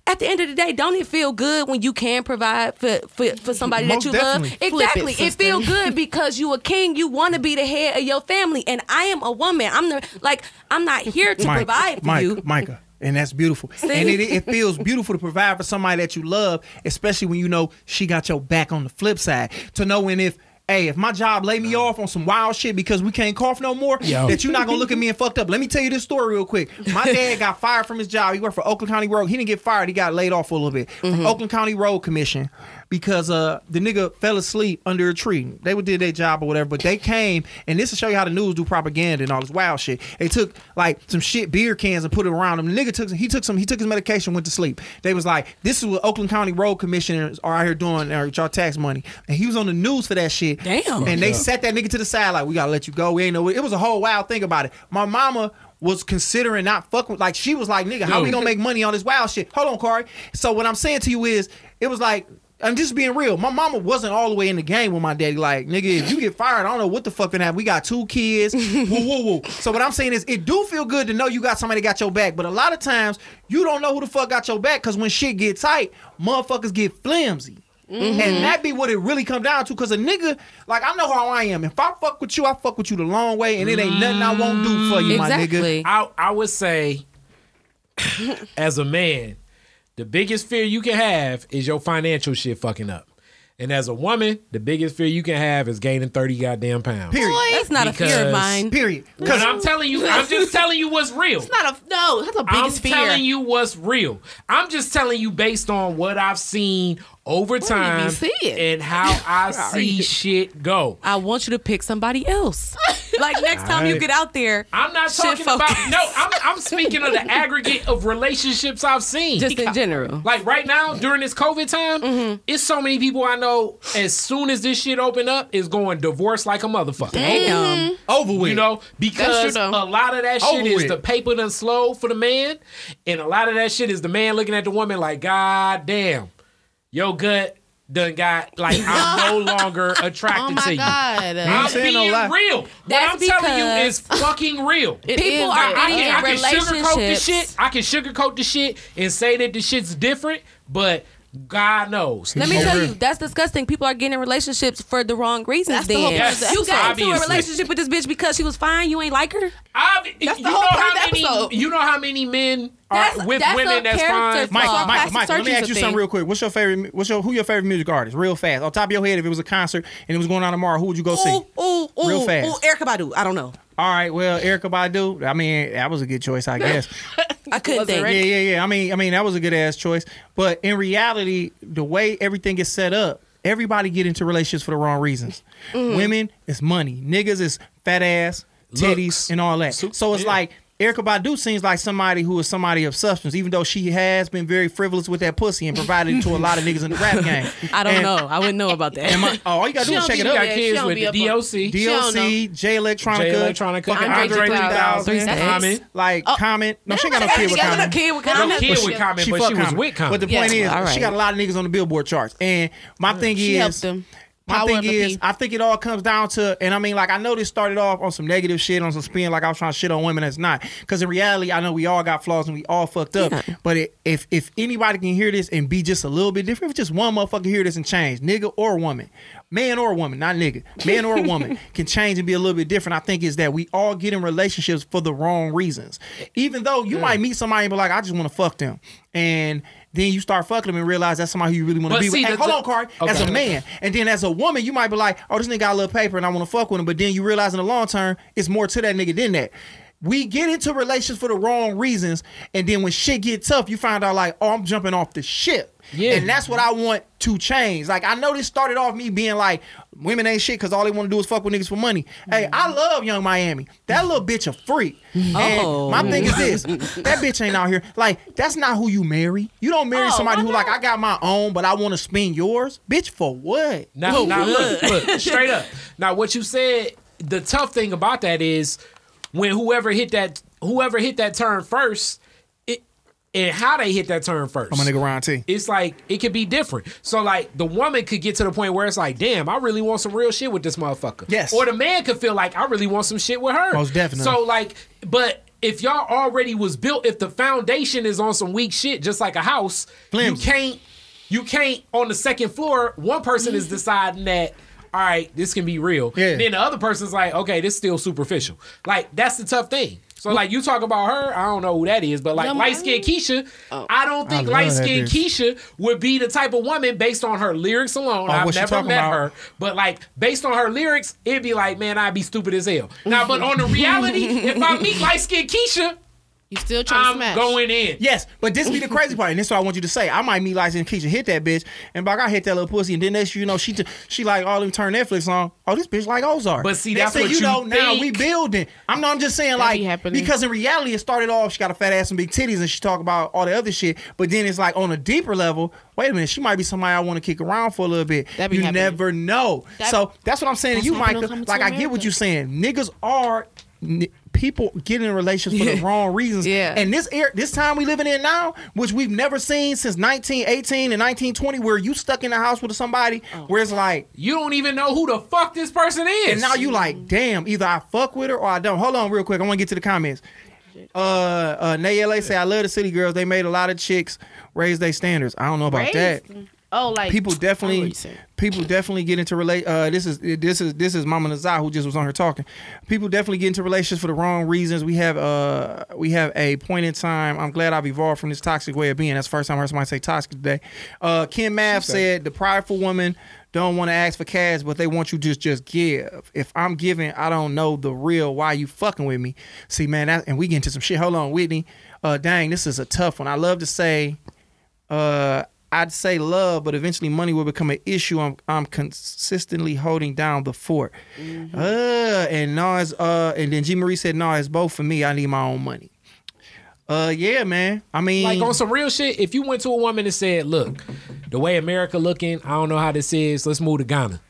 At the end of the day, don't it feel good when you can provide for for, for somebody Most that you love? It, Exactly. It, sister. feel good because you a king. You want to be the head of your family, and I am a woman. I'm the like I'm not here to Mike, provide for Mike, you. Micah. And that's beautiful. And it, it feels beautiful to provide for somebody that you love, especially when you know she got your back on the flip side. To know when if, hey, if my job lay me off on some wild shit because we can't cough no more, Yo. that you're not gonna look at me and fucked up. Let me tell you this story real quick. My dad got fired from his job. He worked for Oakland County Road. He didn't get fired. He got laid off for a little bit from mm-hmm. Oakland County Road Commission because uh the nigga fell asleep under a tree. They would did their job or whatever, but they came and this to show you how the news do propaganda and all this wild shit. They took like some shit beer cans and put it around him. The nigga took he took some he took his medication, went to sleep. They was like, this is what Oakland County Road Commissioners are out here doing uh, with y'all tax money. And he was on the news for that shit. Damn. And they set that nigga to the side like we gotta let you go. We ain't know it. It was a whole wild thing about it. My mama was considering not fucking like she was like, nigga, how we gonna make money on this wild shit? Hold on, Corey. So what I'm saying to you is it was like I'm just being real. My mama wasn't all the way in the game with my daddy. Like, nigga, if you get fired, I don't know what the fuck gonna happen. We got two kids. woo, woo, woo. So what I'm saying is, it do feel good to know you got somebody that got your back. But a lot of times, you don't know who the fuck got your back because when shit get tight, motherfuckers get flimsy. Mm-hmm. And that be what it really come down to. Cause a nigga, like I know how I am. If I fuck with you, I fuck with you the long way, and it ain't nothing I won't do for you, my nigga. I I would say, as a man, the biggest fear you can have is your financial shit fucking up. And as a woman, the biggest fear you can have is gaining 30 goddamn pounds. Period. That's not a fear of Because- mine. Period. Because I'm telling you, I'm just telling you what's real. It's not a no. That's the biggest fear. I'm biggest fear. telling you what's real. I'm just telling you based on what I've seen over you be time and how I see shit go. I want you to pick somebody else. like next time you get out there, I'm not shit talking about no. I'm, I'm speaking of the aggregate of relationships I've seen. just in general. Like right now during this COVID time, Mm-hmm. it's so many people I know. As soon as this shit open up, is going divorce like a motherfucker. Damn. Over with. You know, because a lot of that shit Over is with. the paper done slow for the man, and a lot of that shit is the man looking at the woman like, God damn, your gut done got like I'm no longer attracted oh to my you. god. I'm saying no being lie. real. What I'm telling you because- is fucking real. People is are real. I getting can, I can sugarcoat the shit. I can sugarcoat the shit and say that the shit's different, but God knows. Let me tell you, that's disgusting. People are getting in relationships for the wrong reasons. That's the then whole point of the you got into a relationship with this bitch because she was fine. You ain't like her. I've, That's you the know whole how of the many episode. you know how many men are That's- with that's women a that's fine. Mike, flaw. Mike, let me ask you thing. something real quick. What's your favorite? What's your who your favorite music artist? Real fast, on top of your head. If it was a concert and it was going on tomorrow, who would you go see? Ooh, ooh, ooh, Real fast. ooh, Erykah Badu. I don't know. All right, well, Erykah Badu. I mean, that was a good choice, I guess. I couldn't Wasn't think. Yeah, yeah, yeah. I mean, I mean, that was a good ass choice. But in reality, the way everything is set up, everybody get into relationships for the wrong reasons. Mm-hmm. Women it's money. Niggas is fat ass, titties, Looks. and all that. Su- So it's yeah. like Erykah Badu seems like somebody who is somebody of substance, even though she has been very frivolous with that pussy and provided it to a lot of niggas in the rap game. I don't And- know. I wouldn't know about that. and my- oh, all you gotta She do is check it You up. got kids with be the up on- DOC, don't Jay Electronica, Jay Electronica, fucking Andre Andre 3000. 3000, Common. like oh. comment. No, she got no kid with got a comment. kid with No comment. kid But with she- comment, she but she was with comment. But the point is, she got a lot of niggas on the Billboard charts, and my thing She is, helped them. My thing is. I think it all comes down to, and I mean, like I know this started off on some negative shit, on some spin, like I was trying to shit on women. That's not, because in reality, I know we all got flaws and we all fucked up. Yeah. But it, if if anybody can hear this and be just a little bit different, if just one motherfucker hear this and change, nigga or woman, man or woman, not nigga, man or woman can change and be a little bit different. I think is that we all get in relationships for the wrong reasons. Even though you might meet somebody and be like, I just want to fuck them, and then you start fucking them and realize that's somebody who you really want to be see, with. Hey, hold the- on, Card. As a man, and then as a woman, you might be like, oh, this nigga got a little paper and I want to fuck with him. But then you realize in the long term, it's more to that nigga than that. We get into relations for the wrong reasons, and then when shit get tough, you find out like, oh, I'm jumping off the ship. Yeah. And that's what I want to change. Like I know this started off me being like, women ain't shit because all they want to do is fuck with niggas for money. Hey, I love Yung Miami. That little bitch a freak. Oh. My thing is this: that bitch ain't out here. Like that's not who you marry. You don't marry Oh, somebody why who like I got my own, but I want to spend yours. Bitch, for what? Now, now look, look, straight up. Now, what you said, the tough thing about that is when whoever hit that, whoever hit that turn first, it, and how they hit that turn first. I'm a nigga Ron T. It's like it could be different. So like the woman could get to the point where it's like, damn, I really want some real shit with this motherfucker. Yes. Or the man could feel like I really want some shit with her. Most definitely. So like, but if y'all already was built, if the foundation is on some weak shit, just like a house, Flimsy. you can't, you can't on the second floor. One person is deciding that. All right, this can be real. Yeah. Then the other person's like, okay, this is still superficial. Like that's the tough thing. So like you talk about her, I don't know who that is, but like Young light skinned Keisha, oh. I don't think light that skinned. Keisha would be the type of woman based on her lyrics alone. Oh, I've never met about? her, but like based on her lyrics, it'd be like, man, I'd be stupid as hell. Now, but on the reality, if I meet light skinned Keisha, You still trying to I'm smash? going in. Yes, but this be the crazy part, and this is what I want you to say. I might meet like and Keisha hit that bitch, and like I hit that little pussy, and then next you know she t- she like all them turn Netflix on. Oh, this bitch like Ozark. But see, Next that's thing what you you know now we think. building. I'm not. I'm just saying That like be because in reality it started off she got a fat ass and big titties, and she talk about all the other shit. But then it's like on a deeper level. Wait a minute, she might be somebody I want to kick around for a little bit. That be you happening. never know. That- so that's what I'm saying to you, happening Micah. coming to Like I get what you're saying. Niggas are. n- People get in relations for the wrong reasons. Yeah. And this air, this time we living in now, which we've never seen since 1918 and 1920, where you stuck in the house with somebody where it's like, You don't even know who the fuck this person is. and now you like, damn, either I fuck with her or I don't. Hold on, real quick. I want to get to the comments. Uh, uh, Nay LA say I love the city girls. They made a lot of chicks raise their standards. I don't know about that. Oh, like people I know what definitely people definitely get into relate uh this is this is this is mama nazar who just was on her talking. People definitely get into relationships for the wrong reasons. We have uh we have a point in time i'm glad i've evolved from this toxic way of being. That's the first time i heard somebody say toxic today. Uh kim math said the prideful woman don't want to ask for cash but they want you to just just give. If i'm giving i don't know the real why you fucking with me. See man that, and we get into some shit. Hold on whitney. Uh dang this is a tough one. I love to say uh I'd say love, but eventually money will become an issue. I'm I'm consistently holding down the fort. Mm-hmm. Uh and Nas uh and then G Marie said, No, it's both for me. I need my own money. Uh yeah, man. I mean Like on some real shit, if you went to a woman and said, "Look, the way America looking, I don't know how this is. Let's move to Ghana."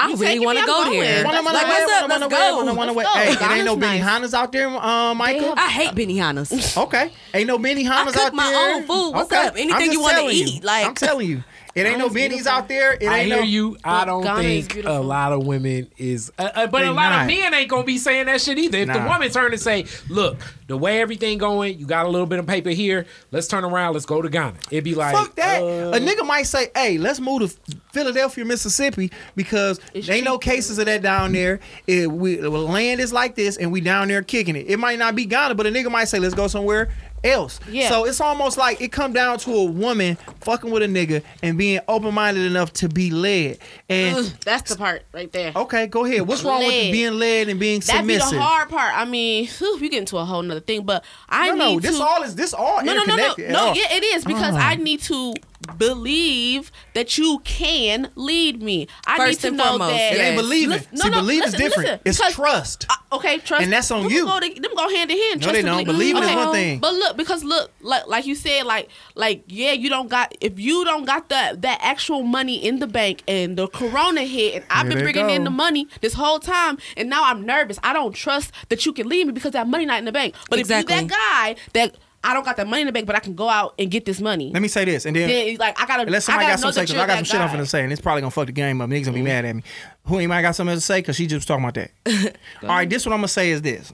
I really want to go there. Wanna- wanna Like, away, what's up? wanna Let's away, go. wanna- wanna. Let's go. Hey, it ain't no Ghana's Benny nice. Hannas out there, uh, Michael. I hate Benihanas. Okay, ain't no Benihanas cook my own food. What's okay. up? Anything you wanna eat, like- I'm telling you, it ain't no Benny's out there. It ain't I hear no, you. I don't Ghana think a lot of women is, uh, uh, but They a lot not. of men ain't gonna be saying that shit either. If the Nah. woman turn and say, "Look, the way everything going, you got a little bit of paper here. Let's turn around. Let's go to Ghana." It'd be like, Fuck that. uh, a nigga might say, "Hey, let's move to Philadelphia, Mississippi, because there ain't no cases of that down there. It, we, the land is like this, and we down there kicking it. It might not be Ghana, but a nigga might say, "Let's go somewhere." Else, Yeah. So it's almost like it come down to a woman fucking with a nigga and being open minded enough to be led. And Ugh, that's the part right there. okay, go ahead. What's wrong with being led and being That be submissive? the hard part. I mean, whew, we get into a whole nother thing, but I no, need no, this to. all is this all no, no, no, no, interconnected. no. Oh. Yeah, it is because Oh. I need to believe that you can lead me. I First need to and know foremost, that It ain't believing. Listen- no, See, no, believe is different. listen, it's trust. I- okay, trust, And that's on them you. Go to, them go hand in hand. No, Trust they don't. believe. Believing is one thing. But look, because look, like like you said, like like yeah, you don't got if you don't got that that actual money in the bank and the corona hit and I've Here been they bringing in the money this whole time and now I'm nervous. I don't trust that you can lead me because that money not in the bank. But Exactly. if you that guy that I don't got that money in the bank, but I can go out and get this money. Let me say this, and then Then like I gotta, Unless I somebody gotta got know something say, that 'cause you're I got some shit I'm guy. finna say, and it's probably gonna fuck the game up. Niggas gonna be mad at me. Who anybody got something to say? Cause she just talking about that. All right, this what I'm gonna say is this.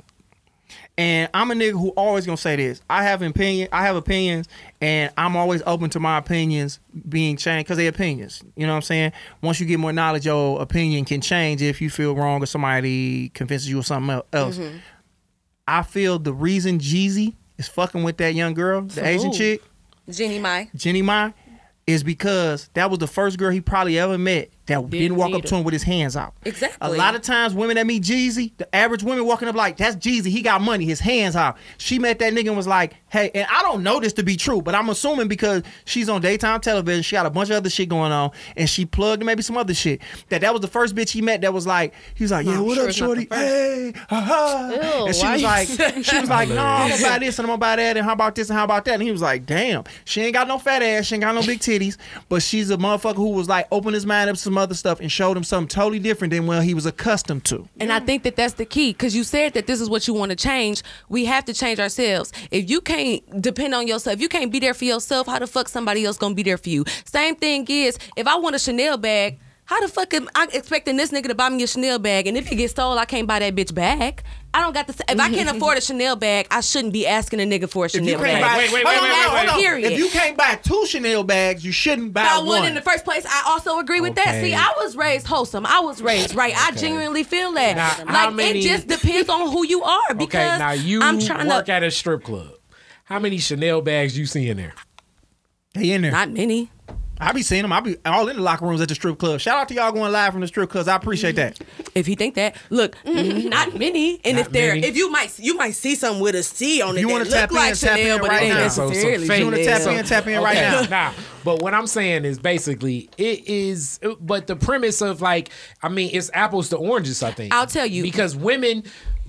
And I'm a nigga who always gonna say this. I have opinion. I have opinions, and I'm always open to my opinions being changed because they opinions. You know what I'm saying? Once you get more knowledge, your opinion can change if you feel wrong or somebody convinces you of something else. Mm-hmm. I feel the reason Jeezy is fucking with that young girl, the Asian chick, Jeannie Mai. Jeannie Mai, is because that was the first girl he probably ever met that didn't, Didn't walk need up to her. him with his hands out. Exactly. A lot of times, women that meet Jeezy, the average women walking up like, "That's Jeezy. He got money. His hands out." She met that nigga and was like, "Hey," and I don't know this to be true, but I'm assuming because she's on daytime television, she got a bunch of other shit going on, and she plugged maybe some other shit. That that was the first bitch he met that was like, he was like, "Yeah, I'm what sure up, it's shorty? Hey, ha Ew, and she was like, she was like, "No, I'm gonna this and I'm gonna that, and how about this and how about that?" And he was like, "Damn, she ain't got no fat ass, she ain't got no big titties, but she's a motherfucker who was like opened his mind up to some other stuff and showed him something totally different than what he was accustomed to." And I think that that's the key because you said that this is what you want to change. We have to change ourselves. If you can't depend on yourself, if you can't be there for yourself, how the fuck somebody else gonna be there for you? Same thing is, if I want a Chanel bag, how the fuck am I expecting this nigga to buy me a Chanel bag? And if it gets stole, I can't buy that bitch back. I don't got to. If I can't afford a Chanel bag, I shouldn't be asking a nigga for a Chanel bag. buy, Wait, wait, hold wait, wait, wait, wait. Period. If you can't buy two Chanel bags, you shouldn't buy, buy one in the first place. I also agree with that. See, I was raised wholesome. I was raised right. I genuinely feel that. Now, like how many- it just depends on who you are. Because okay, now you I'm trying work to at a strip club. How many Chanel bags you see in there? They in there. not many. I be seeing them. I be all in the locker rooms at the strip club. Shout out to y'all going live from the strip clubs. I appreciate that. If you think that, look, mm-hmm. not many. And Not if they're, many. if you might, you might see something with a C on it. you that wanna look tap in, like tap in Chanel, but right it ain't now. So- so necessarily. fake- You want to tap Chanel. in, tap in right now. Nah, but what I'm saying is basically it is. But the premise of like, I mean, it's apples to oranges. I think I'll tell you. because women.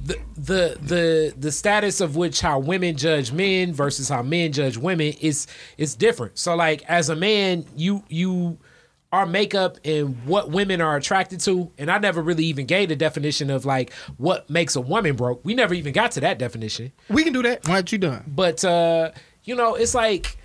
The, the the the status of which how women judge men versus how men judge women is is different. So like as a man, you you our makeup and what women are attracted to, and I never really even gave the definition of like what makes a woman broke. We never even got to that definition. We can do that. What you done? But uh, you know, it's like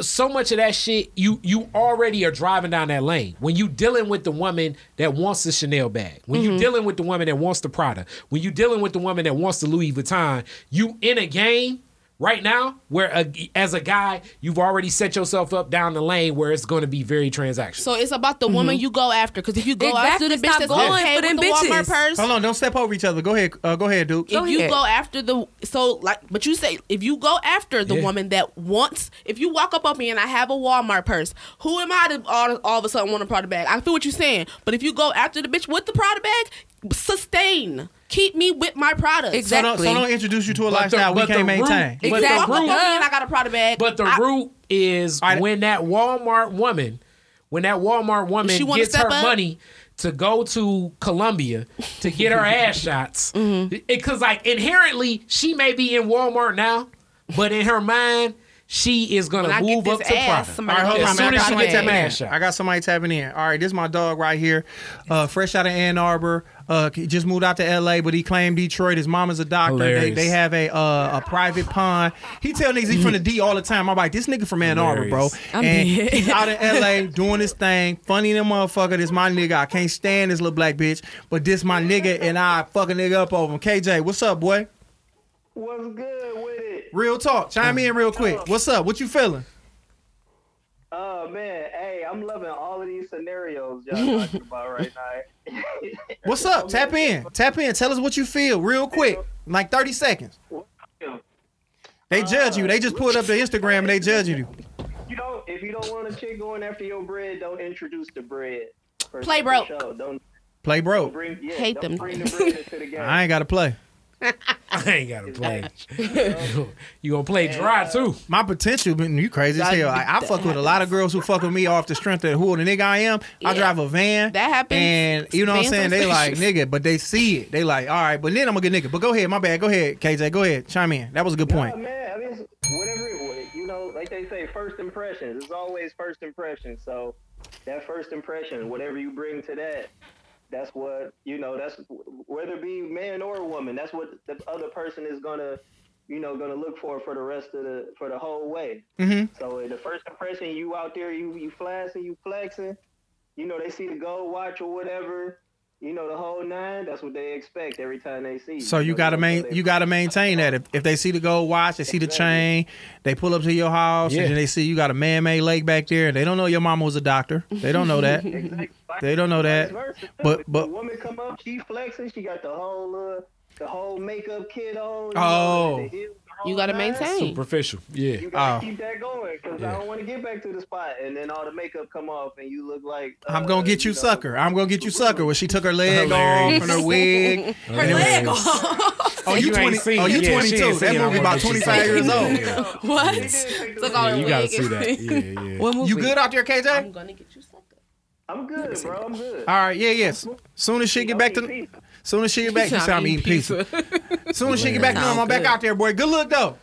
so much of that shit you you already are driving down that lane. When you dealing with the woman that wants the Chanel bag when you mm-hmm. dealing with the woman that wants the Prada when you dealing with the woman that wants the Louis Vuitton you in a game right now, where a, as a guy, you've already set yourself up down the lane where it's going to be very transactional. So it's about the woman you go after. Because if you go Exactly, after the bitch stop that's going okay for with them the Walmart purse, Hold on, don't step over each other. Go ahead. Uh, go ahead, Duke. if you go after the so like but you say if you go after the Yeah. woman that wants if you walk up on me and I have a Walmart purse, who am I to all, all of a sudden want a Prada bag? I feel what you're saying, but if you go after the bitch with the Prada bag, sustain. Keep me with my products. So don't, so don't introduce you to a But the- lifestyle we can't root- maintain. but the Walk up on root- me and I got a Prada bag. But the I- root is when that Walmart woman, when that Walmart woman She gets step her up? money to go to Colombia to get her ass shots, Mm-hmm. because like inherently she may be in Walmart now, but in her mind she is gonna When move up to ass, Prada. All right, hold as on, soon man. I as got she somebody gets that tapping ass in. I got somebody tapping in. All right, this is my dog right here, uh, fresh out of Ann Arbor. Uh, he just moved out to L.A., but he claimed Detroit. His mom is a doctor. They, Hilarious. they have a uh, a private pond. He tell niggas he from the D all the time. I'm like, this nigga from Ann Arbor, bro. I'm and dead. he's out in L.A. doing his thing. Funny than motherfucker. This my nigga. I can't stand this little black bitch, but this my nigga, and I fuck a nigga up over him. KJ, what's up, boy? What's good with it? Real talk. Chime in real quick. What's up? What you feeling? Oh man, hey, I'm loving all of these scenarios y'all talking about right now. What's up? Tap in. Tap in. Tell us what you feel real quick. Like 30 seconds. They judge you. Uh, they just pulled up the Instagram and they judge you. You know, if you don't want a chick going after your bread, don't introduce the bread. Play of broke. Don't Play broke. bring yeah, Hate don't them. bring the bread into the game. I ain't got to play. I ain't gotta play. you gonna play dry too. My potential, but you crazy as hell. I, I fuck with a lot of girls who fuck with me off the strength of who the nigga I am. I Yeah. drive a van. That happens. And you know what I'm Vans saying? are They like nigga, but they see it. They like, all right, but then I'm a good nigga. But go ahead, my bad. Go ahead, KJ. Go ahead. Chime in. That was a good Nah, point. man, I mean, it's whatever, it- was, you know, like they say, first impressions. It's always first impressions. So that first impression, whatever you bring to that, that's what you know. That's whether it be man or woman. That's what the other person is gonna, you know, gonna look for for the rest of the for the whole way. Mhm. So the first impression, you out there, you you flashing, you flexing. You know, they see the gold watch or whatever. You know, the whole nine. That's what they expect every time they see. So you know, gotta so main, you gotta maintain that. If, if they see the gold watch, they see the chain, they pull up to your house, Yeah. and then they see you got a man-made lake back there, and they don't know your mama was a doctor. They don't know that. they don't know that. Vice versa, too. But but the woman come up, she flexing. She got the whole uh, the whole makeup kit on. Oh. know, the heels, the whole You gotta nine. maintain. Superficial. Yeah. You gotta Oh. keep that going because I don't want to get back to the spot and then all the makeup come off and you look like. Uh, I'm gonna get you, know, sucker. I'm gonna get you, sucker. When she took her leg off and her wig. Her leg off. Oh, you You 20? Oh, you. Yeah, 22? ain't That seen it. movie I'm about gonna get you 25 years some. old. What? Took all Yeah, the you gotta see that. Yeah, yeah. What movie? You good out there, KJ? I'm gonna get you sucker. I'm good, bro. I'm good. All right, yeah, yes. Soon as she get back to, soon as she get back, she you sound eating pizza. Soon as she get back to normal, I'm back out there, boy. Good look though.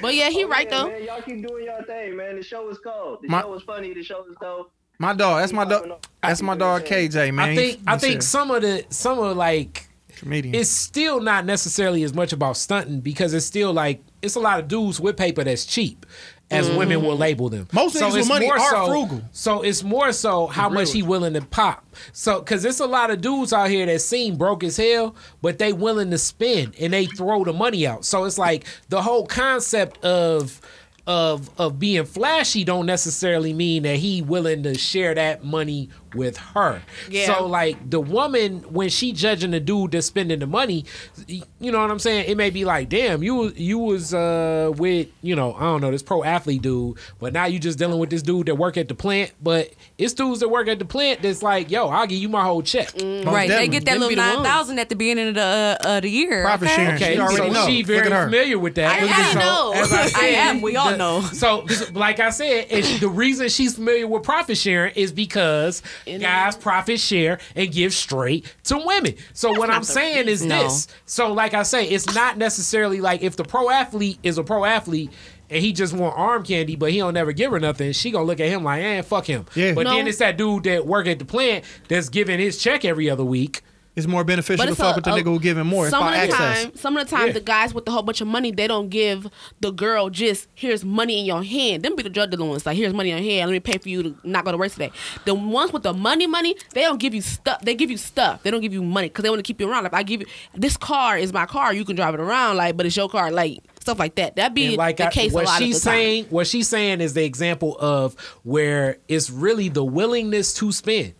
But yeah, he right Yeah, though. Man, y'all keep doing y'all thing, man. The show is cold. The My- show is funny. The show is dope. My dog. That's my dog. That's my dog, KJ. Man. I think He's- I think a some of the some of like comedian. it's still not necessarily as much about stunting because it's still like it's a lot of dudes with paper that's cheap. As women mm-hmm. will label them, Most niggas with it's money are so, frugal. So it's more so how real much with he willing to pop. So because it's a lot of dudes out here that seem broke as hell, but they willing to spend and they throw the money out. So it's like the whole concept of of of being flashy don't necessarily mean that he willing to share that money with her. Yeah. So like the woman when she judging the dude that's spending the money, you know what I'm saying? It may be like, damn, you you was uh with you know I don't know this pro athlete dude, but now you just dealing with this dude that work at the plant. But it's dudes that work at the plant that's like, yo, I'll give you my whole check. Right, they get that Them little the nine thousand at the beginning of the uh, of the year. Profit okay? sharing. Okay, She already so know. she very familiar with that. I- I So, know. as I I am. We all the- know. So, like I said, it's, the reason she's familiar with profit sharing is because guys profit share and give straight to women. So what I'm saying is No. this. So like I say, it's not necessarily like if the pro athlete is a pro athlete. And he just want arm candy, but he don't never give her nothing. She gonna look at him like, "eh, fuck him." Yeah. But No. then it's that dude that work at the plant that's giving his check every other week. It's more beneficial But to fuck a- with the a- nigga who giving more. Some about of the access. time, some of the time, Yeah. the guys with the whole bunch of money, they don't give the girl just here's money in your hand. Them be the drug dealer ones. Like here's money in your hand. Let me pay for you to not go to work today. The ones with the money, money, they don't give you stuff. They give you stuff. They don't give you money because they want to keep you around. Like I give you this car is my car. You can drive it around. Like, but it's your car. Like stuff like that. That'd be And like the I- case a what lot she's of the time. saying, what she's saying is the example of where it's really the willingness to spend.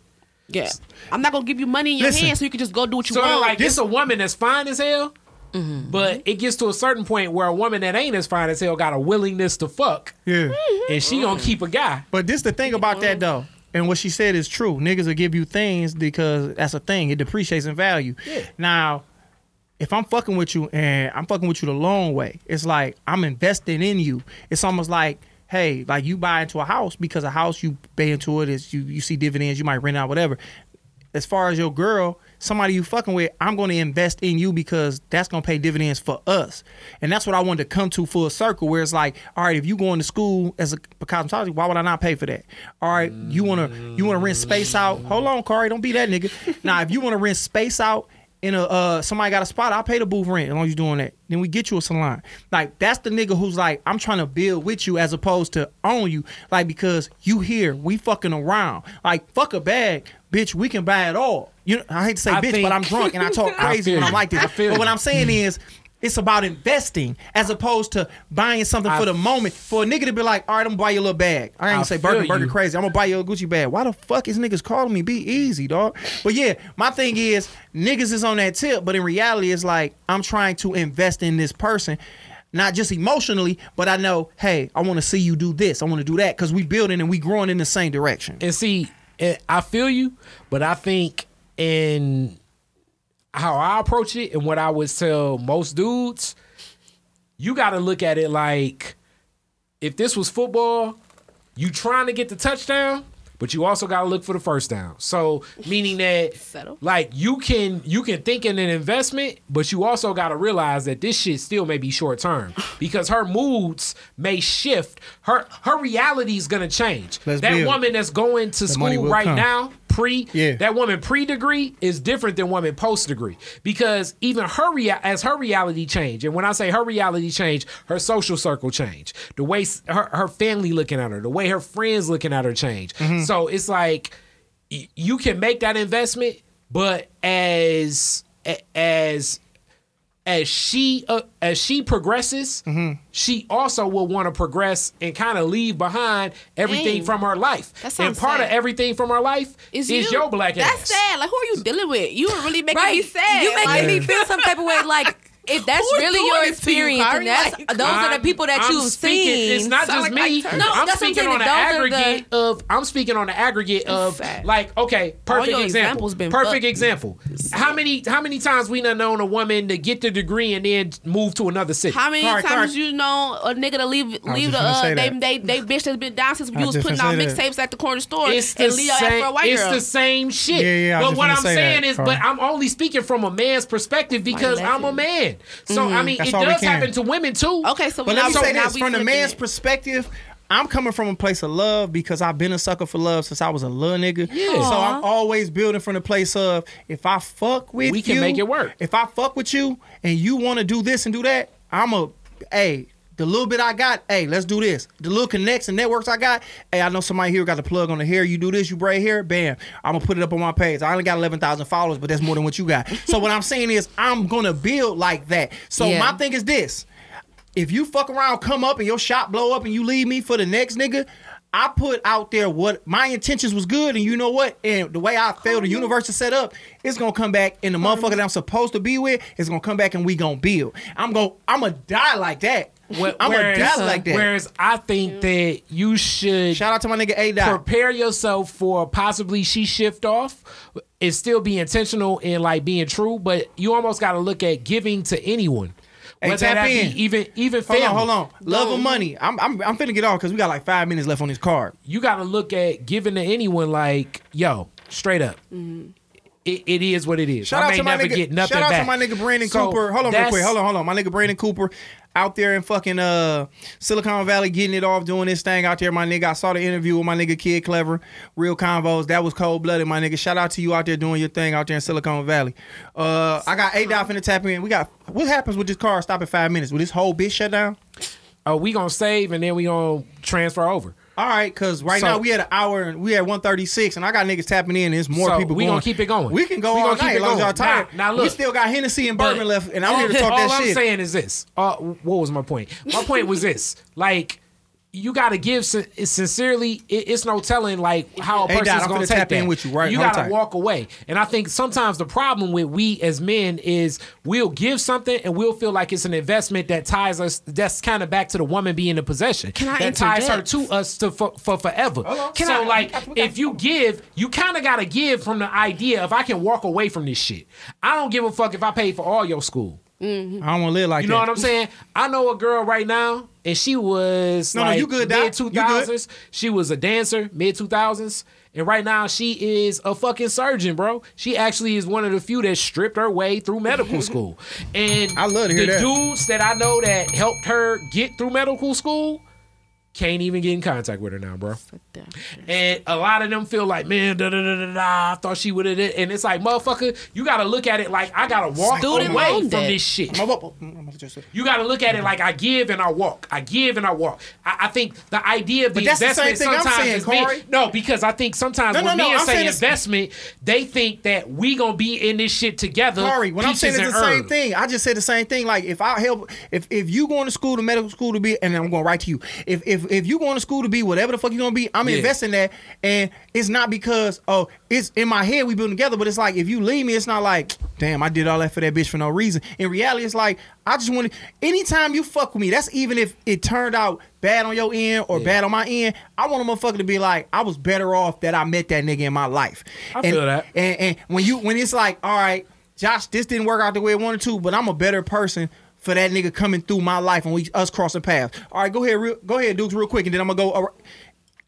Yeah, I'm not gonna give you money in your Listen. hand so you can just go do what you So want. like, it's a woman that's fine as hell, Mm-hmm. but it gets to a certain point where a woman that ain't as fine as hell got a willingness to fuck, Yeah. and she gonna keep a guy. But this the thing about that though, and what she said is true. Niggas will give you things because that's a thing. It depreciates in value. Yeah. Now, if I'm fucking with you and I'm fucking with you the long way, it's like I'm investing in you. It's almost like, hey, like you buy into a house because a house you pay into it is you you see dividends, you might rent out whatever. As far as your girl, somebody you fucking with, I'm going to invest in you because that's going to pay dividends for us. And that's what I wanted to come to full circle where it's like, all right, if you going to school as a cosmetologist, why would I not pay for that? All right, you want to you want to rent space out. Hold on, Corey, don't be that nigga. now, if you want to rent space out in a uh somebody got a spot, I'll pay the booth rent as long as you're doing that. Then we get you a salon. Like that's the nigga who's like, I'm trying to build with you as opposed to own you. Like because you here, we fucking around. Like fuck a bag, bitch. We can buy it all. You know, I hate to say I bitch, think- but I'm drunk and I talk crazy feel when I'm like this. I feel But what. I'm saying is. It's about investing as opposed to buying something for the moment. For a nigga to be like, all right, I'm gonna buy you a little bag. I ain't gonna say burger, burger crazy. I'm gonna buy you a Gucci bag. Why the fuck is niggas calling me? Be easy, dog. But yeah, my thing is niggas is on that tip, but in reality, it's like I'm trying to invest in this person. Not just emotionally, but I know, hey, I want to see you do this. I want to do that because we building and we growing in the same direction. And see, I feel you, but I think in how I approach it and what I would tell most dudes, you got to look at it like if this was football, you trying to get the touchdown, but you also got to look for the first down. So meaning that like you can you can think in an investment, but you also got to realize that this shit still may be short term because her moods may shift. Her her reality is gonna change. Let's that build. woman that's going to The school right come. now pre Yeah. that woman pre degree is different than woman post degree because even her rea- as her reality change and when I say her reality change her social circle change the way her, her family looking at her the way her friends looking at her change Mhm. so it's like you can make that investment but as as as she uh, as she progresses, Mm-hmm. she also will want to progress and kind of leave behind everything Dang. from her life. That and sounds part of everything from her life is, you. your black That's ass. That's sad. Like who are you dealing with? You are really making Right. me sad. You making Like, me feel some type of way. Like if that's Who is really your this to you, experience, and that's Like, those are the people that I'm you've speaking- seen. It's not just like me. Ike Turner. No, I'm that's speaking on the those are the- aggregate of. I'm speaking on the aggregate of sad. like okay, perfect your example. been Perfect example. How many how many times we done known a woman to get the degree and then move to another city? How many Kari, times Kari. you know a nigga to leave leave the uh, they, they they bitch that's been down since I you was putting gonna out mixtapes at the corner store It's and leave your ass for a same. white It's girl. the same shit. Yeah, yeah, but what I'm saying is, but I'm only speaking from a man's perspective because I'm a man. So I mm-hmm. mean, That's it does happen to women too. Okay, so But now, let me so say now this from the man's it. perspective. I'm coming from a place of love because I've been a sucker for love since I was a little nigga. Yeah. So I'm always building from the place of if I fuck with you We can you, make it work. If I fuck with you and you want to do this and do that, I'm a hey. The little bit I got, hey, let's do this. The little connects and networks I got, hey, I know somebody here got the plug on the hair. You do this, you braid hair, bam. I'm gonna put it up on my page. I only got eleven thousand followers, but that's more than what you got. so what I'm saying is, I'm gonna build like that. So Yeah. my thing is this: if you fuck around, come up and your shop blow up and you leave me for the next nigga, I put out there what my intentions was good, and you know what? And the way I feel the universe is set up, it's gonna come back, and the motherfucker that I'm supposed to be with is gonna come back, and we gonna build. I'm gonna, I'm gonna die like that. Wh- I'm gonna whereas- die like that. Whereas I think that you should Shout out to my nigga A Dot. prepare yourself for possibly she shift off and still be intentional and like being true, but you almost got to look at giving to anyone. Hey, Whether tap that be in. even even Hold on, hold on. Love or money? I'm, I'm, I'm finna get off because we got like five minutes left on this card. You got to look at giving to anyone like, yo, straight up. Mm-hmm. It, it is what it is. Shout I out may to my never nigga. get nothing shout out back. to my nigga Brandon So Cooper. Hold on real quick. Hold on, hold on. My nigga Brandon Cooper out there in fucking uh Silicon Valley getting it off, doing this thing out there. My nigga, I saw the interview with my nigga Kid Clever, real convos. That was cold blooded, my nigga. Shout out to you out there doing your thing out there in Silicon Valley. Uh, I got A in the tap in. We got what happens with this car stopping five minutes? Will this whole bitch shut down? Oh, we gonna save and then we gonna transfer over. All right, because right So- now we had an hour and we had 136, and I got niggas tapping in. And there's more So people we going. gonna keep it going. We can go We all gonna keep night it as long as y'all tired. Now- now we still got Hennessy and bourbon left, and I'm here to talk that shit. all I'm saying is this. Uh, what was my point? My point was this. Like, you got to give sin- sincerely. It, it's no telling like how a Hey, Dad, person's I'm going finna to take tap in that. with you, right? You got to tight. walk away. And I think sometimes the problem with we as men is we'll give something and we'll feel like it's an investment that ties us. That's kind of back to the woman being in possession. Can I that ties her to us to for, for forever. Can so I- like, if you give, you kind of got to give from the idea of I can walk away from this shit. I don't give a fuck if I pay for all your school. Mm-hmm. I don't want to live like you that. know what I'm saying? I know a girl right now, and she was No, no, like you good, mid two thousands. She was a dancer, mid two thousands, and right now she is a fucking surgeon, bro. She actually is one of the few that stripped her way through medical school. And I love to hear the that. dudes that I know that helped her get through medical school. Can't even get in contact with her now, bro. And a lot of them feel like, man, da da da da da. I thought she would have. It. And it's like, motherfucker, you gotta look at it like I gotta walk Student away from debt. this shit. mm, You got to look at it like I give and I walk. I give and I walk. I, I think the idea of the But that's the same investment thing I'm sometimes saying, is men- Corey. no, because I think sometimes No, no, when no, men I'm say investment, they think that we gonna be in this shit together. Corey, when I'm saying peaches it's the and same thing, I just said the same thing. Like if I help, if if you going to school to medical school to be, and I'm gonna write to you. If if if you going to school to be whatever the fuck you gonna be, I'm Yeah. investing that, and it's not because oh it's in my head we building together, but it's like if you leave me, it's not like damn I did all that for that bitch for no reason. In reality, it's like I just want to. Anytime you fuck with me, that's even if it turned out bad on your end or bad on my end. I want a motherfucker to be like I was better off that I met that nigga in my life. I and, feel that. And, and when you when it's like all right. Josh, this didn't work out the way it wanted to, but I'm a better person for that nigga coming through my life and we us crossing paths. All right, go ahead, real, go ahead, Dukes, real quick, and then I'm gonna go.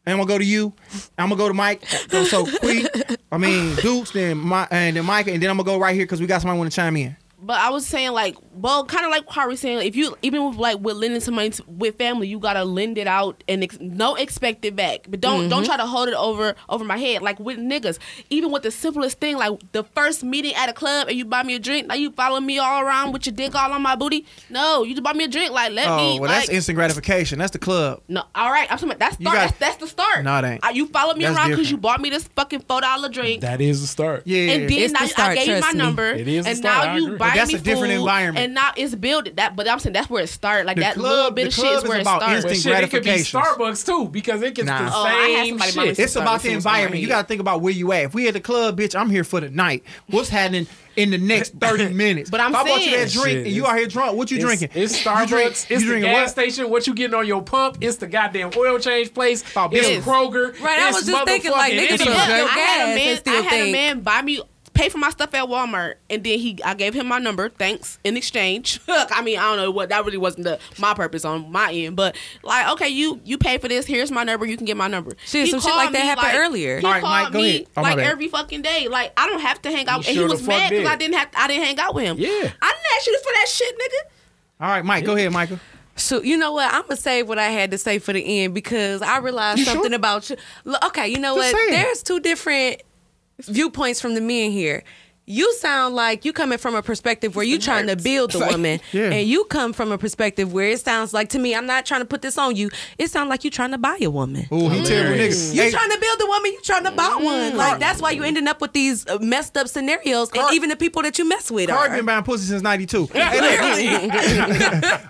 I'm gonna go to you. I'm gonna go to Mike. Go so quick. I mean Dukes, then my and then Mike, and then I'm gonna go right here because we got somebody want to chime in. But I was saying like, well, kind of like how we saying, if you even with like with lending some money to, with family, you gotta lend it out and ex- no expect it back. But don't don't Mhm. try to hold it over over my head. Like with niggas, even with the simplest thing, like the first meeting at a club and you buy me a drink, now you following me all around with your dick all on my booty. No, you just buy me a drink. Like let oh, me. well, like, that's instant gratification. That's the club. no, all right. I'm talking about that's You start. got- that's, that's the start. No, it ain't. Uh, you followed me That's around because you bought me this fucking four dollar drink. That is the start. Yeah, And then It's the start, I gave you my trust me. number, It is the and start, now I you agree. Buy But that's me a different food, environment. and now it's built that. But I'm saying that's where it started. Like The that club- little bit of shit is is where it about starts. But instant shit, it could be. Starbucks too because it gets Nah. the Oh, I had same somebody shit. money It's about the Starbucks was my environment. You got to think about where you at. If we at the club, bitch, I'm here for the night. What's happening in the next 30 minutes? But I'm if I bought you saying- that drink Shit, and you it's- out here drunk, what you It's- drinking? It's You Starbucks. drink- it's you the drinking gas what? station. What you getting on your pump? It's the goddamn oil change place. Oh, it's. Kroger. Right, I it's was just thinking, like, motherfucking niggas anything. fuck Yeah, I had gas a man. I had a man buy me pay for my stuff at Walmart, and then he I gave him my number. Thanks in exchange. I mean, I don't know what that really wasn't the my purpose on my end, but like, okay, you you pay for this. Here's my number. You can get my number. Shit, He some shit like that happened like- earlier. He All right, called Mike, go me. Oh, like every fucking day. Like I don't have to hang out, You and he was mad because did. I didn't have I didn't hang out with him. Yeah. I didn't ask you this for that shit, nigga. All right, Mike, go ahead, Michael. So you know what? I'm gonna save what I had to say for the end because I realized You something sure? about you. Look, Okay, you know Just what? saying. There's two different viewpoints from the men here. You sound like you coming from a perspective where you trying to build the woman, Yeah. and you come from a perspective where it sounds like to me. I'm not trying to put this on you. It sounds like you trying to buy a woman. Ooh, he terrible nigga. You Hey, trying to build a woman, you trying to buy one. Like that's why you ending up with these uh, messed up scenarios, Car- and even the people that you mess with Cardi are. been buying pussy since 92. Hey.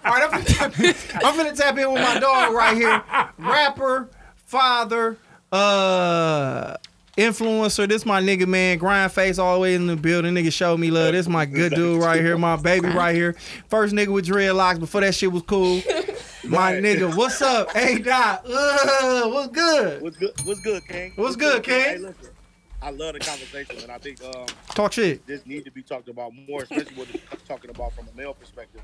All right, I'm finna, tap in, I'm finna tap in with my dog right here. Rapper, father, uh, influencer. This my nigga, man. Grind face all the way in the building. Nigga, show me love. This my good dude right here. My baby right here. First nigga with dreadlocks before that shit was cool. My nigga, what's up? Hey, Doc. Uh, what's good? What's good? What's good, King? What's good, King? Hey, listen, I love the conversation, and I think um, Talk shit. this need to be talked about more, especially what it's talking about from a male perspective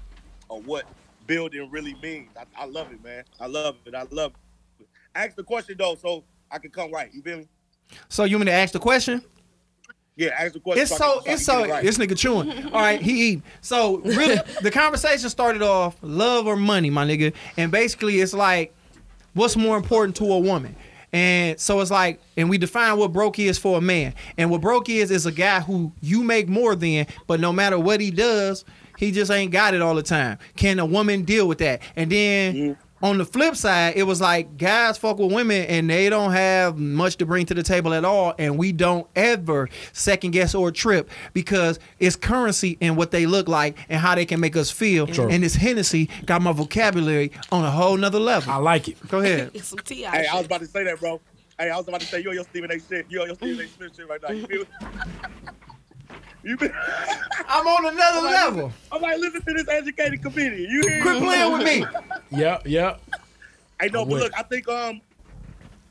of what building really means. I, I love it, man. I love it. I love it. Ask the question though, so I can come right. You feel me? So you want me to ask the question? Yeah, ask the question. It's I so it's so it right. this nigga chewing. All right, he eating. So really, the conversation started off love or money, my nigga, and basically it's like, what's more important to a woman? And so it's like, and we define what broke is for a man. And what broke is is a guy who you make more than, but no matter what he does, he just ain't got it all the time. Can a woman deal with that? And then mm-hmm. On the flip side, it was like guys fuck with women and they don't have much to bring to the table at all, and we don't ever second guess or trip because it's currency in what they look like and how they can make us feel. True. And this Hennessy got my vocabulary on a whole nother level. I like it. Go ahead. Some Ti. Hey, I was about to say that, bro. Hey, I was about to say you on your Stephen A. shit. You on your Stephen A. Smith shit right now. You feel? You been? I'm on another I'm like, level. listen- I'm like, listen to this educated comedian. You hear? Quit playing with me. Yep, yep. Hey, no, I'm but look, I think um,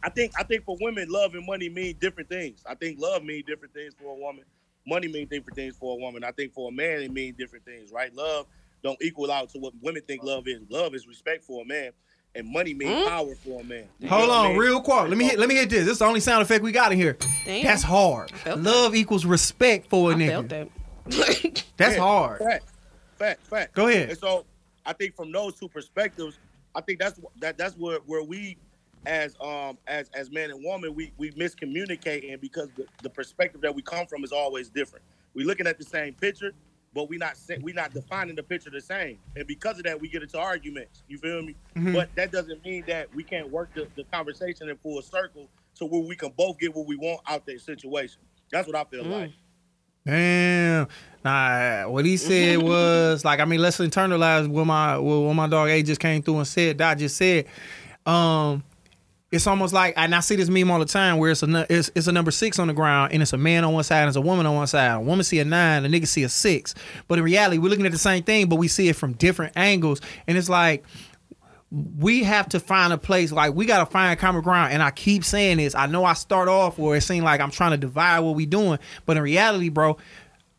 I think I think for women, love and money mean different things. I think love mean different things for a woman. Money mean different things for a woman. I think for a man, it mean different things, right? Love don't equal out to what women think love is. Love is respect for a man, and money mean Mm. power for a man. You Hold know what I on, mean? real quick. Let me hit. Let me hit this. This is the only sound effect we got in here. Damn. That's hard. felt Love equals respect for a nigga. felt that. That's Yeah, hard. Fact, fact, fact. Go ahead. And so I think from those two perspectives, I think that's that that's where where we as um as as man and woman we we miscommunicate and because the, the perspective that we come from is always different. We looking at the same picture, but we not sa- we not defining the picture the same. And because of that, we get into arguments. You feel me? Mhm. But that doesn't mean that we can't work the, the conversation in full circle to where we can both get what we want out there situation. That's what I feel like. Damn. Nah, what he said was like, I mean, let's internalize what my what, what my dog A just came through and said. Dot just said, um, it's almost like, and I see this meme all the time where it's a it's, it's a number six on the ground and it's a man on one side and it's a woman on one side. A woman see a nine, a nigga see a six. But in reality, we're looking at the same thing, but we see it from different angles. And it's like we have to find a place like we gotta find common ground and i keep saying this i know i start off where it seems like i'm trying to divide what we doing but in reality bro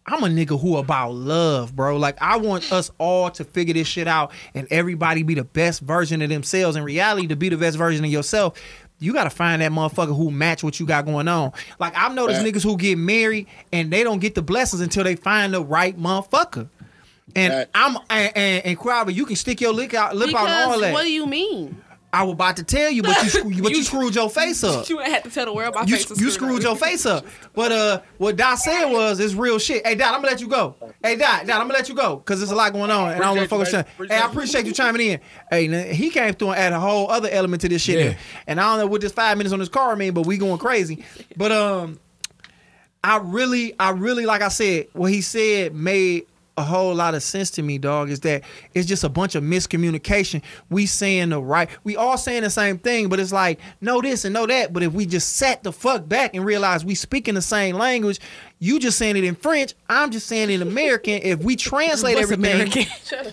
i'm a nigga who about love bro like i want us all to figure this shit out and everybody be the best version of themselves in reality to be the best version of yourself you gotta find that motherfucker who match what you got going on. Like I've noticed Fact. niggas who get married and they don't get the blessings until they find the right motherfucker. And I'm and, and, and Crowder, you can stick your lip out, lip out and all that. what do you mean? I was about to tell you, but you screw- but you, screwed your face up. You ain't had to tell the world my You, face. you screwed screwed up. your face up. But uh, what Dot said was it's real shit. Hey Dot, I'm gonna let you go. Hey Dot, Dot, I'm gonna let you go because there's a lot going on, and I don't want to Appreciate focus. you, on. Hey, I appreciate you chiming in. Hey, now, he came through and added a whole other element to this shit, Yeah. and I don't know what this five minutes on this car mean, but we going crazy. But um, I really, I really, like I said, what he said made a whole lot of sense to me, dog. Is that it's just a bunch of miscommunication. We saying the right, we all saying the same thing, but it's like know this and know that. But if we just sat the fuck back and realize we speaking the same language, you just saying it in French, I'm just saying it in American. If we translate What's everything, American?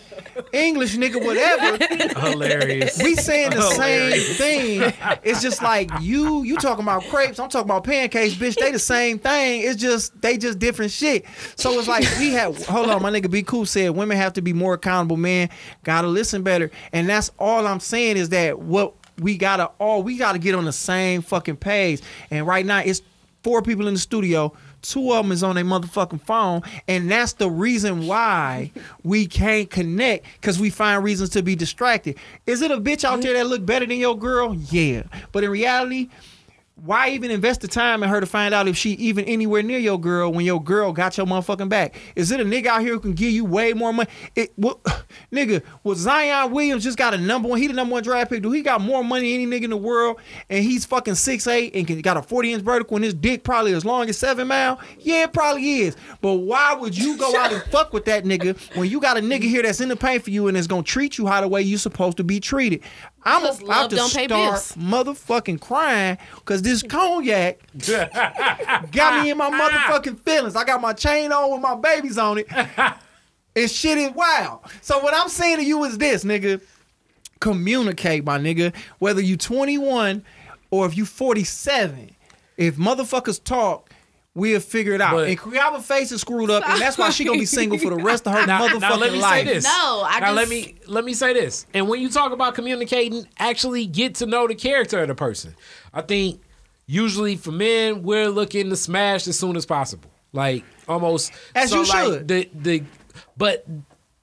English, nigga, whatever. Hilarious. We saying the same thing. It's just like you you talking about crepes, I'm talking about pancakes, bitch. They the same thing. It's just they just different shit. So it's like we have hold on, my nigga Be Cool said women have to be more accountable, man. Gotta listen better. And that's all I'm saying is that what we gotta all we gotta get on the same fucking page. And right now it's four people in the studio. Two of them is on their motherfucking phone, and that's the reason why we can't connect because we find reasons to be distracted. Is it a bitch out mm-hmm. there that look better than your girl? Yeah, but in reality, why even invest the time in her to find out if she even anywhere near your girl when your girl got your motherfucking back? Is it a nigga out here who can give you way more money? It, what, nigga, was Zion Williams just got a number one? He the number one draft pick. Do he got more money than any nigga in the world? And he's fucking six eight and can, got a forty inch vertical and his dick probably as long as seven mile. Yeah, it probably is. But why would you go out and fuck with that nigga when you got a nigga here that's in the paint for you and is gonna treat you how the way you supposed to be treated? I'm Because about to start bills. motherfucking crying because this cognac got me in my motherfucking feelings. I got my chain on with my babies on it. and shit is wild. So what I'm saying to you is this, nigga. Communicate, my nigga. Whether you 21 or if you 47, if motherfuckers talk, we'll figure it out. But- and Kriaba face is screwed up, and that's why she gonna be single for the rest of her now, motherfucking now let me life. say this. No, I now let me let me say this. And when you talk about communicating, actually get to know the character of the person. I think usually for men, we're looking to smash as soon as possible. Like almost As you like, should. The the but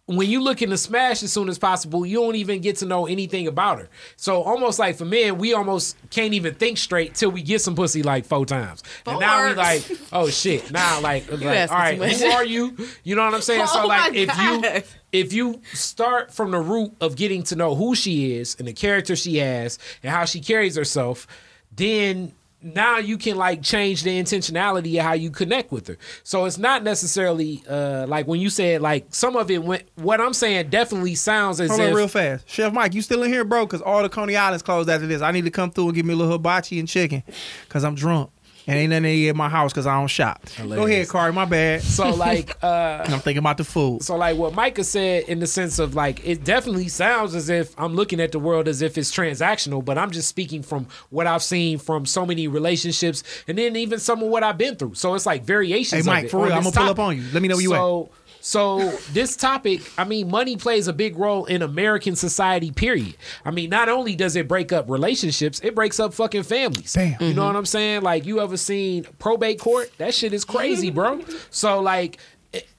when you looking to smash as soon as possible, you don't even get to know anything about her. So almost like for men, we almost can't even think straight till we get some pussy like four times. And now we Four. like, oh shit. Now like, like all right, who are you? You know what I'm saying? so Oh like if God. you if you start from the root of getting to know who she is and the character she has and how she carries herself, then now you can like change the intentionality of how you connect with her. So it's not necessarily uh like when you said like some of it went what I'm saying definitely sounds as Hold if on real fast. Chef Mike, you still in here, bro? Because all the Coney Islands closed after this. I need to come through and give me a little hibachi and chicken because I'm drunk. And ain't nothing to at my house because I don't shop. Go ahead, Hilarious. Kari. My bad. So like uh I'm thinking about the food. So like what Micah said in the sense of like it definitely sounds as if I'm looking at the world as if it's transactional, but I'm just speaking from what I've seen from so many relationships and then even some of what I've been through. So it's like variations. Hey, Mike, for real, I'm gonna pull up on you. Let me know where you so, So this topic, I mean, money plays a big role in American society. Period. I mean, not only does it break up relationships, it breaks up fucking families. Damn. You know mm-hmm. what I'm saying? Like, you ever seen probate court? That shit is crazy, bro. So like.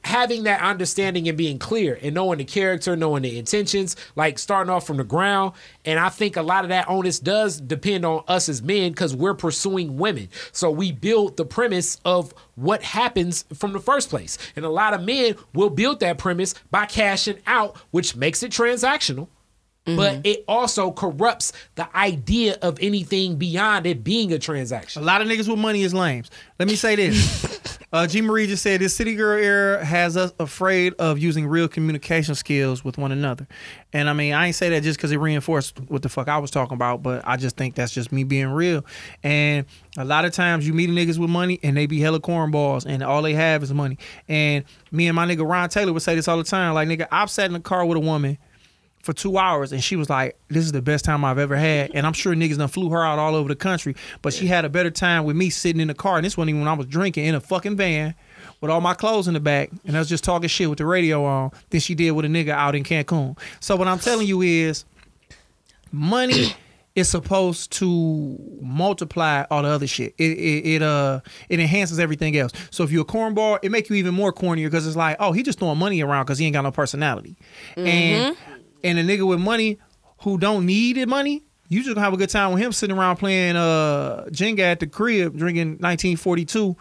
Having that understanding and being clear and knowing the character, knowing the intentions, like starting off from the ground. And I think a lot of that onus does depend on us as men because we're pursuing women. So we build the premise of what happens from the first place. And a lot of men will build that premise by cashing out, which makes it transactional. But mm-hmm. it also corrupts the idea of anything beyond it being a transaction. A lot of niggas with money is lames. Let me say this. uh, G. Marie just said this city girl era has us afraid of using real communication skills with one another. And I mean, I ain't say that just because it reinforced what the fuck I was talking about, but I just think that's just me being real. And a lot of times you meet niggas with money and they be hella cornballs and all they have is money. And me and my nigga Ron Taylor would say this all the time. Like, nigga, I've sat in the car with a woman for two hours and she was like, This is the best time I've ever had. And I'm sure niggas done flew her out all over the country. But she had a better time with me sitting in the car. And this wasn't even when I was drinking in a fucking van with all my clothes in the back. And I was just talking shit with the radio on than she did with a nigga out in Cancun. So what I'm telling you is money is supposed to multiply all the other shit. It, it, it uh it enhances everything else. So if you're a cornball, it make you even more cornier because it's like, oh, he just throwing money around because he ain't got no personality. And and a nigga with money who don't need the money, you just gonna have a good time with him sitting around playing uh Jenga at the crib, drinking 1942,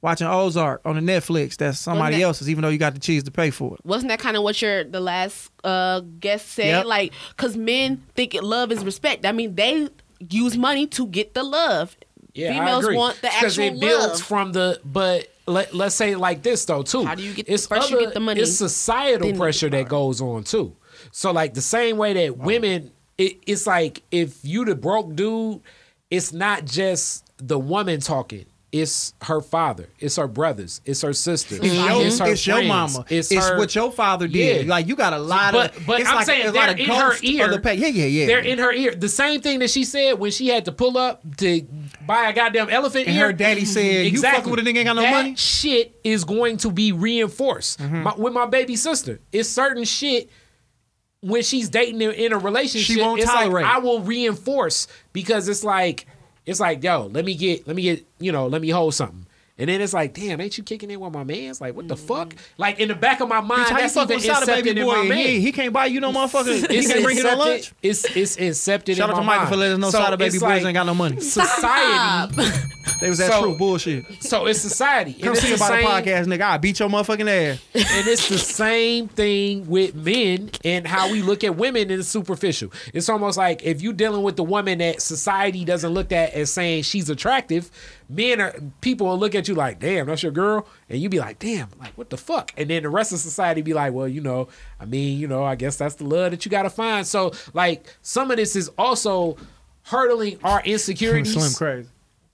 watching Ozark on the Netflix. That's somebody that- else's, even though you got the cheese to pay for it. Wasn't that kind of what your the last uh guest said? Yep. Like, cause men think it- love is respect. I mean, they use money to get the love. Yeah, Females I agree. want the because actual it builds love. from the. But let, let's say it like this though too. How do you get it's first you other- get the money, It's societal pressure that goes on too. So like the same way that women, it, it's like if you the broke dude, it's not just the woman talking. It's her father. It's her brothers. It's her sisters. It's your, It's her it's your mama. It's, her- what your father did. Yeah. Like you got a lot but, of. But it's I'm like, saying a they're lot of in her ear. the. Yeah, yeah, yeah. They're in her ear. The same thing that she said when she had to pull up to buy a goddamn elephant And ear. her daddy said, "You fucking with a nigga ain't got no that money?" Shit is going to be reinforced Mm-hmm. My- with my baby sister. It's certain shit when she's dating in, in a relationship. She won't it's tolerate. Like I will reinforce because it's like it's like yo, let me get let me get you know let me hold something. And then it's like, damn, ain't you kicking in with my man's? Like, what the mm-hmm. fuck? Like in the back of my mind, Bitch, how you that's fuck even with Sada incepted baby in boy? my and man. He, he can't buy you no motherfucker. he can't bring you no incepted- lunch. It's it's incepted. Shout in out to Michael mind. for letting us know So Sada baby it's boys like ain't got no money. Society. They was that So- true bullshit. So it's society. Come and it's see the about same, a podcast, nigga. I beat your motherfucking ass. and it's the same thing with men and how we look at women in the superficial. It's almost like if you dealing with the woman that society doesn't look at as saying she's attractive, men are people will look at you like, damn, that's your girl. And you be like, damn, like what the fuck? And then the rest of society be like, well, you know, I mean, you know, I guess that's the love that you gotta find. So like some of this is also hurdling our insecurities. Slim crazy.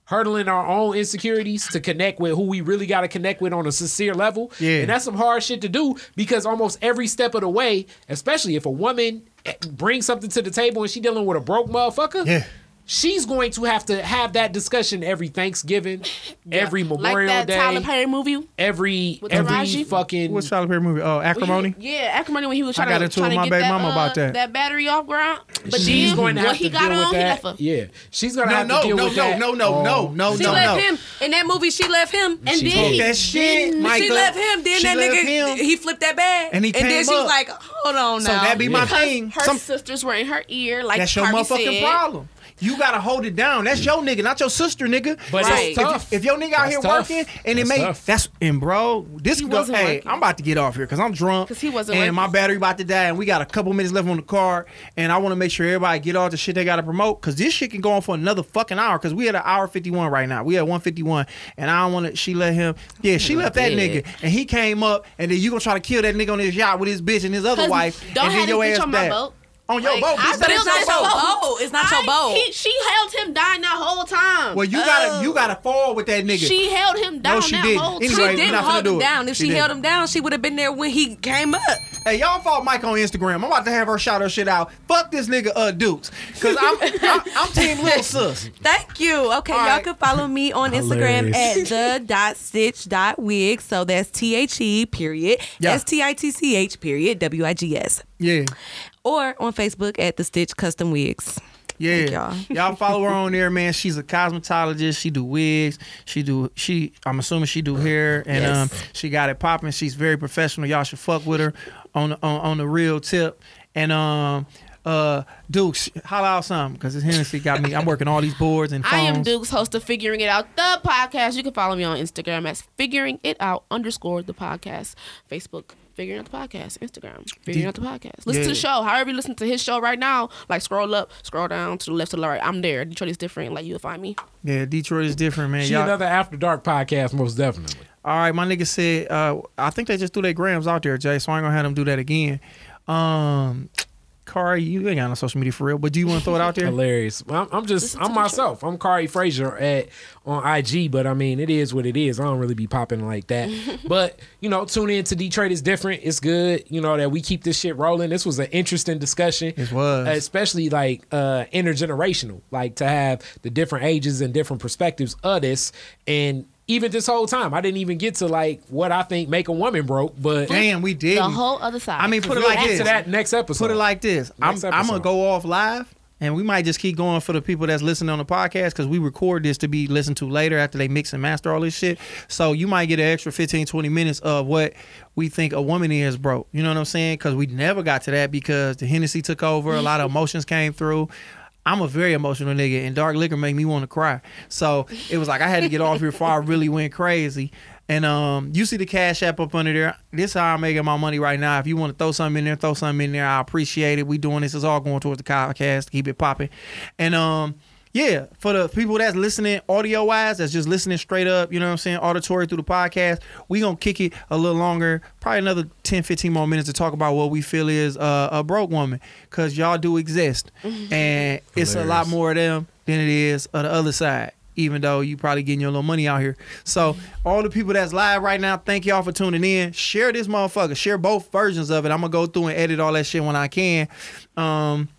hurdling our own insecurities to connect with who we really got to connect with on a sincere level. Yeah. And that's some hard shit to do because almost every step of the way, especially if a woman eh, brings something to the table and she dealing with a broke motherfucker, Yeah. She's going to have to have that discussion every Thanksgiving, every like Memorial that Day, Tyler Perry movie. every With every Taraji? fucking What's Tyler Perry movie? Oh, acrimony. Yeah, acrimony when he was I trying got to into trying to my get baby that, mama uh, about that. that battery off ground. But she's then going to have he to got deal on, with he that. left her. Yeah, she's gonna No, have no, to deal no, with no, that. no, no, no, Oh. no, She no, left no. him in that movie. She left him, And She then told that shit, then- Mike. she left him. Then that nigga him. he flipped that bag, And he then came she's up. like, hold on So that be my thing. her sisters were in her ear, like That's your motherfucking problem. You gotta hold it down. That's your nigga, not your sister, nigga. But So it's if, tough. if your nigga out That's here tough. working and it That's may tough. that's and bro, this He go. wasn't Hey, working. I'm about to get off here because I'm drunk. Because he wasn't and my battery about to die, and we got a couple minutes left on the car, and I want to make sure everybody get all the shit they got to promote because this shit can go on for another fucking hour because we at an hour fifty one right now. We at one fifty one, and I don't want to. She let him. Yeah, she left that nigga, and he came up, and then you gonna try to kill that nigga on his yacht with his bitch and his other wife, Don't and have then your ass on my back. Boat. On your Like, boat, I bitch, that built is your boat. boat. It's not your boat. He, she held him down that whole time. Well, you gotta you gotta fall with that nigga. She held him down No, she that didn't. whole time. She didn't hold him it. down. If She she, held him down, she would have been there when he came up. Hey, y'all follow Mike on Instagram. I'm about to have her shout her shit out. Fuck this nigga, uh, Dukes, cause I'm I'm, I'm team little sus. Thank you. Okay, All y'all right. can follow me on Instagram Hilarious. at the dot stitch dot wig. So that's T H E period Yeah. S T I T C H period W I G S. Yeah. Or on Facebook at the Stitch Custom Wigs. Yeah, Thank y'all. y'all follow her on there, man. She's a cosmetologist. She do wigs. She do she. I'm assuming she do hair, and Yes. um, she got it popping. She's very professional. Y'all should fuck with her on the, on, on the real tip. And um, uh, Dukes, holla out something because this Hennessy got me. I'm working all these boards and phones. I am Dukes, host of Figuring It Out, the podcast. You can follow me on Instagram as Figuring It Out underscore the podcast. Facebook, Figuring Out the podcast. Instagram, Figuring Out the podcast. Listen to the show. However you listen to his show right now, like scroll up, scroll down to the left to the right. I'm there. Detroit is different. Like you'll find me. Yeah, Detroit is different, man. She Y'all- another After Dark podcast, most definitely. All right, my nigga said. Uh, I think they just threw their grams out there, Jay. So I ain't gonna have them do that again. Um, Kari, you ain't got no social media for real, but do you want to throw it out there? Hilarious. I'm, I'm just I'm myself. I'm Kari Frazier at on IG, but I mean it is what it is. I don't really be popping like that. but you know, tune in to Detroit is different. It's good. You know that we keep this shit rolling. This was an interesting discussion. It was. especially like uh intergenerational, like to have the different ages and different perspectives of this and. Even this whole time, I didn't even get to like what I think make a woman broke, but Damn, we did. The whole other side. I mean, put it like get this. to that next episode. Put it like this. I'm, I'm gonna go off live, and we might just keep going for the people that's listening on the podcast because we record this to be listened to later after they mix and master all this shit. So you might get an extra 15, 20 minutes of what we think a woman is broke. You know what I'm saying? Because we never got to that because the Hennessy took over. A lot of emotions came through. I'm a very emotional nigga, and dark liquor make me want to cry. So it was like I had to get off here before I really went crazy. And um, you see the cash app up under there. This how I'm making my money right now. If you want to throw something in there, throw something in there. I appreciate it. We doing this. It's all going towards the podcast. Keep it popping. And um, yeah, for the people that's listening audio wise, that's just listening straight up, you know what I'm saying, auditory through the podcast, we gonna kick it a little longer, probably another 10, 15 more minutes to talk about what we feel is uh, a broke woman. Cause y'all do exist. And it's a lot more of them than it is of the other side. Even though you probably getting your little money out here. So all the people that's live right now, thank y'all for tuning in. Share this motherfucker. Share both versions of it. I'm gonna go through and edit all that shit when I can. Um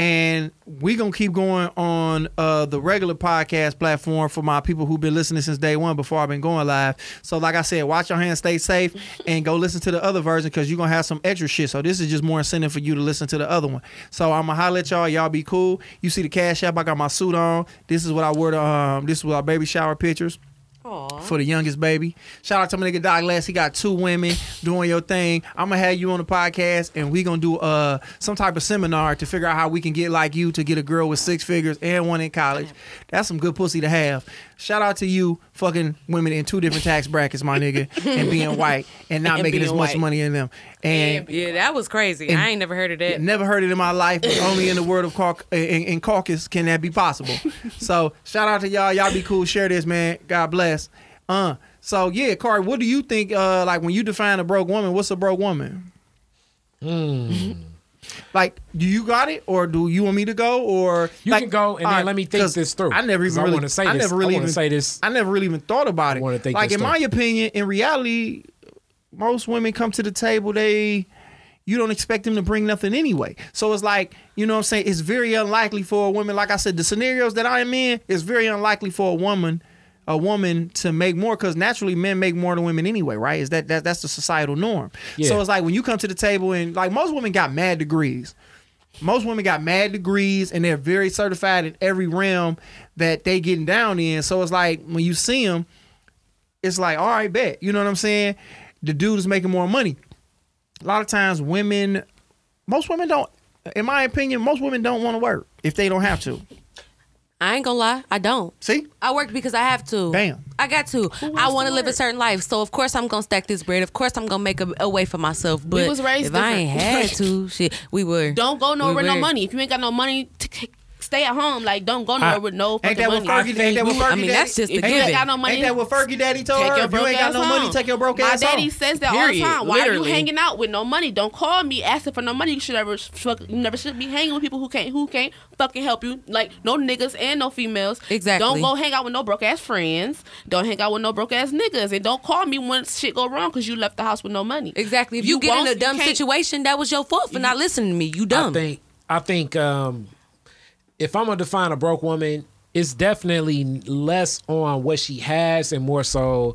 and we're gonna keep going on uh, the regular podcast platform for my people who've been listening since day one before I've been going live. So like I said, watch your hands, stay safe, and go listen to the other version because you're gonna have some extra shit. So this is just more incentive for you to listen to the other one. So I'm gonna holler at y'all. Y'all be cool. You see the cash app. I got my suit on. This is what I wore to um. This is what our baby shower pictures for the youngest baby. Shout out to my nigga Doc Les. He got two women doing your thing. I'm gonna have you on the podcast, and we gonna do uh some type of seminar to figure out how we can get like you to get a girl with six figures and one in college. That's some good pussy to have. Shout out to you, fucking women in two different tax brackets, my nigga, and being white and not And making as being much white. money in them. And yeah, that was crazy. and- I ain't never heard of that. Never heard it in my life, but only in the world of Cauc- in, in caucus can that be possible. so shout out to y'all. Y'all be cool. Share this, man. God bless. Uh. So yeah, Corey, what do you think? Uh, like when you define a broke woman, what's a broke woman? Hmm. Like, do you got it, or do you want me to go, or You like, can go and all then right, let me think this through. I never even really wanna say I this. never I really wanna even say this. I never really even thought about it. think like in my opinion, in reality, most women come to the table they you don't expect them to bring nothing anyway. So it's like, you know what I'm saying? It's very unlikely for a woman, like I said, the scenarios that I am in, it's very unlikely for a woman, a woman to make more because naturally men make more than women anyway, right? Is that, that that's the societal norm. Yeah. So it's like when you come to the table and like most women got mad degrees. Most women got mad degrees and they're very certified in every realm that they getting down in. So it's like when you see them, it's like, all right, bet. You know what I'm saying? The dude is making more money. A lot of times women, most women don't, in my opinion, most women don't want to work. if they don't have to? I ain't gonna lie, I don't. See, I work because I have to. Bam. I got to. I want to live a certain life, so of course I'm gonna stack this bread. Of course I'm gonna make a, a way for myself. But was raised if I ain't different. had to, shit, we were. Don't go nowhere we with no money. If you ain't got no money, t- t- stay at home. Like don't go nowhere with no fucking Ain't that what money. Fergie? Ain't that what Fergie? I mean, that's just daddy- a If you ain't given. got no money, Ain't that what Fergie daddy told take her? If you ain't got no home. money, take your broke My ass daddy home. says that all the time. Why are you hanging out with no money? Don't call me asking for no money. You should never, fuck, you never should be hanging with people who can't, who can't fucking help you. Like no niggas and no females. Exactly. Don't go hang out with no broke ass friends. Don't hang out with no broke ass niggas, and don't call me when shit go wrong because you left the house with no money. Exactly. If you, get in a dumb situation, that was your fault for not listening to me. You dumb. I think I think um, if I'm gonna define a broke woman, it's definitely less on what she has and more so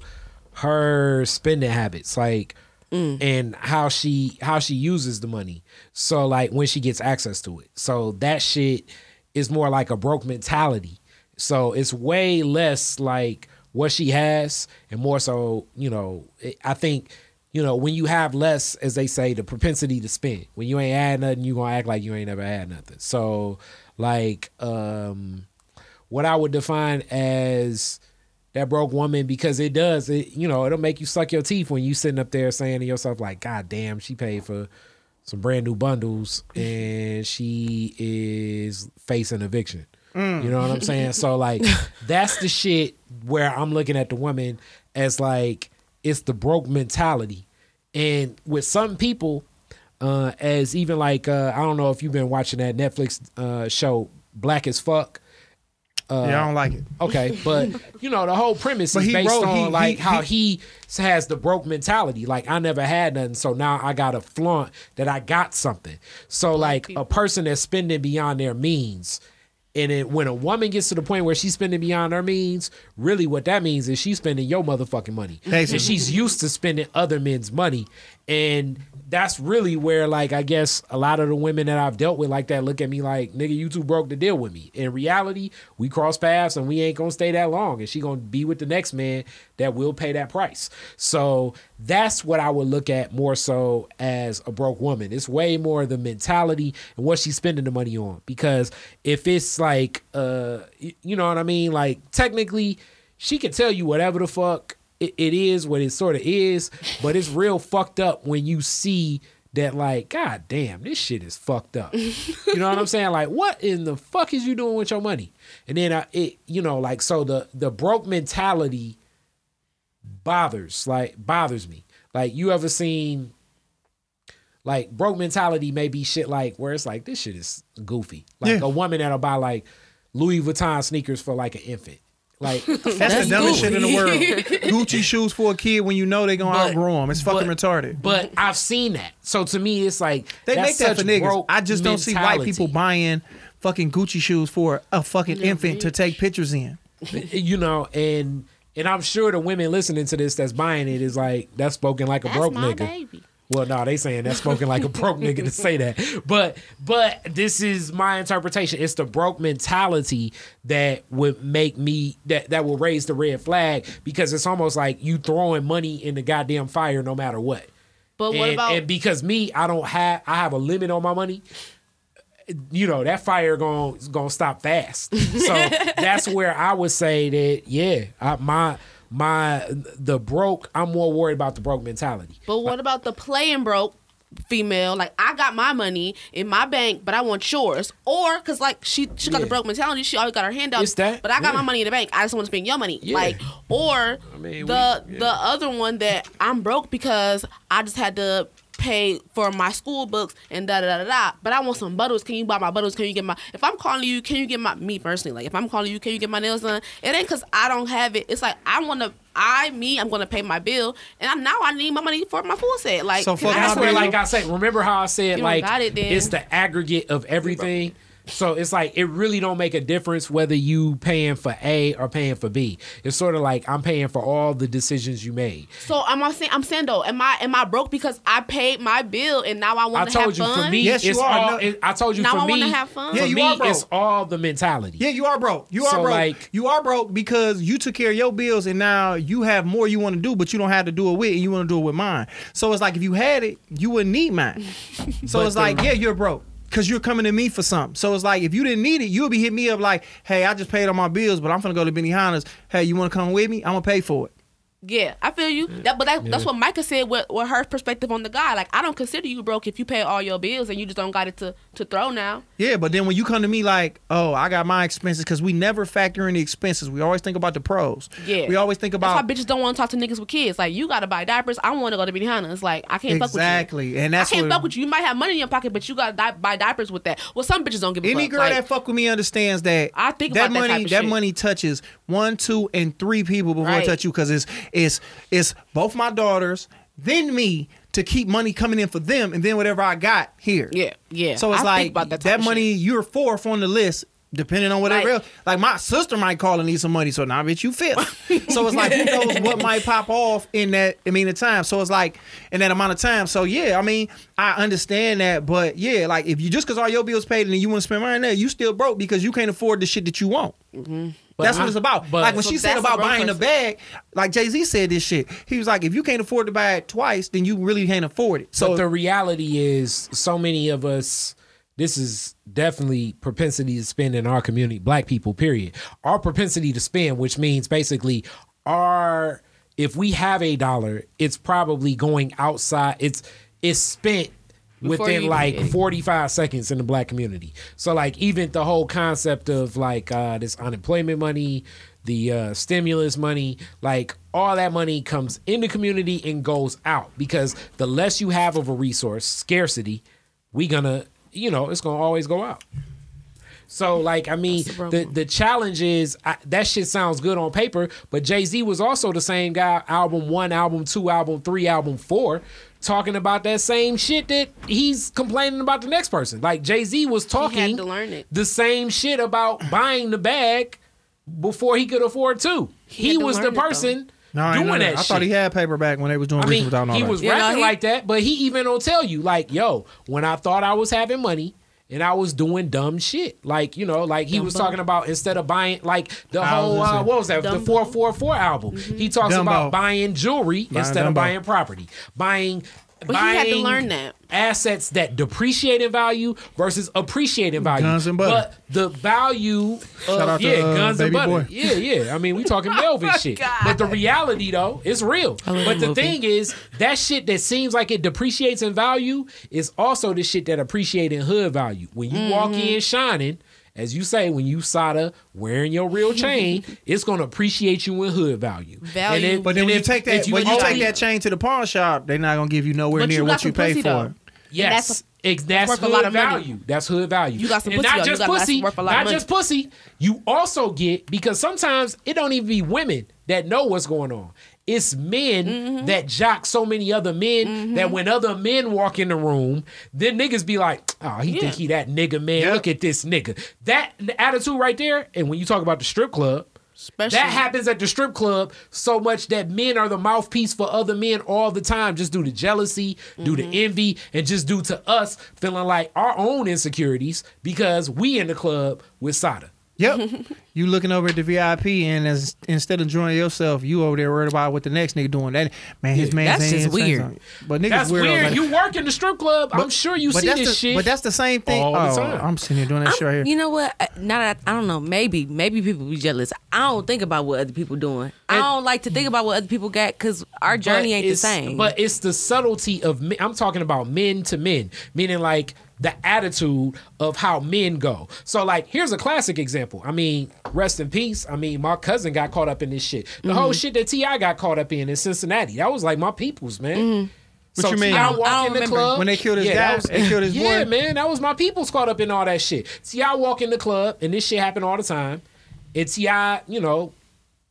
her spending habits, like mm. and how she how she uses the money. So like when she gets access to it. So that shit is more like a broke mentality. So it's way less like what she has and more so, you know, I think you know, when you have less, as they say, the propensity to spend. When you ain't had nothing, you gonna act like you ain't never had nothing. So, like, um, what I would define as that broke woman, because it does, it you know, it'll make you suck your teeth when you sitting up there saying to yourself, like, God damn, she paid for some brand new bundles and she is facing eviction. Mm. You know what I'm saying? So like that's the shit where I'm looking at the woman as like it's the broke mentality. And with some people, uh, as even like uh, I don't know if you've been watching that Netflix uh, show Black as Fuck. Uh, Yeah, I don't like it. Okay, but you know the whole premise But is based wrote- on he- like he- how he has the broke mentality. Like I never had nothing, so now I got to flaunt that I got something. So like a person that's spending beyond their means, and it, when a woman gets to the point where she's spending beyond her means, really what that means is she's spending your motherfucking money, Basically. and she's used to spending other men's money, and that's really where like I guess a lot of the women that I've dealt with like that look at me like nigga you too broke to deal with me. In reality, we cross paths and we ain't gonna stay that long, and she gonna be with the next man that will pay that price. So that's what I would look at more so as a broke woman. It's way more the mentality and what she's spending the money on. Because if it's like uh you know what I mean, like technically she can tell you whatever the fuck it, it is what it sort of is, but it's real fucked up when you see that like, god damn, this shit is fucked up. you know what I'm saying? Like, what in the fuck is you doing with your money? And then I, it, you know, like, so the the broke mentality bothers, like, bothers me. Like, you ever seen? Like broke mentality may be shit like where it's like this shit is goofy. Like Yeah. a woman that'll buy like Louis Vuitton sneakers for like an infant. Like That's, the dumbest shit in the world. Gucci shoes for a kid when you know they gonna outgrow them. It's fucking retarded. But I've seen that. So to me, it's like They make that for such niggas. I just don't see white people buying fucking Gucci shoes for a fucking infant to take pictures in. you know, and and I'm sure the women listening to this that's buying it is like that's spoken like a That's broke my nigga. baby. Well, no, they saying that's spoken like a broke nigga to say that. But but this is my interpretation. It's the broke mentality that would make me that that will raise the red flag because it's almost like you throwing money in the goddamn fire no matter what. But what about and because me, I don't have I have a limit on my money. You know that fire going gonna stop fast. So that's where I would say that yeah, I, my my the broke. I'm more worried about the broke mentality. But what about the playing broke female? Like I got my money in my bank, but I want yours. Or cause like she she got the broke mentality. She always got her hand out. It's that, But I got yeah. my money in the bank. I just want to spend your money. Yeah. Like or mean, the we- the other one that I'm broke because I just had to pay for my school books and da da da da. But I want some butters. Can you buy my butters? Can you get my? If I'm calling you, can you get my me personally? Like if I'm calling you, can you get my nails done? It ain't cause I don't have it. It's like I want to. I me I'm gonna pay my bill, and I, now I need my money for my full set. Like So I that's where, like I said, remember how I said You like it it's the aggregate of everything. So it's like it really don't make a difference whether you paying for A or paying for B. It's sort of like I'm paying for all the decisions you made. So I'm not saying I'm saying though, am I am I broke because I paid my bill and now I I want to have fun? I told you fun? for me, it's all. it- I told you for me. now for I me, wanna have fun. for Yeah, you me, are broke. it's all the mentality. Yeah, you are broke. You are So, broke. like- you are broke because you took care of your bills and now you have more you want to do, but you don't have to do it with, and you want to do it with mine. So it's like if you had it, you wouldn't need mine. So it's like, yeah, you're broke. Because you're coming to me for something. So it's like if you didn't need it, you'll be hitting me up like, hey, I just paid all my bills, but I'm gonna go to Benihana's. Hey, you want to come with me? I'm gonna pay for it. Yeah, I feel you. That, but that, that's what Micah said with, with her perspective on the guy. Like, I don't consider you broke if you pay all your bills and you just don't got it to, to throw now. Yeah, but then when you come to me like, oh, I got my expenses, because we never factor in the expenses. We always think about the pros. Yeah. We always think about That's why bitches don't want to talk to niggas with kids. Like, you got to buy diapers. I want to go to Benihana. It's like, I can't fuck with you. exactly, and that's I can't what fuck with you. You might have money in your pocket, but you got to di- buy diapers with that. Well, some bitches don't give a Any fuck. girl Like, that fuck with me understands that I think that that money that shit. money touches one, two, and three people before Right. it touch you because it's it's it's both my daughters, then me to keep money coming in for them, and then whatever I got here. Yeah, yeah. So it's I like that, that money you're fourth on the list. Depending on whatever Like- else, like my sister might call and need some money, so now bitch you fifth. so it's like who knows what might pop off in that I mean the time. So it's like in that amount of time. So yeah, I mean I understand that, but yeah, like if you just because all your bills paid and then you want to spend money on that, you still broke because you can't afford the shit that you want. Mm-hmm. That's But what it's about. but- like when So she said about buying a bag, like Jay Z said this shit. He was like, if you can't afford to buy it twice, then you really can't afford it. So So the reality is, so many of us. This is definitely propensity to spend in our community, black people. Period. Our propensity to spend, which means basically our if we have a dollar, it's probably going outside. It's it's spent Before within like get 45 seconds in the black community. So like even the whole concept of like uh this unemployment money, the uh stimulus money, like all that money comes in the community and goes out because the less you have of a resource, scarcity, we gonna, you know, it's gonna always go out. So like I mean the the challenge is I, that shit sounds good on paper, but Jay Z was also the same guy. Album one, album two, album three, album four, talking about that same shit that he's complaining about the next person. Like Jay Z was talking to learn it. the same shit about buying the bag before he could afford to. He, had to was the learn it, though. person no, I, ain't doing know that. I thought he shit. had paperback when they was doing I Reaching mean, Without all he that. was You know, rapping he- like that, but he even will tell you, like, yo, when I thought I was having money and I was doing dumb shit, like you know, like he was Dumbo. talking about instead of buying like the Houses whole uh, what was that the four four four album. He talks Dumbo. about buying jewelry Buying instead of buying property, buying. But he had to buying learn that. assets that depreciate in value versus appreciate in value. Guns and butter. But the value Shout of out to, yeah, uh, guns and Baby butter. Boy. Yeah, yeah. I mean, we talking Melvin shit. But the reality though, it's real. But the movie. thing is, that shit that seems like it depreciates in value is also the shit that appreciate in hood value. When you walk Mm-hmm. in shining, as you say, when you Sada wearing your real chain, it's gonna appreciate you in hood value. Value. And then- But then and when you take that, if when you take that chain to the pawn shop, they're not gonna give you nowhere But near you what you pay for. though. Yes, that's- ex- that's worth a hood lot of money. value. That's hood value. You got some and pussy, not. You just got- that's pussy. worth a lot of Not money. just pussy. You also get because sometimes it don't even be women that know what's going on. It's men Mm-hmm. that jock so many other men that when other men walk in the room, then niggas be like, "Oh, he Yeah. think he that nigga man. Look at this nigga." That attitude right there. And when you talk about the strip club, Especially that happens at the strip club so much that men are the mouthpiece for other men all the time, just due to jealousy, due Mm-hmm. to envy, and just due to us feeling like our own insecurities because we in the club with Sada. Yep. you looking over at the VIP and as instead of enjoying yourself, you over there worried about what the next nigga doing. That man, his man. that's just weird. something. But niggas That's weirdos weird. like- you work in the strip club. I'm sure you see this the, shit. But that's the same thing. all the oh, time. I'm sitting here doing that shit right here. You know what? Uh, Now that I, I don't know, maybe maybe people be jealous. I don't think about what other people doing. I don't like to think about what other people got because our journey ain't the same. But it's the subtlety of men. I'm talking about men to men, meaning like the attitude of how men go. So like, here's a classic example. I mean, rest in peace. I mean, my cousin got caught up in this shit. The Mm-hmm. whole shit that T.I. got caught up in in Cincinnati. That was like my people's man. Mm-hmm. What so you mean? T.I. Walk in the remember. club When they killed his yeah, that was- they killed his yeah, boy? man, that was my people's caught up in all that shit. T.I. walk in the club, and this shit happened all the time. And T.I., you know,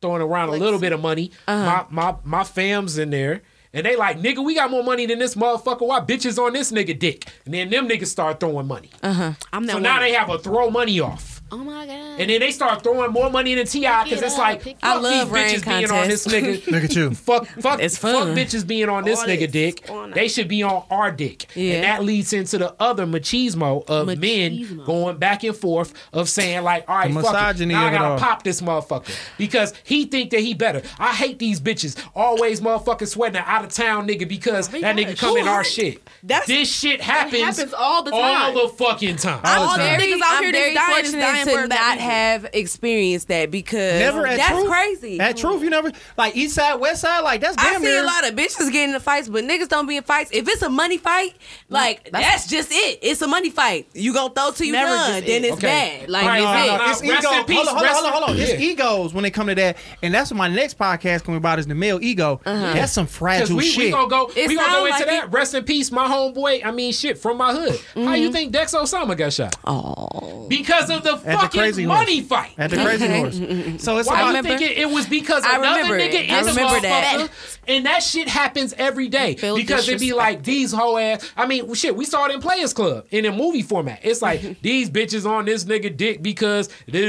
throwing around a little bit of money. Uh-huh. My my my fam's in there. And they like, nigga, we got more money than this motherfucker. Why bitches on this nigga dick? And then them niggas start throwing money. uh huh. I'm that So one. now they have a throw money off. Oh my god. And then they start throwing more money in the Ti because it's like fuck I love these rain bitches being on this contests. nigga. Look at you. fuck, fuck, It's fuck bitches being on this All nigga dick. on They should be on our dick, Yeah. and that leads into the other machismo of men going back and forth of saying like, all right, The fuck it. misogyny now I of it gotta pop this motherfucker because he think that he better. I hate these bitches always motherfucking sweating an out of town nigga because that nigga come in our shit. That's- this shit happens, happens all the time. all the fucking time. All I'm the time. Niggas out I'm here that's very dying is fortunate dying for to not reason. have experienced that because Never at that's Truth? crazy. At Truth, you never like East Side, West Side, like that's I damn see near. a lot of bitches getting in fights, but niggas don't be in fights. If it's a money fight, like that's, just it. It's a money fight. You gonna throw till you Never done, just then it. it's Okay. bad. Like All right, it's no, no, no. it's Rest ego. in peace, hold on, hold on, rest hold on, hold on. in- It's egos when they come to that, and that's what my next podcast coming about is the male ego. Uh-huh. That's some fragile we, shit. we gonna go It we gonna go into like that. it. Rest in peace, my homeboy. I mean shit from my hood. How you mm-hmm. think Dex Osama got shot? Oh, Because of the At the fucking Crazy Horse. money fight. At the crazy horse. So it's Why about you remember- think it, it was because I another remember nigga it. I in the remember that. motherfucker, and that shit happens every day because it'd be like these whole ass. I mean, shit, we saw it in Players Club in a movie format. It's like these bitches on this nigga dick because Uncle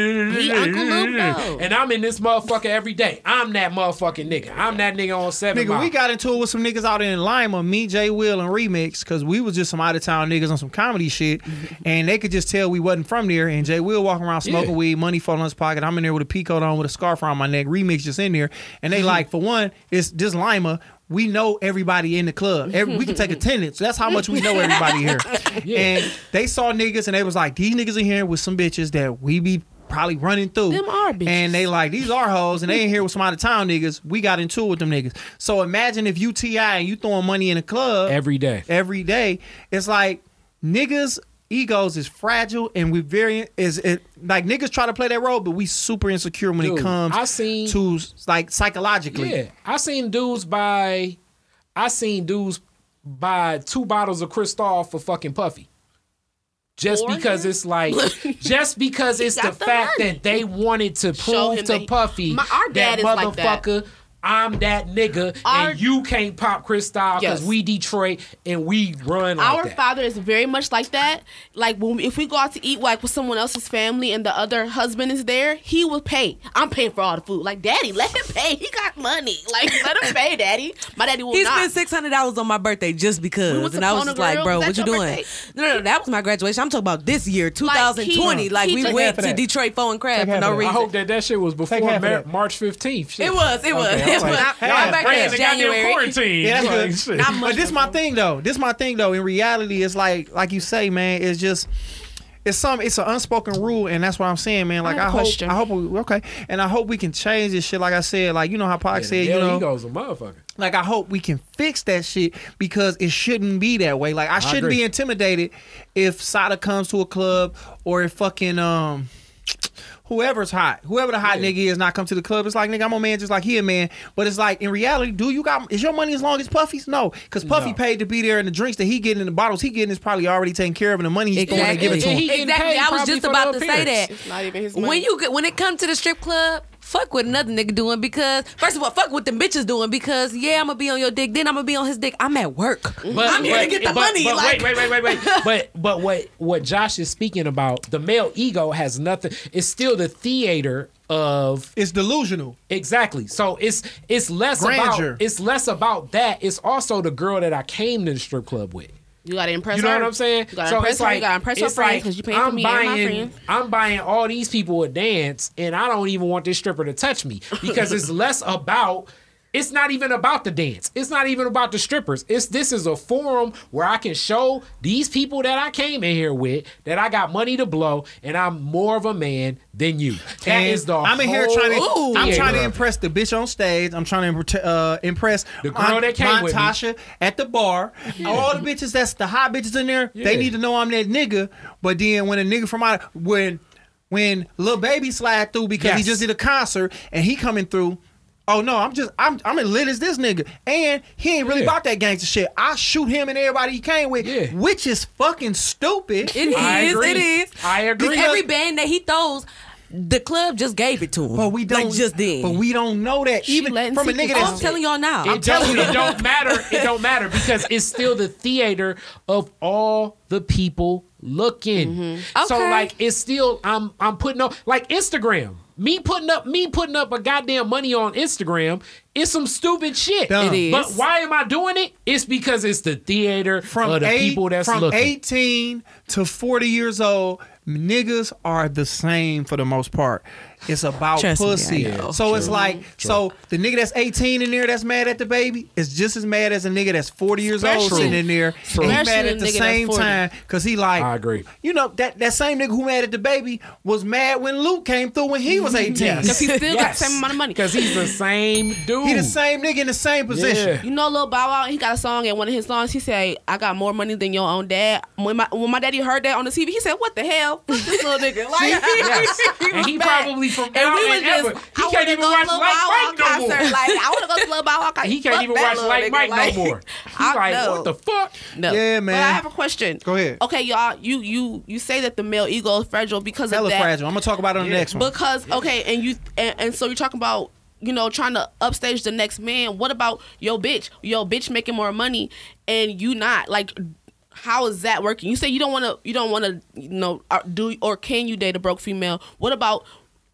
Luke, though. and I'm in this motherfucker every day. I'm that motherfucking nigga. I'm that nigga on seven. Nigga, Mile. we got into it with some niggas out in Lima, me, Jay Will, and Remix, because we was just some out of town niggas on some comedy shit, and they could just tell we wasn't from there. And Jay Will walking around smoking Yeah. weed, money falling in his pocket. I'm in there with a peacoat on with a scarf around my neck. Remix just in there, and they mm-hmm. like, for one, it's just Lima. We know everybody in the club. Every, we can take mm-hmm. attendance. That's how much we know everybody here. And they saw niggas, and they was like, these niggas in here with some bitches that we be probably running through. Them are bitches. And they like these are hoes, and they ain't here with some out of town niggas. We got into it with them niggas. So imagine if you T.I. and you throwing money in a club every day. every day. It's like niggas egos is fragile, and we very is it like niggas try to play that role, but we super insecure when Dude, it comes I seen- to like psychologically. Yeah, I seen dudes buy. I seen dudes buy two bottles of Cristal for fucking Puffy. Just For because him? it's like, just because it's the, the fact money. that they wanted to Show prove him to that he- Puffy My- our that dad is like that. Motherfucker, I'm that nigga, Our- and you can't pop Cristal because Yes. we Detroit and we run like Our that. father is very much like that. Like when if we go out to eat like with someone else's family and the other husband is there, he will pay. I'm paying for all the food. Like daddy, let him pay. He got money. Like let him pay, daddy. My daddy will not. He not. spent six hundred dollars on my birthday just because, We went to and I was just like, "Bro, what you doing?" birthday? No, no, no, that was my graduation. I'm talking about this year, 2020. Like, he we went to. Detroit Pho and Crab Take for no of that. I hope that that shit was before Mar- March 15th. Shit. It was, it was, Okay, it I'm was. like, My yeah, birthday Damn, is they got January. quarantine. Yeah, that's Like, good. shit. Not But this my thing though. This my thing though. In reality, it's like like you say, man. It's just it's some it's an unspoken rule, and that's what I'm saying, man. Like I, I, a hope. I hope we, okay, and I hope we can change this shit. Like I said, like you know how Pac Yeah, said, you know, he goes a motherfucker. like I hope we can fix that shit because it shouldn't be that way. Like I shouldn't agree. be intimidated if Sada comes to a club or if fucking um whoever's hot, whoever the hot Yeah. nigga is, not come to the club. It's like nigga, I'm a man just like he a man. But it's like in reality, do you got is your money as long as Puffy's? No, because Puffy No. paid to be there, and the drinks that he getting in the bottles he getting is probably already taken care of, and the money he's throwing and Exactly. giving to And him. he getting Exactly. I was just about the to say that. It's not even his money. When you when it comes to the strip club, fuck what another nigga doing because first of all, fuck what them bitches doing because yeah, I'm gonna be on your dick, then I'm gonna be on his dick. I'm at work. But, I'm here but- to get the but- money. But like, wait, wait, wait, wait, wait. but but what what Josh is speaking about, the male ego has nothing. It's still the theater of It's delusional. exactly. So it's it's less Grandeur. about it's less about that. It's also the girl that I came to the strip club with. You gotta impress You know her. what I'm saying? You gotta impress her. you gotta impress your it's friends like, you paying I'm me and my buying, friends. I'm buying all these people a dance, and I don't even want this stripper to touch me because it's less about. It's not even about the dance. It's not even about the strippers. It's this is a forum where I can show these people that I came in here with that I got money to blow, and I'm more of a man than you. That And is the. I'm in here trying to. I'm trying to impress the bitch on stage. I'm trying to uh, impress The girl that came with me. Tasha at the bar. All the bitches that's the hot bitches in there. They need to know I'm that nigga. But then when a nigga from out when when little baby slide through because he just did a concert and he coming through. Oh no, I'm just I'm I'm as lit as this nigga, and he ain't really Yeah. about that gangster shit. I shoot him and everybody he came with, Yeah. which is fucking stupid. It is. I agree. It is. I agree. Because Every band that he throws, the club just gave it to him. But we don't like just then. But we don't know that She even from a nigga that's I'm telling y'all now. It I'm telling don't, you. it don't matter. It don't matter because it's still the theater of all the people looking. Mm-hmm. So Okay. like it's still I'm I'm putting on like Instagram. Me putting up me putting up a goddamn money on Instagram is some stupid shit. Dumb. It is. But why am I doing it? It's because it's the theater from of the eight- people that's from looking. 18 to 40 years old, niggas are the same for the most part. It's about Trust me, I pussy. know. so it's True. like, so the nigga that's 18 in there that's mad at the baby is just as mad as a nigga that's 40 years old sitting in there. And he Especially mad at the same time because he like, I agree. you know, that, that same nigga who mad at the baby was mad when Luke came through when he was 18. Because he still got the same amount of money. Because he's the same dude. He the same nigga in the same position. You know, Lil Bow Wow, he got a song, and one of his songs, he said, "I got more money than your own dad." When my when my daddy heard that on the TV, he said, "What the hell, Fuck this little nigga?" Like, Yes. he And he mad. Probably from and we was and just, ever. He I can't even watch to Lil Like Mike no more. Like, I want to go to Lil Bow Wow concert. He can't even watch little Like. Mike Like, no more. He's like, know. what the fuck? No. Yeah, But man. I have a question. Go ahead. Okay, y'all, you you you say that the male ego is fragile because Hella of that. fragile. I'm gonna talk about it on the next one. Because okay, and you and, and so you're talking about you know trying to upstage the next man. What about your bitch? Your bitch making more money and you not like. How is that working? You say you don't want to. You don't want to. You know, uh, do or can you date a broke female? What about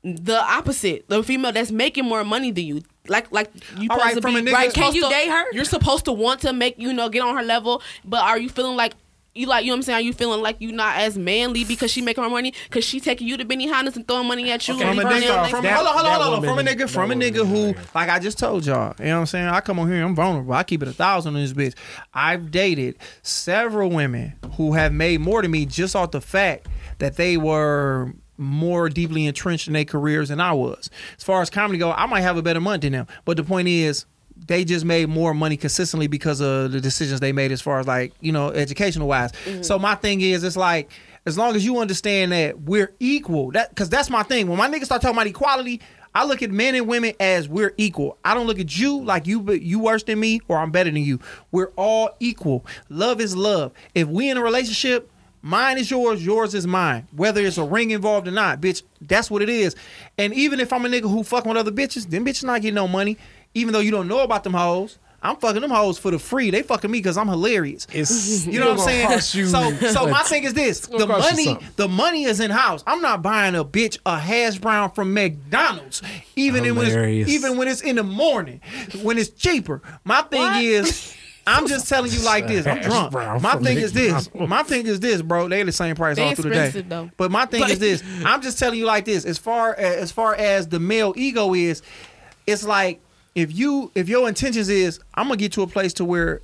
the opposite? The female that's making more money than you. Like, like you All supposed right, to from be a nigga- right. Can supposed you to- date her? You're supposed to want to make you know get on her level, but are you feeling like you like you know what I'm saying? Are you feeling like you not as manly because she making her money because she taking you to Benihanas and throwing money at you? From a nigga, from, like- hold on, hold on, hold on. From a nigga, from a nigga who, like I just told y'all, you know what I'm saying? I come on here, I'm vulnerable. I keep it a thousand in this bitch. I've dated several women who have made more than me just off the fact that they were more deeply entrenched in their careers than I was. As far as comedy go, I might have a better month than them. But the point is, they just made more money consistently because of the decisions they made as far as like, you know, educational wise. Mm-hmm. So my thing is it's like as long as you understand that we're equal, that cause that's my thing. When my niggas start talking about equality, I look at men and women as we're equal. I don't look at you like you but you worse than me or I'm better than you. We're all equal. Love is love. If we in a relationship, Mine is yours, yours is mine. Whether it's a ring involved or not, bitch, that's what it is. And even if I'm a nigga who fucking with other bitches, them bitches not getting no money. Even though you don't know about them hoes, I'm fucking them hoes for the free. They fucking me because I'm hilarious. It's You know what I'm saying? you- So, so my thing is this: the money, the money is in house. I'm not buying a bitch a hash brown from McDonald's, even in when it's, even when it's in the morning, when it's cheaper. My thing is. I'm just telling you like this. I'm drunk. My thing is this. My thing is this, bro. They're the same price They all through the day. expensive, though. But my thing is this. I'm just telling you like this. As far as far as the male ego is, it's like if you if your intentions is I'm gonna get to a place to where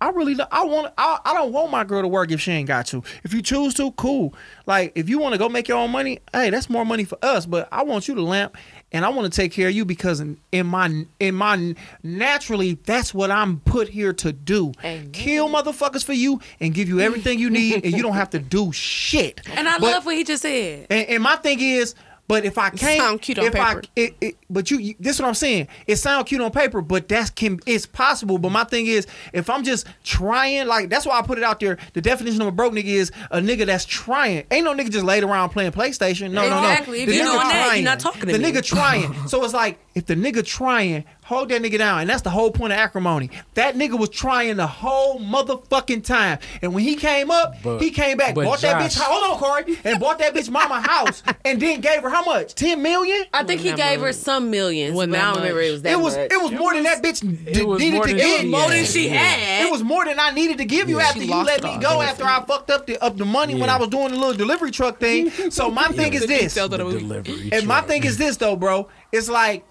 I really I want I, I don't want my girl to work if she ain't got to. If you choose to, cool. Like if you want to go make your own money, hey, that's more money for us. But I want you to lamp, and I want to take care of you because in, in my in my naturally that's what I'm put here to do. Kill motherfuckers for you and give you everything you need, and you don't have to do shit. And I But- love what he just said. and, and my thing is, but if I can't, sound cute on if I, it, it, but you, you, this is what I'm saying. It sounds cute on paper, but that's can, it's possible. But my thing is, if I'm just trying, like that's why I put it out there. The definition of a broke nigga is a nigga that's trying. Ain't no nigga just laid around playing PlayStation. No, Exactly. no, If no. you nigga doing that, you're trying. not talking to The me. nigga trying. so it's like if the nigga trying, hold that nigga down, and that's the whole point of acrimony. That nigga was trying the whole motherfucking time, and when he came up, But- he came back, but bought that bitch. Hold on, Corey, and bought that bitch mama house, and then gave her how much? Ten million. I think he gave her some millions, but Wasn't I don't remember it was that It was much. it was more than that bitch d- needed to than give. she more than had. she had. It was more than I needed to give you Yeah. after you let me all. go after I fucked up the up the money when I was doing the little delivery truck thing. So my thing is this. And my thing is this though, bro. It's like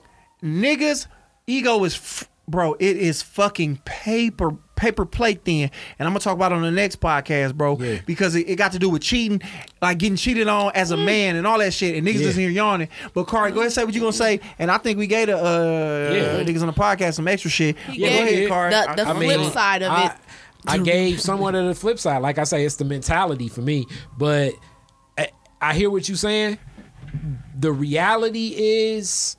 niggas ego is f- bro, it is fucking paper paper plate thin. And I'm gonna talk about it on the next podcast, bro. Yeah. Because it, it got to do with cheating, like getting cheated on as a man and all that shit. And niggas Yeah. just here yawning. But Kari, go ahead and say what you gonna say. And I think we gave the uh Yeah. niggas on the podcast some extra shit. He Yeah, go ahead, it Kari. the- the I- I flip mean, side of I, it. I gave somewhat of the flip side. Like I say, it's the mentality for me. But I, I hear what you're saying. The reality is,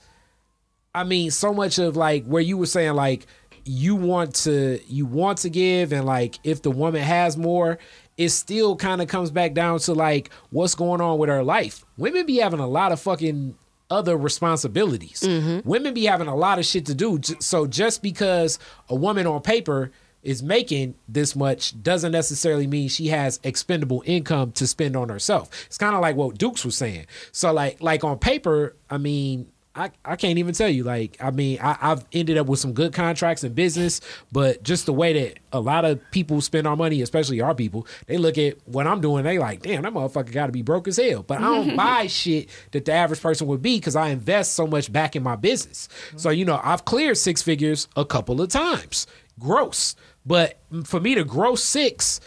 I mean, so much of like where you were saying like you want to you want to give and like if the woman has more, it still kind of comes back down to like what's going on with her life. Women be having a lot of fucking other responsibilities. Mm-hmm. Women be having a lot of shit to do. So just because a woman on paper is making this much doesn't necessarily mean she has expendable income to spend on herself. It's kind of like what Dukes was saying. So like like on paper, I mean, I, I can't even tell you. Like, I mean, I, I've ended up with some good contracts in business, but just the way that a lot of people spend our money, especially our people, they look at what I'm doing, they like, damn, that motherfucker got to be broke as hell. But I don't buy shit that the average person would be because I invest so much back in my business. So, you know, I've cleared six figures a couple of times, gross. But for me to grow six,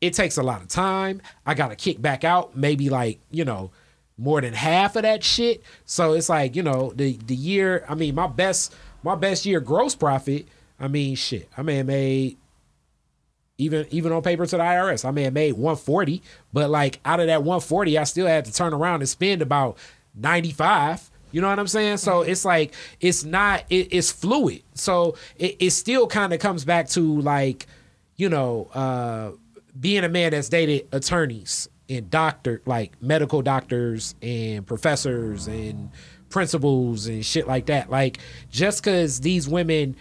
it takes a lot of time. I got to kick back out maybe like, you know, more than half of that shit. So it's like, you know, the the year, I mean, my best my best year gross profit, I mean, shit. I may have made even even on paper to the IRS, I may have made 140, but like out of that 140, I still had to turn around and spend about 95. You know what I'm saying? So it's like it's not it, it's fluid. So it, it still kind of comes back to like, you know, uh being a man that's dated attorneys and doctor like medical doctors and professors and principals and shit like that. Like just cuz these women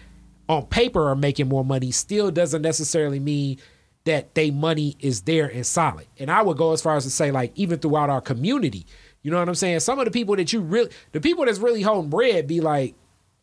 on paper are making more money still doesn't necessarily mean that they money is there and solid. And I would go as far as to say like even throughout our community, you know what I'm saying? Some of the people that you really the people that's really holding bread be like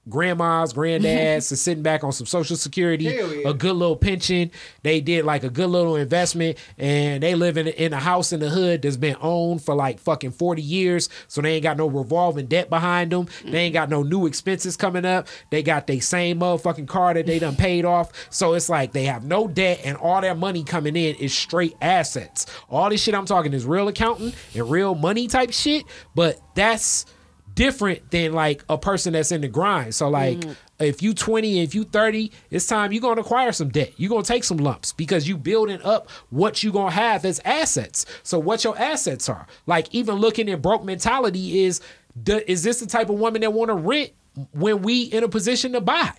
grandmas, granddads, are sitting back on some social security, yeah. a good little pension. They did like a good little investment, and they live in in a house in the hood that's been owned for like fucking forty years. So they ain't got no revolving debt behind them. They ain't got no new expenses coming up. They got their same motherfucking car that they done paid off. So it's like they have no debt, and all their money coming in is straight assets. All this shit I'm talking is real accounting and real money type shit. But that's different than like a person that's in the grind. So like mm. if you 20 if you 30, it's time you're gonna acquire some debt. You're gonna take some lumps because you building up what you gonna have as assets. So what your assets are. Like even looking at broke mentality is the, is this the type of woman that wanna rent when we in a position to buy?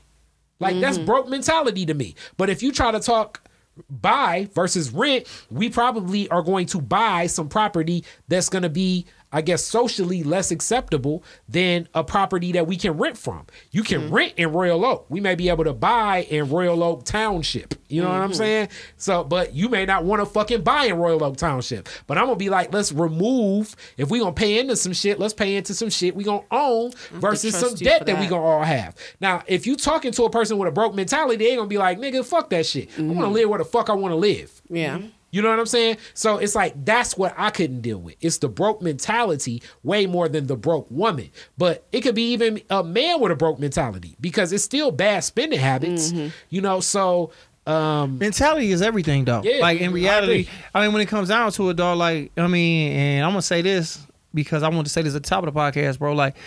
Like that's mm-hmm. broke mentality to me. But if you try to talk buy versus rent, we probably are going to buy some property that's going to be, I guess, socially less acceptable than a property that we can rent from. You can rent in Royal Oak. We may be able to buy in Royal Oak Township. You know what I'm Mhm. saying? So, but you may not want to fucking buy in Royal Oak Township. But I'm gonna be like, let's remove. If we gonna pay into some shit, let's pay into some shit we gonna own versus some debt for that we gonna all have. Now, if you talking to a person with a broke mentality, they ain't gonna be like, nigga, fuck that shit. I wanna live where the fuck I wanna live. Yeah. Mm-hmm. You know what I'm saying? So it's like that's what I couldn't deal with. It's the broke mentality way more than the broke woman. But it could be even a man with a broke mentality because it's still bad spending habits. You know, so um mentality is everything though. Yeah, like in reality, agree. I, mean, when it comes down to it, dog. Like I mean, and I'm gonna say this because I want to say this at the top of the podcast, bro. Like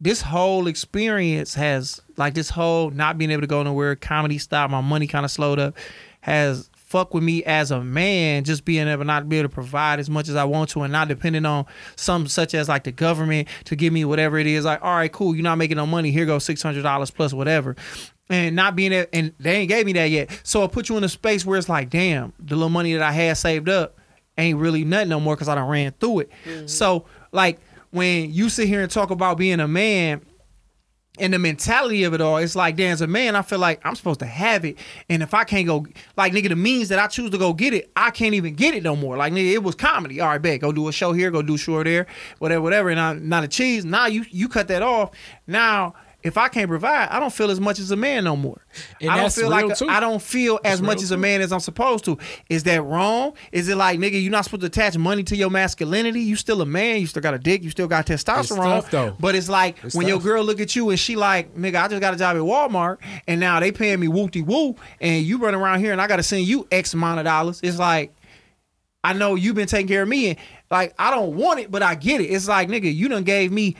this whole experience has like this whole not being able to go nowhere, comedy stopped, my money kind of slowed up, has fuck with me as a man, just being able not be able to provide as much as I want to and not depending on some such as like the government to give me whatever it is. Like, all right, cool, you're not making no money. Here goes six hundred dollars plus whatever. And not being there, and they ain't gave me that yet. So it put you in a space where it's like, damn, the little money that I had saved up ain't really nothing no more because I done ran through it. Mm-hmm. So like when you sit here and talk about being a man and the mentality of it all, it's like, damn, as a man, I feel like I'm supposed to have it. And if I can't go, like, nigga, the means that I choose to go get it, I can't even get it no more. Like, nigga, it was comedy. All right, bet, go do a show here, go do a show there, whatever, whatever. And I'm not a cheese. Now you you cut that off. Now, if I can't provide, I don't feel as much as a man no more. And I don't feel like too. I don't feel as That's much as a man as I'm supposed to. Is that wrong? Is it like, nigga, you're not supposed to attach money to your masculinity? You still a man. You still got a dick. You still got testosterone. tough, though. But it's like It's when your girl look at you and she like, nigga, I just got a job at Walmart and now they paying me wooty woo, and you run around here and I got to send you X amount of dollars. It's like. I know you've been taking care of me, and like I don't want it, but I get it. It's like, nigga, you done gave me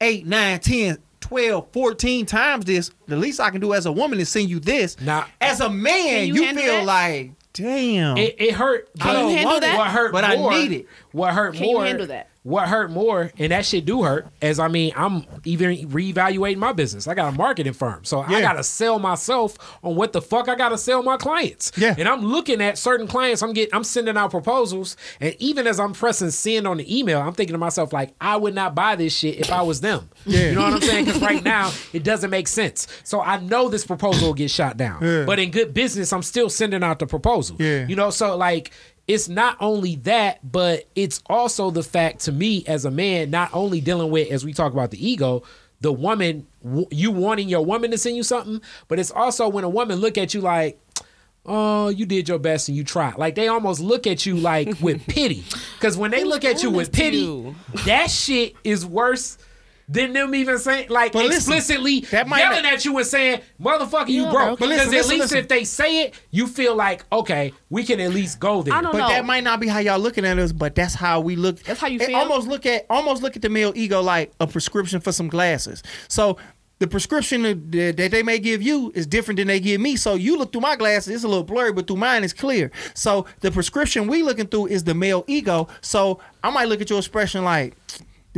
eight, nine, 10, 12, 14 times this. The least I can do as a woman is send you this. Now, as a man, you you, feel that? like, damn. It, it hurt. I don't handle want it. that? What hurt But I need it. What hurt Can you handle that? What hurt more, and that shit do hurt, as I mean, I'm even reevaluating my business. I got a marketing firm, so I gotta sell myself on what the fuck I gotta sell my clients. Yeah. And I'm looking at certain clients, I'm getting I'm sending out proposals, and even as I'm pressing send on the email, I'm thinking to myself, like, I would not buy this shit if I was them. Yeah. You know what I'm saying? Because right now it doesn't make sense. So I know this proposal will get shot down. Yeah. But in good business, I'm still sending out the proposal. Yeah. You know, so like it's not only that, but it's also the fact to me as a man, not only dealing with as we talk about the ego, the woman, you wanting your woman to send you something, but it's also when a woman look at you like. Oh, you did your best and you tried. Like they almost look at you like with pity, because when they look at you with pity, that shit is worse than them even saying like But listen, explicitly might yelling not- at you and saying, "Motherfucker, you Yeah, broke." bro. Because listen, at listen, least listen. if they say it, you feel like okay, we can at least go there. but that might not be how y'all looking at us, but that's how we look. That's how you feel? Almost look at almost look at the male ego like a prescription for some glasses. So the prescription that that they may give you is different than they give me. So you look through my glasses, it's a little blurry, but through mine it's clear. So the prescription we looking through is the male ego. So I might look at your expression like.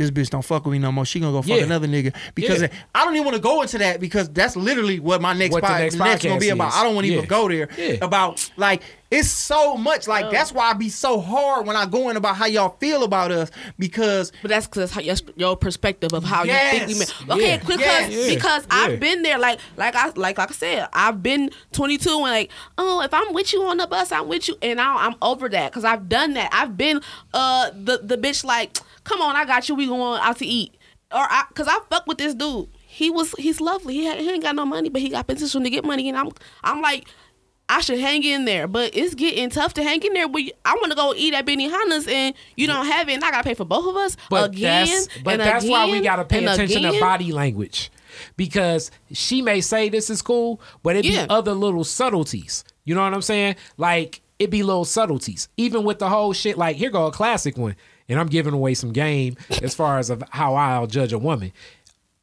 This bitch don't fuck with me no more. She gonna go fuck Yeah. another nigga because Yeah. I don't even want to go into that because that's literally what my next What the pod, next next gonna be about. is. I don't want to Yeah. even go there Yeah. about like it's so much like that's why I be so hard when I go in about how y'all feel about us because But that's because your, your perspective of how you think we Yes. met. Okay, Yeah. because Yes. because Yeah. I've been there. Like like I like like I said, I've been 22 and like oh if I'm with you on the bus, I'm with you, and now I'm over that because I've done that. I've been uh the the bitch like come on, I got you. We going out to eat or I because I fuck with this dude. He was he's lovely. He, he ain't got no money, but he got position to get money, and I'm I'm like. I should hang in there, but it's getting tough to hang in there. But I want to go eat at Benihana's and you don't have it, and I gotta pay for both of us But again. that's but that's why we gotta pay attention to body language. Because she may say this is cool, but it Yeah. be other little subtleties. You know what I'm saying? Like it be little subtleties. Even with the whole shit, like here go a classic one. And I'm giving away some game as far as of how I'll judge a woman.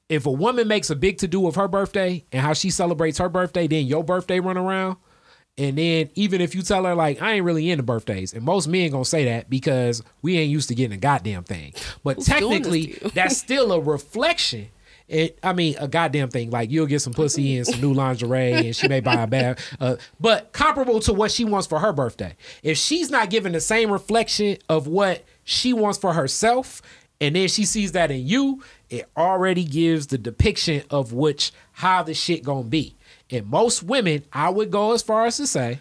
If a woman makes a big to do of her birthday and how she celebrates her birthday, then your birthday run around. And then even if you tell her like I ain't really into birthdays, and most men gonna say that because we ain't used to getting a goddamn thing. But Who's technically, that's still a reflection. It, I mean, a goddamn thing. Like you'll get some pussy and some new lingerie, and she may buy a bag. Uh, but comparable to what she wants for her birthday. If she's not giving the same reflection of what she wants for herself, and then she sees that in you, it already gives the depiction of which how the shit gonna be. And most women, I would go as far as to say,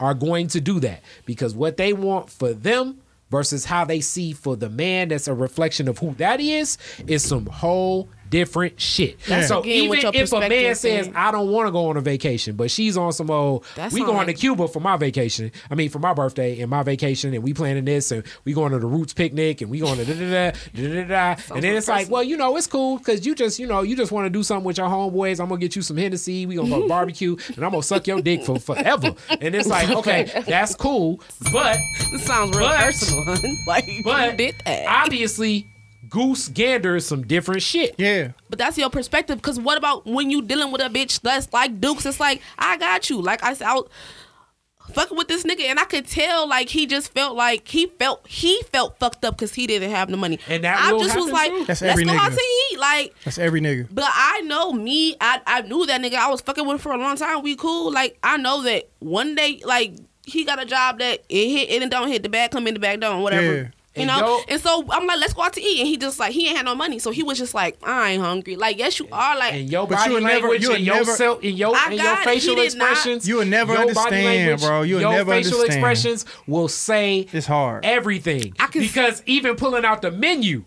are going to do that because what they want for them versus how they see for the man that's a reflection of who that is is some whole different shit. That's so even if a man says. I don't want to go on a vacation, but she's on some old we going like- to Cuba for my vacation. I mean for my birthday and my vacation and we planning this and we going to the Roots picnic and we going to da da da da da da. And then it's like, well, you know, it's cool because you just you know you just want to do something with your homeboys. I'm gonna get you some Hennessy. We gonna go barbecue and I'm gonna suck your dick for forever. And it's like, okay, that's cool, but this sounds real but- personal. hun. like but you did that. obviously, goose gander is some different shit. Yeah. But that's your perspective. Because what about when you dealing with a bitch that's like Dukes? It's like I got you. Like I said, I was fucking with this nigga, and I could tell like he just felt like he felt he felt fucked up because he didn't have the money. And that I will just was like, too. That's let's every go out nigga. to eat. Like That's every nigga. But I know me, I, I knew that nigga. I was fucking with him for a long time. We cool. Like I know that one day, like he got a job that it hit it and don't hit the bag, come in the bag, don't whatever. Yeah. You know, yo- and so I'm like, let's go out to eat, and he just like he ain't had no money, so he was just like, I ain't hungry. Like, yes, you are. Like, And your But body you would never- you would and your never- self and your I and your got it. He facial expressions. You would never your understand, language, bro. You would your never facial understand. expressions will say It's hard. everything. I can- because even pulling out the menu.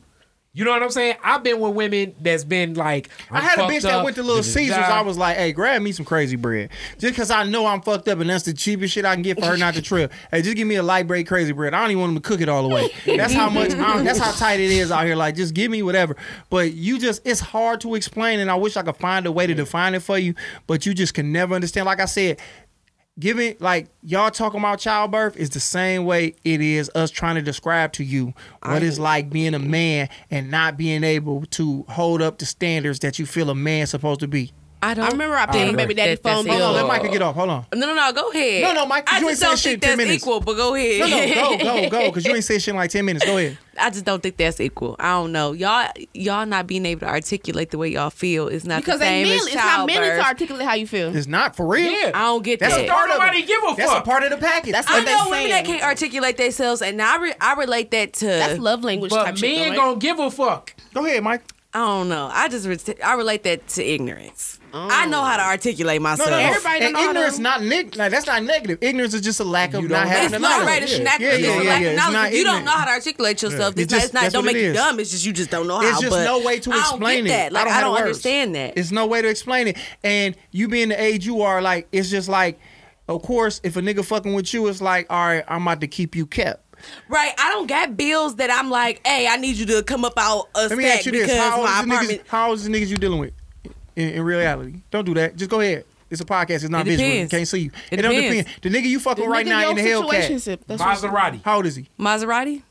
You know what I'm saying? I've been with women that's been like, I I'm had a bitch that went to Little. Caesars. I was like, "Hey, grab me some crazy bread, just because I know I'm fucked up, and that's the cheapest shit I can get for her not to trip. Hey, just give me a light bread crazy bread. I don't even want them to cook it all the way. That's how much. I, that's how tight it is out here. Like, just give me whatever. But you just, it's hard to explain, and I wish I could find a way to define it for you. But you just can never understand. Like I said, giving like y'all talking about childbirth is the same way it is us trying to describe to you what it's like being a man and not being able to hold up the standards that you feel a man's supposed to be. I don't. I remember I paid baby daddy that, phone bill. Hold on, let Micah get off. Hold on. No, no, no. Go ahead. No, no, Mike. I you ain't saying shit in ten minutes. Equal, but go ahead. No, no, go, go, go. Because you ain't saying shit in like ten minutes. Go ahead. I just don't think that's equal. I don't know. Y'all, y'all not being able to articulate the way y'all feel is not because the same men. It's not meant to articulate how you feel. It's not for real. Yeah. I don't get that's that. A part Nobody give a fuck. That's a part of the package. That's what I know women that can't articulate themselves, and I re- I relate that to that's love language. But type men shit, right? gonna give a fuck. Go ahead, Mike. I don't know. I just re- I relate that to ignorance. Oh. I know how to oh. articulate myself. No, no, no. everybody and ignorance not neg- like, that's not negative. Ignorance is just a lack of not having it's knowledge. Right, it's yeah. not yeah, yeah, yeah. It's not you ignorant. don't know how to articulate yourself. Yeah. It's, just, not don't make you dumb. It's just you just don't know how. It's just no way to explain it. Like I don't, understand that. It's no way to explain it. And you being the age you are, like it's just like, of course, if a nigga fucking with you, it's like, all right, I'm about to keep you kept. Right, I don't got bills that I'm like, hey, I need you to come up out a Let me stack ask you this. because how my apartment. Niggas, how old is the niggas you dealing with? in, in reality. Don't do that. Just go ahead. It's a podcast. It's not it visual. You can't see you. It, it don't depend. The nigga you fucking the right now in the Hellcat. Maserati. How old is he? Maserati.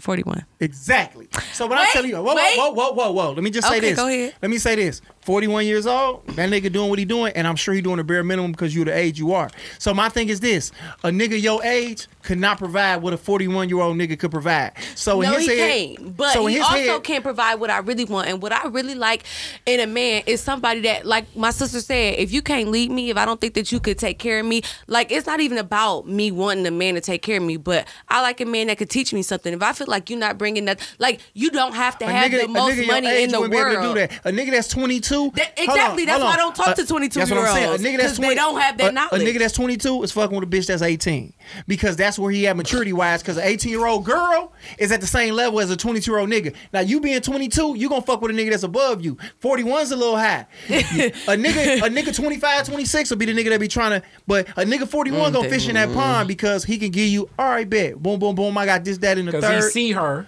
41. Exactly. So when wait, I tell you, whoa, wait. whoa, whoa, whoa, whoa, whoa. Let me just say okay, this. Go ahead. Let me say this. 41 years old, that nigga doing what he doing, and I'm sure he doing the bare minimum because you're the age you are. So my thing is this: a nigga your age could not provide what a 41 year old nigga could provide. So no, in his he head, can't. But so he also head, can't provide what I really want, and what I really like in a man is somebody that, like my sister said, if you can't lead me, if I don't think that you could take care of me, like it's not even about me wanting a man to take care of me, but I like a man that could teach me something. If I feel like you're not bringing that, like you don't have to have nigga, the most money in the world. do that. A nigga that's 22 22. Exactly. On, that's why I don't talk uh, to 22 year olds. A nigga that's 20, they don't have that knowledge. A, nigga that's 22 is fucking with a bitch that's 18 because that's where he at maturity wise. Because an 18 year old girl is at the same level as a 22 year old nigga. Now you being 22, you gonna fuck with a nigga that's above you. 41's a little high. a nigga, a nigga 25, 26 will be the nigga that be trying to. But a nigga 41 mm, gonna fish in that mm-hmm. pond because he can give you all right bet. Boom, boom, boom. I got this, that, and the third. He see her.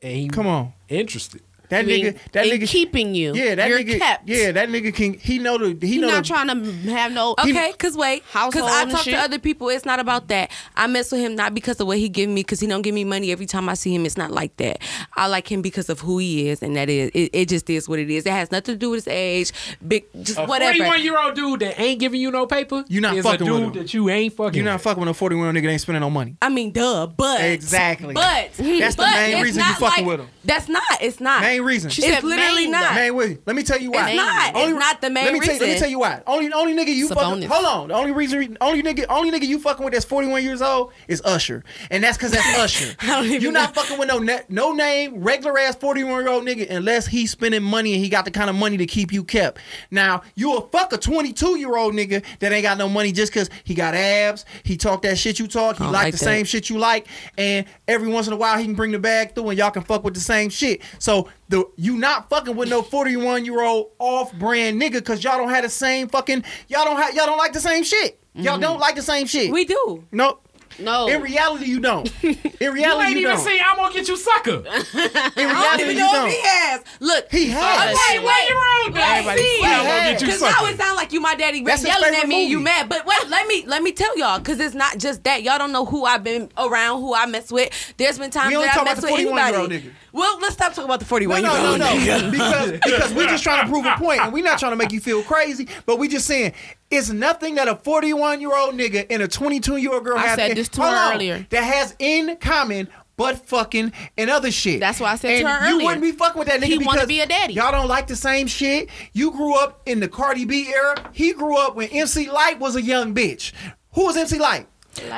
And he come on interested. That nigga, that nigga keeping you. Yeah, that You're nigga. Kept. Yeah, that nigga can. He know the. He, know not the, trying to have no. Okay, cause wait, cause I talk to other people. It's not about that. I mess with him not because of what he give me, cause he don't give me money every time I see him. It's not like that. I like him because of who he is, and that is it. it just is what it is. It has nothing to do with his age. Big, just a whatever. Forty-one year old dude that ain't giving you no paper. You not fucking with him. That you ain't fucking. You not fucking with a forty-one year old nigga that ain't spending no money. I mean, duh, but exactly. But that's but the main reason you fucking like, with him. That's not. It's not. Main reason. She it's said literally main, not. Main way. Let me tell you why. It's not. Only, it's not the main let me reason. Let me tell you why. Only only nigga you Sabonis. fucking. Hold on. The only reason. Only nigga. Only nigga you fucking with that's forty one years old is Usher, and that's because that's Usher. you not know. fucking with no no name regular ass forty one year old nigga unless he's spending money and he got the kind of money to keep you kept. Now you a fuck a twenty two year old nigga that ain't got no money just because he got abs, he talk that shit you talk, he like, like, the that. same shit you like, and every once in a while he can bring the bag through and y'all can fuck with the same same shit. So the you not fucking with no 41 year old off brand nigga because y'all don't have the same fucking y'all don't have y'all don't like the same shit. Y'all mm-hmm. don't like the same shit. We do. Nope. No. In reality, you don't. In reality, you, ain't you even don't. seen I'm gonna get you sucker. In reality, I don't even you don't. if he has. Look, he has. Okay, wait, wait, wrong, let see. Because now it sound like you, my daddy, That's yelling at me. Movie. You mad? But wait, let me let me tell y'all, because it's not just that. Y'all don't know who I've been around, who I mess with. There's been times that I mess with anybody. Well, let's stop talking about the 41 no, year old. No, no, no. because because we're just trying to prove a point, and we're not trying to make you feel crazy, but we just saying it's nothing that a 41 year old nigga and a 22 year old girl I have said in, this to her earlier. that has in common but fucking and other shit. That's why I said and to her earlier. You wouldn't be fucking with that nigga he to be a daddy. y'all don't like the same shit. You grew up in the Cardi B era. He grew up when MC Lyte was a young bitch. Who was MC Lyte?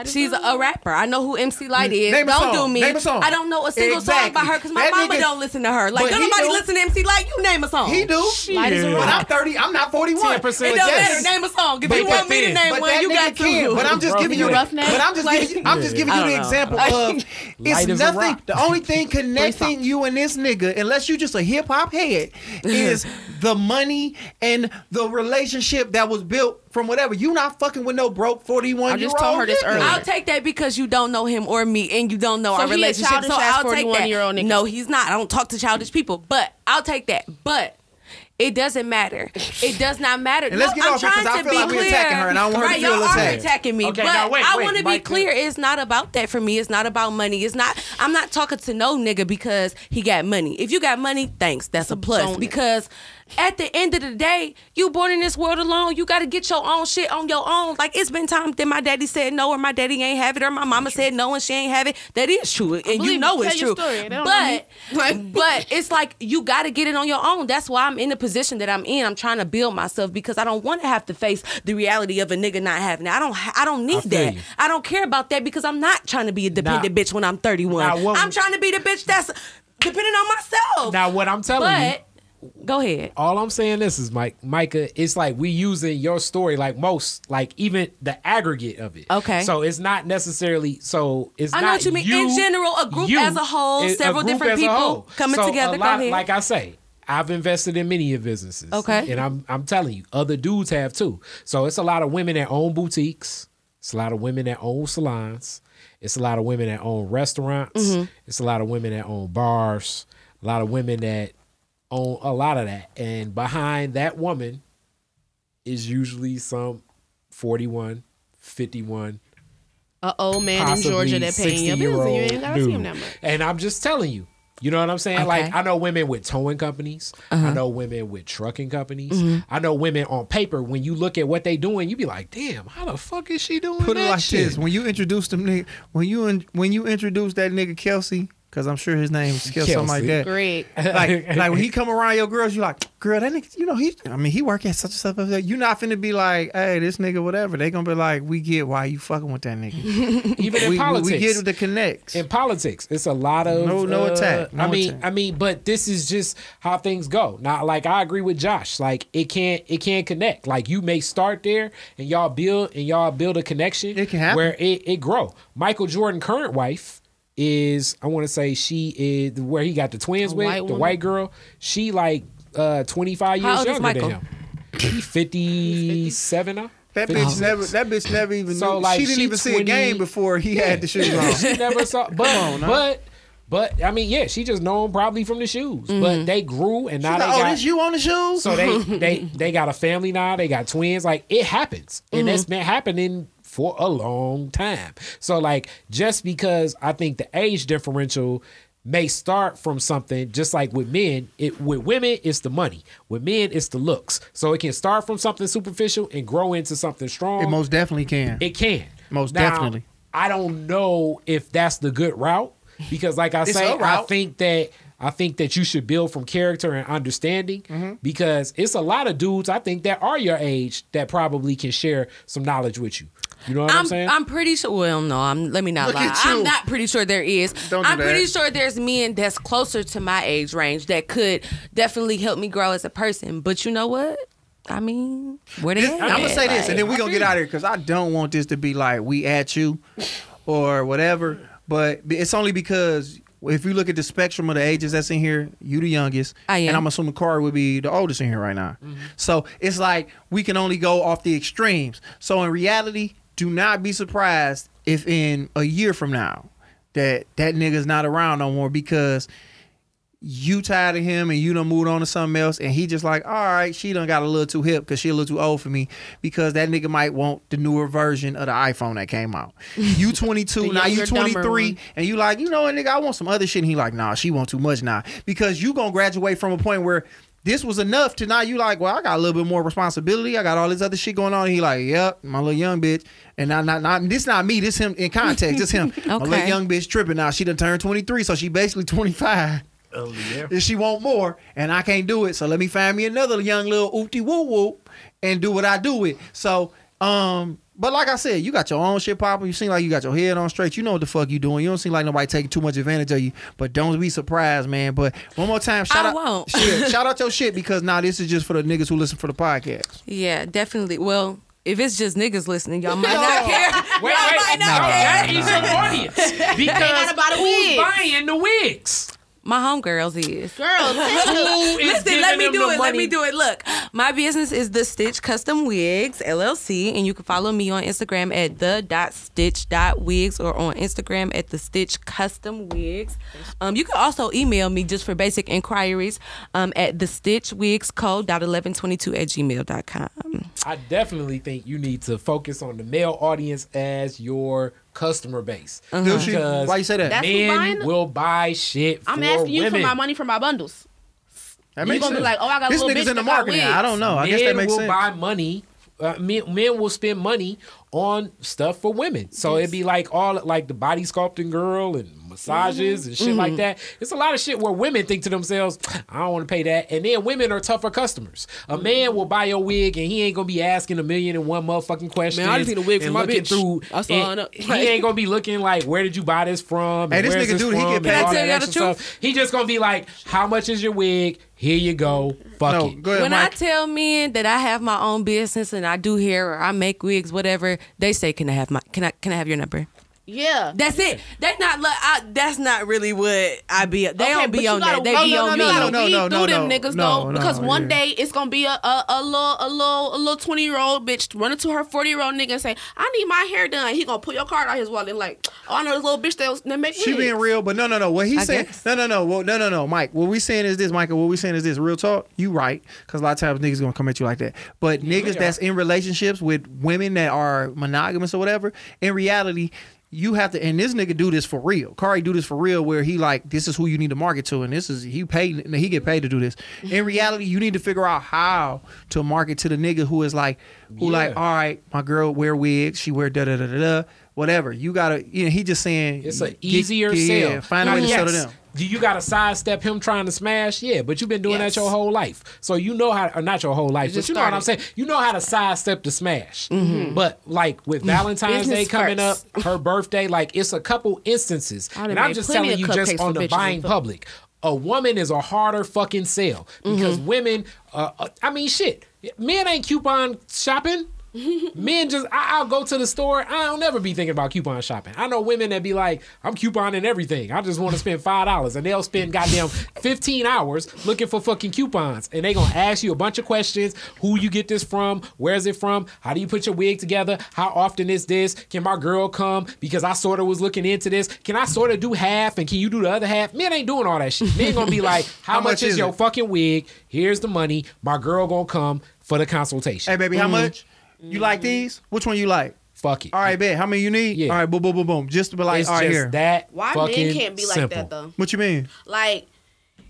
She's a rapper. I know who MC Lyte mm, is. Name don't do me. Name a song. I don't know a single exactly. song by her because my that mama nigga, don't listen to her. Like, don't nobody do. listen to MC Lyte. You name a song. He do. She Light is. But I'm 30. I'm not 41. 10%. It don't yes. matter. Name a song. If but you want me to name one, you got to. But I'm just giving you. Rough name? But I'm just like, giving. I'm just giving you the example of it's nothing. The only thing connecting you and this nigga, unless you just a hip hop head, is the money and the relationship that was built from whatever. You not fucking with no broke forty one. I just told her this earlier. I'll take that because you don't know him or me, and you don't know so our relationship. So I'll take that. No, he's not. I don't talk to childish people, but I'll take that. But. It doesn't matter. It does not matter. And let's get off because I feel be like we're attacking her, and I don't want right, her to feel y'all attacked. Are attacking me, okay, but now, wait, I want to be clear. It's not about that for me. It's not about money. It's not. I'm not talking to no nigga because he got money. If you got money, thanks. That's a plus. Because at the end of the day, you born in this world alone. You got to get your own shit on your own. Like it's been times that my daddy said no, or my daddy ain't have it, or my mama said no and she ain't have it. That is true, and you know it's true. story. They But but it's like you got to get it on your own. That's why I'm in the position that I'm in. I'm trying to build myself because I don't want to have to face the reality of a nigga not having it. I don't. I don't need feel that. you. I don't care about that because I'm not trying to be a dependent bitch when I'm 31. Now, what- I'm trying to be the bitch that's depending on myself. Now, what I'm telling you. Go ahead. All I'm saying this is, Mike, Micah. It's like we using your story, like most, like even the aggregate of it. Okay. So it's not necessarily. So it's I know not what you mean. In general, a group as a whole, several group different people coming So together. a lot-. Like I say, I've invested in many of businesses. Okay. And I'm I'm telling you, other dudes have too. So it's a lot of women that own boutiques. It's a lot of women that own salons. It's a lot of women that own restaurants. Mhm. It's a lot of women that own bars. A lot of women that own a lot of that. And behind that woman is usually some 41, 51, A old man in Georgia that paying your bills, and you ain't gotta see him that much. And I'm just telling you. You know what I'm saying? Okay. Like I know women with towing companies. Uh-huh. I know women with trucking companies. Mhm. I know women on paper. When you look at what they doing, you be like, "Damn, how the fuck is she doing Put it that like shit?" this: when you introduce them, nigga, when you when you introduce that nigga Kelsey, because I'm sure his name is Kelsey, something like that. Great. Like, like when he come around your girls, you like, girl, that nigga, you know, he, I mean, he work at such and such. such. You not finna be like, hey, this nigga, whatever. They gonna be like, we get why you fucking with that nigga. Even in we, we- politics, we get the connects. In politics, it's a lot of No- no uh, attack, no I mean, attack. I mean, but this is just how things go. Now, like I agree with Josh. Like it can't, it can't connect. Like you may start there and y'all build and y'all build a connection. It can happen. where it, it grow. Michael Jordan, current wife. Is I want to say she is where he got the twins A with white the woman? white girl. She like uh 25 How years old is younger Michael? than him. He 57 now. That bitch never. That bitch never even. So, knew, like, she didn't she even see a 20 game before he had the shoes on. she never saw. But Come on, now. but but I mean, yeah, she just know him probably from the shoes. But they grew and now She they like, oh, got. this you on the shoes? so they they they got a family now. They got twins. Like it happens, and that's been happening for a long time. So like just because I think the age differential may start from something just like with men it with women it's the money with men it's the looks so it can start from something superficial and grow into something strong It most definitely can. it can. Most Now, definitely. I don't know if that's the good route because, like I It's say, a I route. think that I think that you should build from character and understanding Mm-hmm. because it's a lot of dudes I think that are your age that probably can share some knowledge with you. You know what I'm, I'm, saying? I'm pretty sure. Well, no, I'm. Let me not Look lie. I'm not pretty sure there is. Don't do I'm pretty sure there's men that's closer to my age range that could definitely help me grow as a person. But you know what? I mean, where they I'm gonna say this, Like- and then we're gonna get out of here because I don't want this to be like we at you or whatever. But it's only because if you look at the spectrum of the ages that's in here, you the youngest, I am. and I'm assuming Corey would be the oldest in here right now. Mm-hmm. So it's like we can only go off the extremes. So in reality, do not be surprised if in a year from now that that nigga's not around no more because you tired of him and you done moved on to something else and he just like all right she done got a little too hip because she a little too old for me because that nigga might want the newer version of the iphone that came out. You 22 now you 23 and you like you know what nigga i want some other shit and he like nah she want too much now. Because you gonna graduate from a point where this was enough to now you like well i got a little bit more responsibility. I got all this other shit going on. And he like yep my little young bitch. And not not, not this not me. This him in context. This him. My little young bitch tripping. Now she done turned 23 so she basically 25 oh yeah. and she want more, and I can't do it. So let me find me another young little oopty woo woo and do what I do with. So, um, but like I said, you got your own shit popping. You seem like you got your head on straight. You know what the fuck you doing. You don't seem like nobody taking too much advantage of you. But don't be surprised, man. But one more time, shout I out, won't. shit, shout out your shit because now this is just for the niggas who listen for the podcast. Yeah, definitely. Well, if it's just niggas listening, y'all might No. not care. Wait, y'all wait, might no, not care. that is your audience because gotta who's wigs. buying the wigs? My homegirls is. Girl, Who is Listen, let me do the it. Let me do it. Look, my business is the Stitch Custom Wigs LLC, and you can follow me on Instagram at the dot stitch dot wigs or on Instagram at the Stitch Custom Wigs. Um, you can also email me just for basic inquiries um, at the Stitch Wigs Code dot eleven twenty two at gmail.com. I definitely think you need to focus on the male audience as your customer base. Uh-huh. She? Because Why you say that? That's men will buy shit for I'm asking you women. for my money for my bundles. That you makes gonna sense. be like, oh, I got a this little nigga's bitch in the that got marketing. wigs. I don't know. I guess men that makes will sense. buy money. Uh, men, men will spend money on stuff for women. So it'd be like all like the body sculpting girl and massages and shit like Mm-hmm. Mhm. that. It's a lot of shit where women think to themselves, I don't want to pay that. And then women are tougher customers. A man will buy your wig and he ain't gonna be asking a million and one motherfucking questions. Man, I just need a wig for my looking bitch. Through, I saw and it up. He ain't gonna be looking like, where did you buy this from? Hey, and this where's nigga dude, he get paid. Can I that tell you the stuff. He just gonna be like, how much is your wig? Here you go. Fuck it. when I tell men that I have my own business and I do hair or I make wigs, whatever, they say, "Can I have my can I can I have your number?" Yeah, that's it. That's not. li- I, that's not really what I be. They Okay, don't be you on gotta- that. They oh, be no, on no, me. no, no, weed through them no, niggas no, though, no, because one yeah. day it's gonna be a, a, a little a little a little twenty year old bitch running to her forty year old nigga and say, "I need my hair done." He gonna pull your card out his wallet and like, "Oh, I know this little bitch that, was, that make She wigs." being real, but no, no, no. What he I saying? guess. No, no, no. Well, no, no, no. Mike, what we saying is this, Michael. What we saying is this. Real talk. You right? Because a lot of times niggas gonna come at you like that. But niggas that's in relationships with women that are monogamous or whatever, in reality. You have to, and this nigga do this for real. Khary do this for real, where he like, this is who you need to market to, and this is he paid, he get paid to do this. In reality, you need to figure out how to market to the nigga who is like, who like, all right, my girl wear wigs, she wear da da da da da, whatever. You gotta, you know, he just saying It's an easier yeah, sale. yeah, find a way to Yes. sell to them. Do you got to sidestep him trying to smash? Yeah, but you've been doing Yes. that your whole life, so you know how. Or not your whole life, You but just you know what I'm saying. You know how to sidestep the smash. Mhm. But like with Valentine's Day coming first. up, her birthday, like it's a couple instances, I done and I'm just telling you, just on the buying and public. A woman is a harder fucking sale because women. Uh, uh, I mean, shit. Men ain't coupon shopping. Men just I, I'll go to the store. I don't never be thinking about coupon shopping. I know women that be like, I'm couponing everything. I just want to spend five dollars, and they'll spend goddamn fifteen hours looking for fucking coupons, and they gonna ask you a bunch of questions: Who you get this from? Where's it from? How do you put your wig together? How often is this? Can my girl come? Because I sort of was looking into this. Can I sort of do half, and can you do the other half? Men ain't doing all that shit. Men gonna be like, How, How much, much is is your fucking wig? Here's the money. My girl gonna come for the consultation. Hey, baby, how mm. much? You like mm-hmm. these? Which one you like? Fuck it. All right, bet. How many you need? Yeah. All right, boom, boom, boom, boom. Just to be like, It's all right, just here. that Why fucking men can't be like simple. that though? What you mean? Like,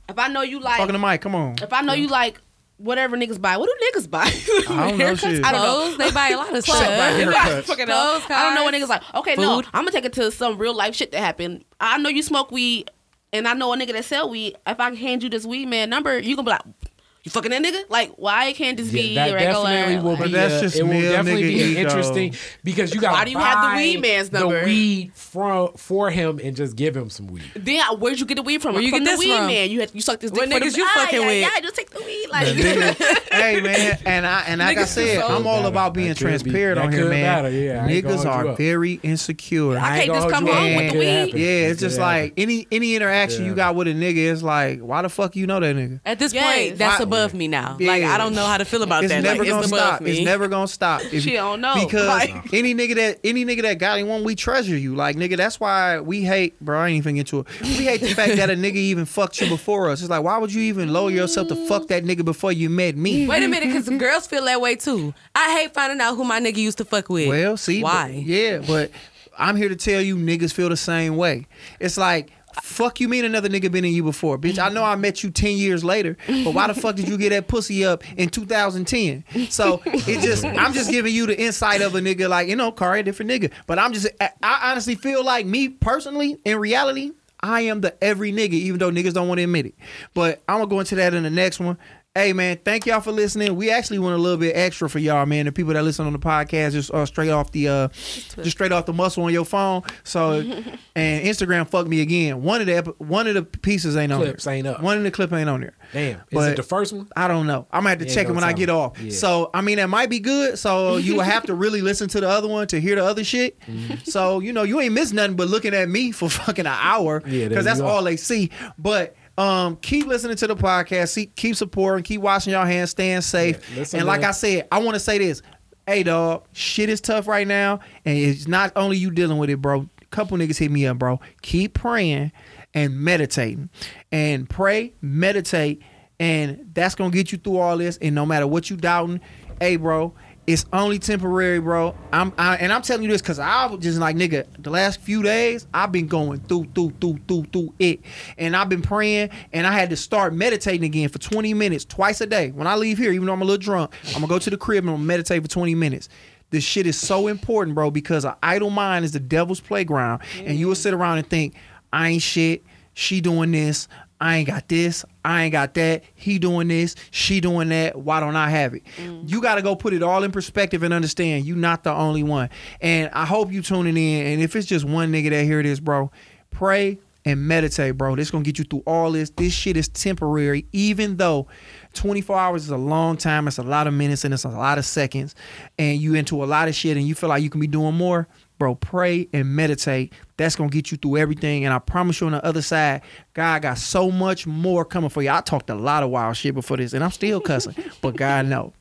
if I know you like, Talking to Mike. Come on. if I know you like whatever niggas buy, what do niggas buy? I don't know Haircuts? shit. I don't know. Clothes, they buy a lot of Clothes, stuff. right? Haircuts. Fucking hell. Clothes, I don't know what cars, niggas like. Okay, no, food. I'm gonna take it to some real life shit that happened. I know you smoke weed, and I know a nigga that sell weed. If I can hand you this weed man number, you gonna be like, you fucking that nigga? Like, why can't just be Yeah, that regular? definitely will like- be. that's uh, just it will definitely nigga be ego. interesting because you got. Why do you have the weed man's number? The weed for for him and just give him some weed. Then where'd you get the weed from? Where you from get the weed from? man. You had you sucked this dick What niggas you fucking yeah, with? Yeah, just take the weed. Like, hey man, and I and like I said, so- I'm all about being That could be- transparent on here, man. matter, yeah. I ain't gonna Niggas are very insecure. I ain't can't just come home with the weed. Yeah, it's just like any any interaction you got with a nigga is like, why the fuck you know that nigga? At this point, that's Why- above me now. Yeah. Like I don't know how to feel about that. it's that. never like, gonna it's stop. me. It's never gonna stop. If- She don't know. because Like- any nigga that any nigga that got anyone, we treasure you. Like nigga, that's why we hate, bro. I ain't even get into it. We hate the fact that a nigga even fucked you before us. It's like, why would you even lower yourself to fuck that nigga before you met me? Wait a minute, because the girls feel that way too. I hate finding out who my nigga used to fuck with. Well, see, but- why? yeah, but I'm here to tell you, niggas feel the same way. It's like. Fuck you mean another nigga been in you before, bitch. I know I met you ten years later, but why the fuck did you get that pussy up in 2010? So it just I'm just giving you the insight of a nigga like, you know, Khary, a different nigga. But I'm just I honestly feel like me personally, in reality, I am the every nigga, even though niggas don't want to admit it. But I'm gonna go into that in the next one. Hey man, thank y'all for listening. We actually went a little bit extra for y'all, man. The people that listen on the podcast just uh, straight off the uh, just straight off the muscle on your phone. So and Instagram fucked me again. One of the ep- one of the pieces ain't on Clips there. ain't up. One of the clip ain't on there. Damn, is But- it the first one? I don't know. I'm gonna have to Yeah, check it don't when I tell get me. off. Yeah. So I mean, that might be good. So you will have to really listen to the other one to hear the other shit. Mm-hmm. So you know, you ain't miss nothing but looking at me for fucking an hour Yeah, there because that's you are. all they see. But um, keep listening to the podcast. See, keep supporting. Keep washing your hands. Staying safe. Yeah, listen, and like man. I said, I want to say this. Hey, dog, shit is tough right now, and it's not only you dealing with it, bro. Couple niggas hit me up, bro. Keep praying and meditating, and pray, meditate, and that's gonna get you through all this. And no matter what you doubting, hey, bro, It's only temporary, bro. I'm I, and I'm telling you this because I was just like nigga. The last few days, I've been going through, through, through, through, through it, and I've been praying, and I had to start meditating again for 20 minutes twice a day. When I leave here, even though I'm a little drunk, I'm gonna go to the crib and I'm gonna meditate for 20 minutes. This shit is so important, bro, because an idle mind is the devil's playground, and you will mm. sit around and think, I ain't shit. She doing this. I ain't got this. I ain't got that. He doing this. She doing that. Why don't I have it? Mm. You got to go put it all in perspective and understand you not the only one. And I hope you tuning in. And if it's just one nigga that hear this, bro, pray and meditate, bro. This gonna get you through all this. This shit is temporary, even though 24 hours is a long time. It's a lot of minutes and it's a lot of seconds. And you into a lot of shit and you feel like you can be doing more. Bro, pray and meditate. That's gonna get you through everything. And I promise you on the other side, God got so much more coming for you. I talked a lot of wild shit before this, and I'm still cussing, but God know.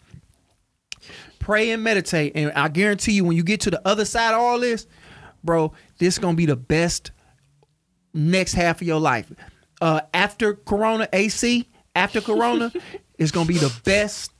Pray and meditate. And I guarantee you, when you get to the other side of all this, bro, this gonna be the best next half of your life. Uh, after Corona AC, after Corona, it's gonna be the best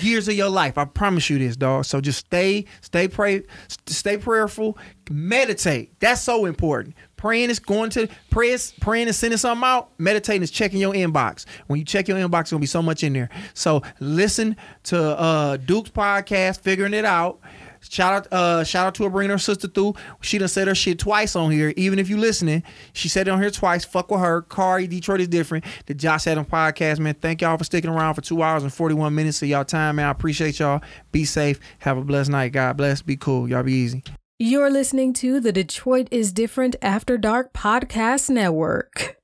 years of your life. I promise you this, dog. So just stay, stay pray, stay prayerful, meditate. That's so important. Praying is going to prayers, praying is sending something out. Meditating is checking your inbox. When you check your inbox, gonna be so much in there. So listen to uh Duke's podcast, figuring it out. Shout out, uh, shout out to her bringing her sister through. She done said her shit twice on here. Even if you listening, she said it on here twice. Fuck with her. Khary, Detroit is different. The Josh Adam podcast, man. Thank y'all for sticking around for two hours and forty one minutes of y'all time, man. I appreciate y'all. Be safe. Have a blessed night. God bless. Be cool. Y'all be easy. You're listening to the Detroit is Different After Dark Podcast Network.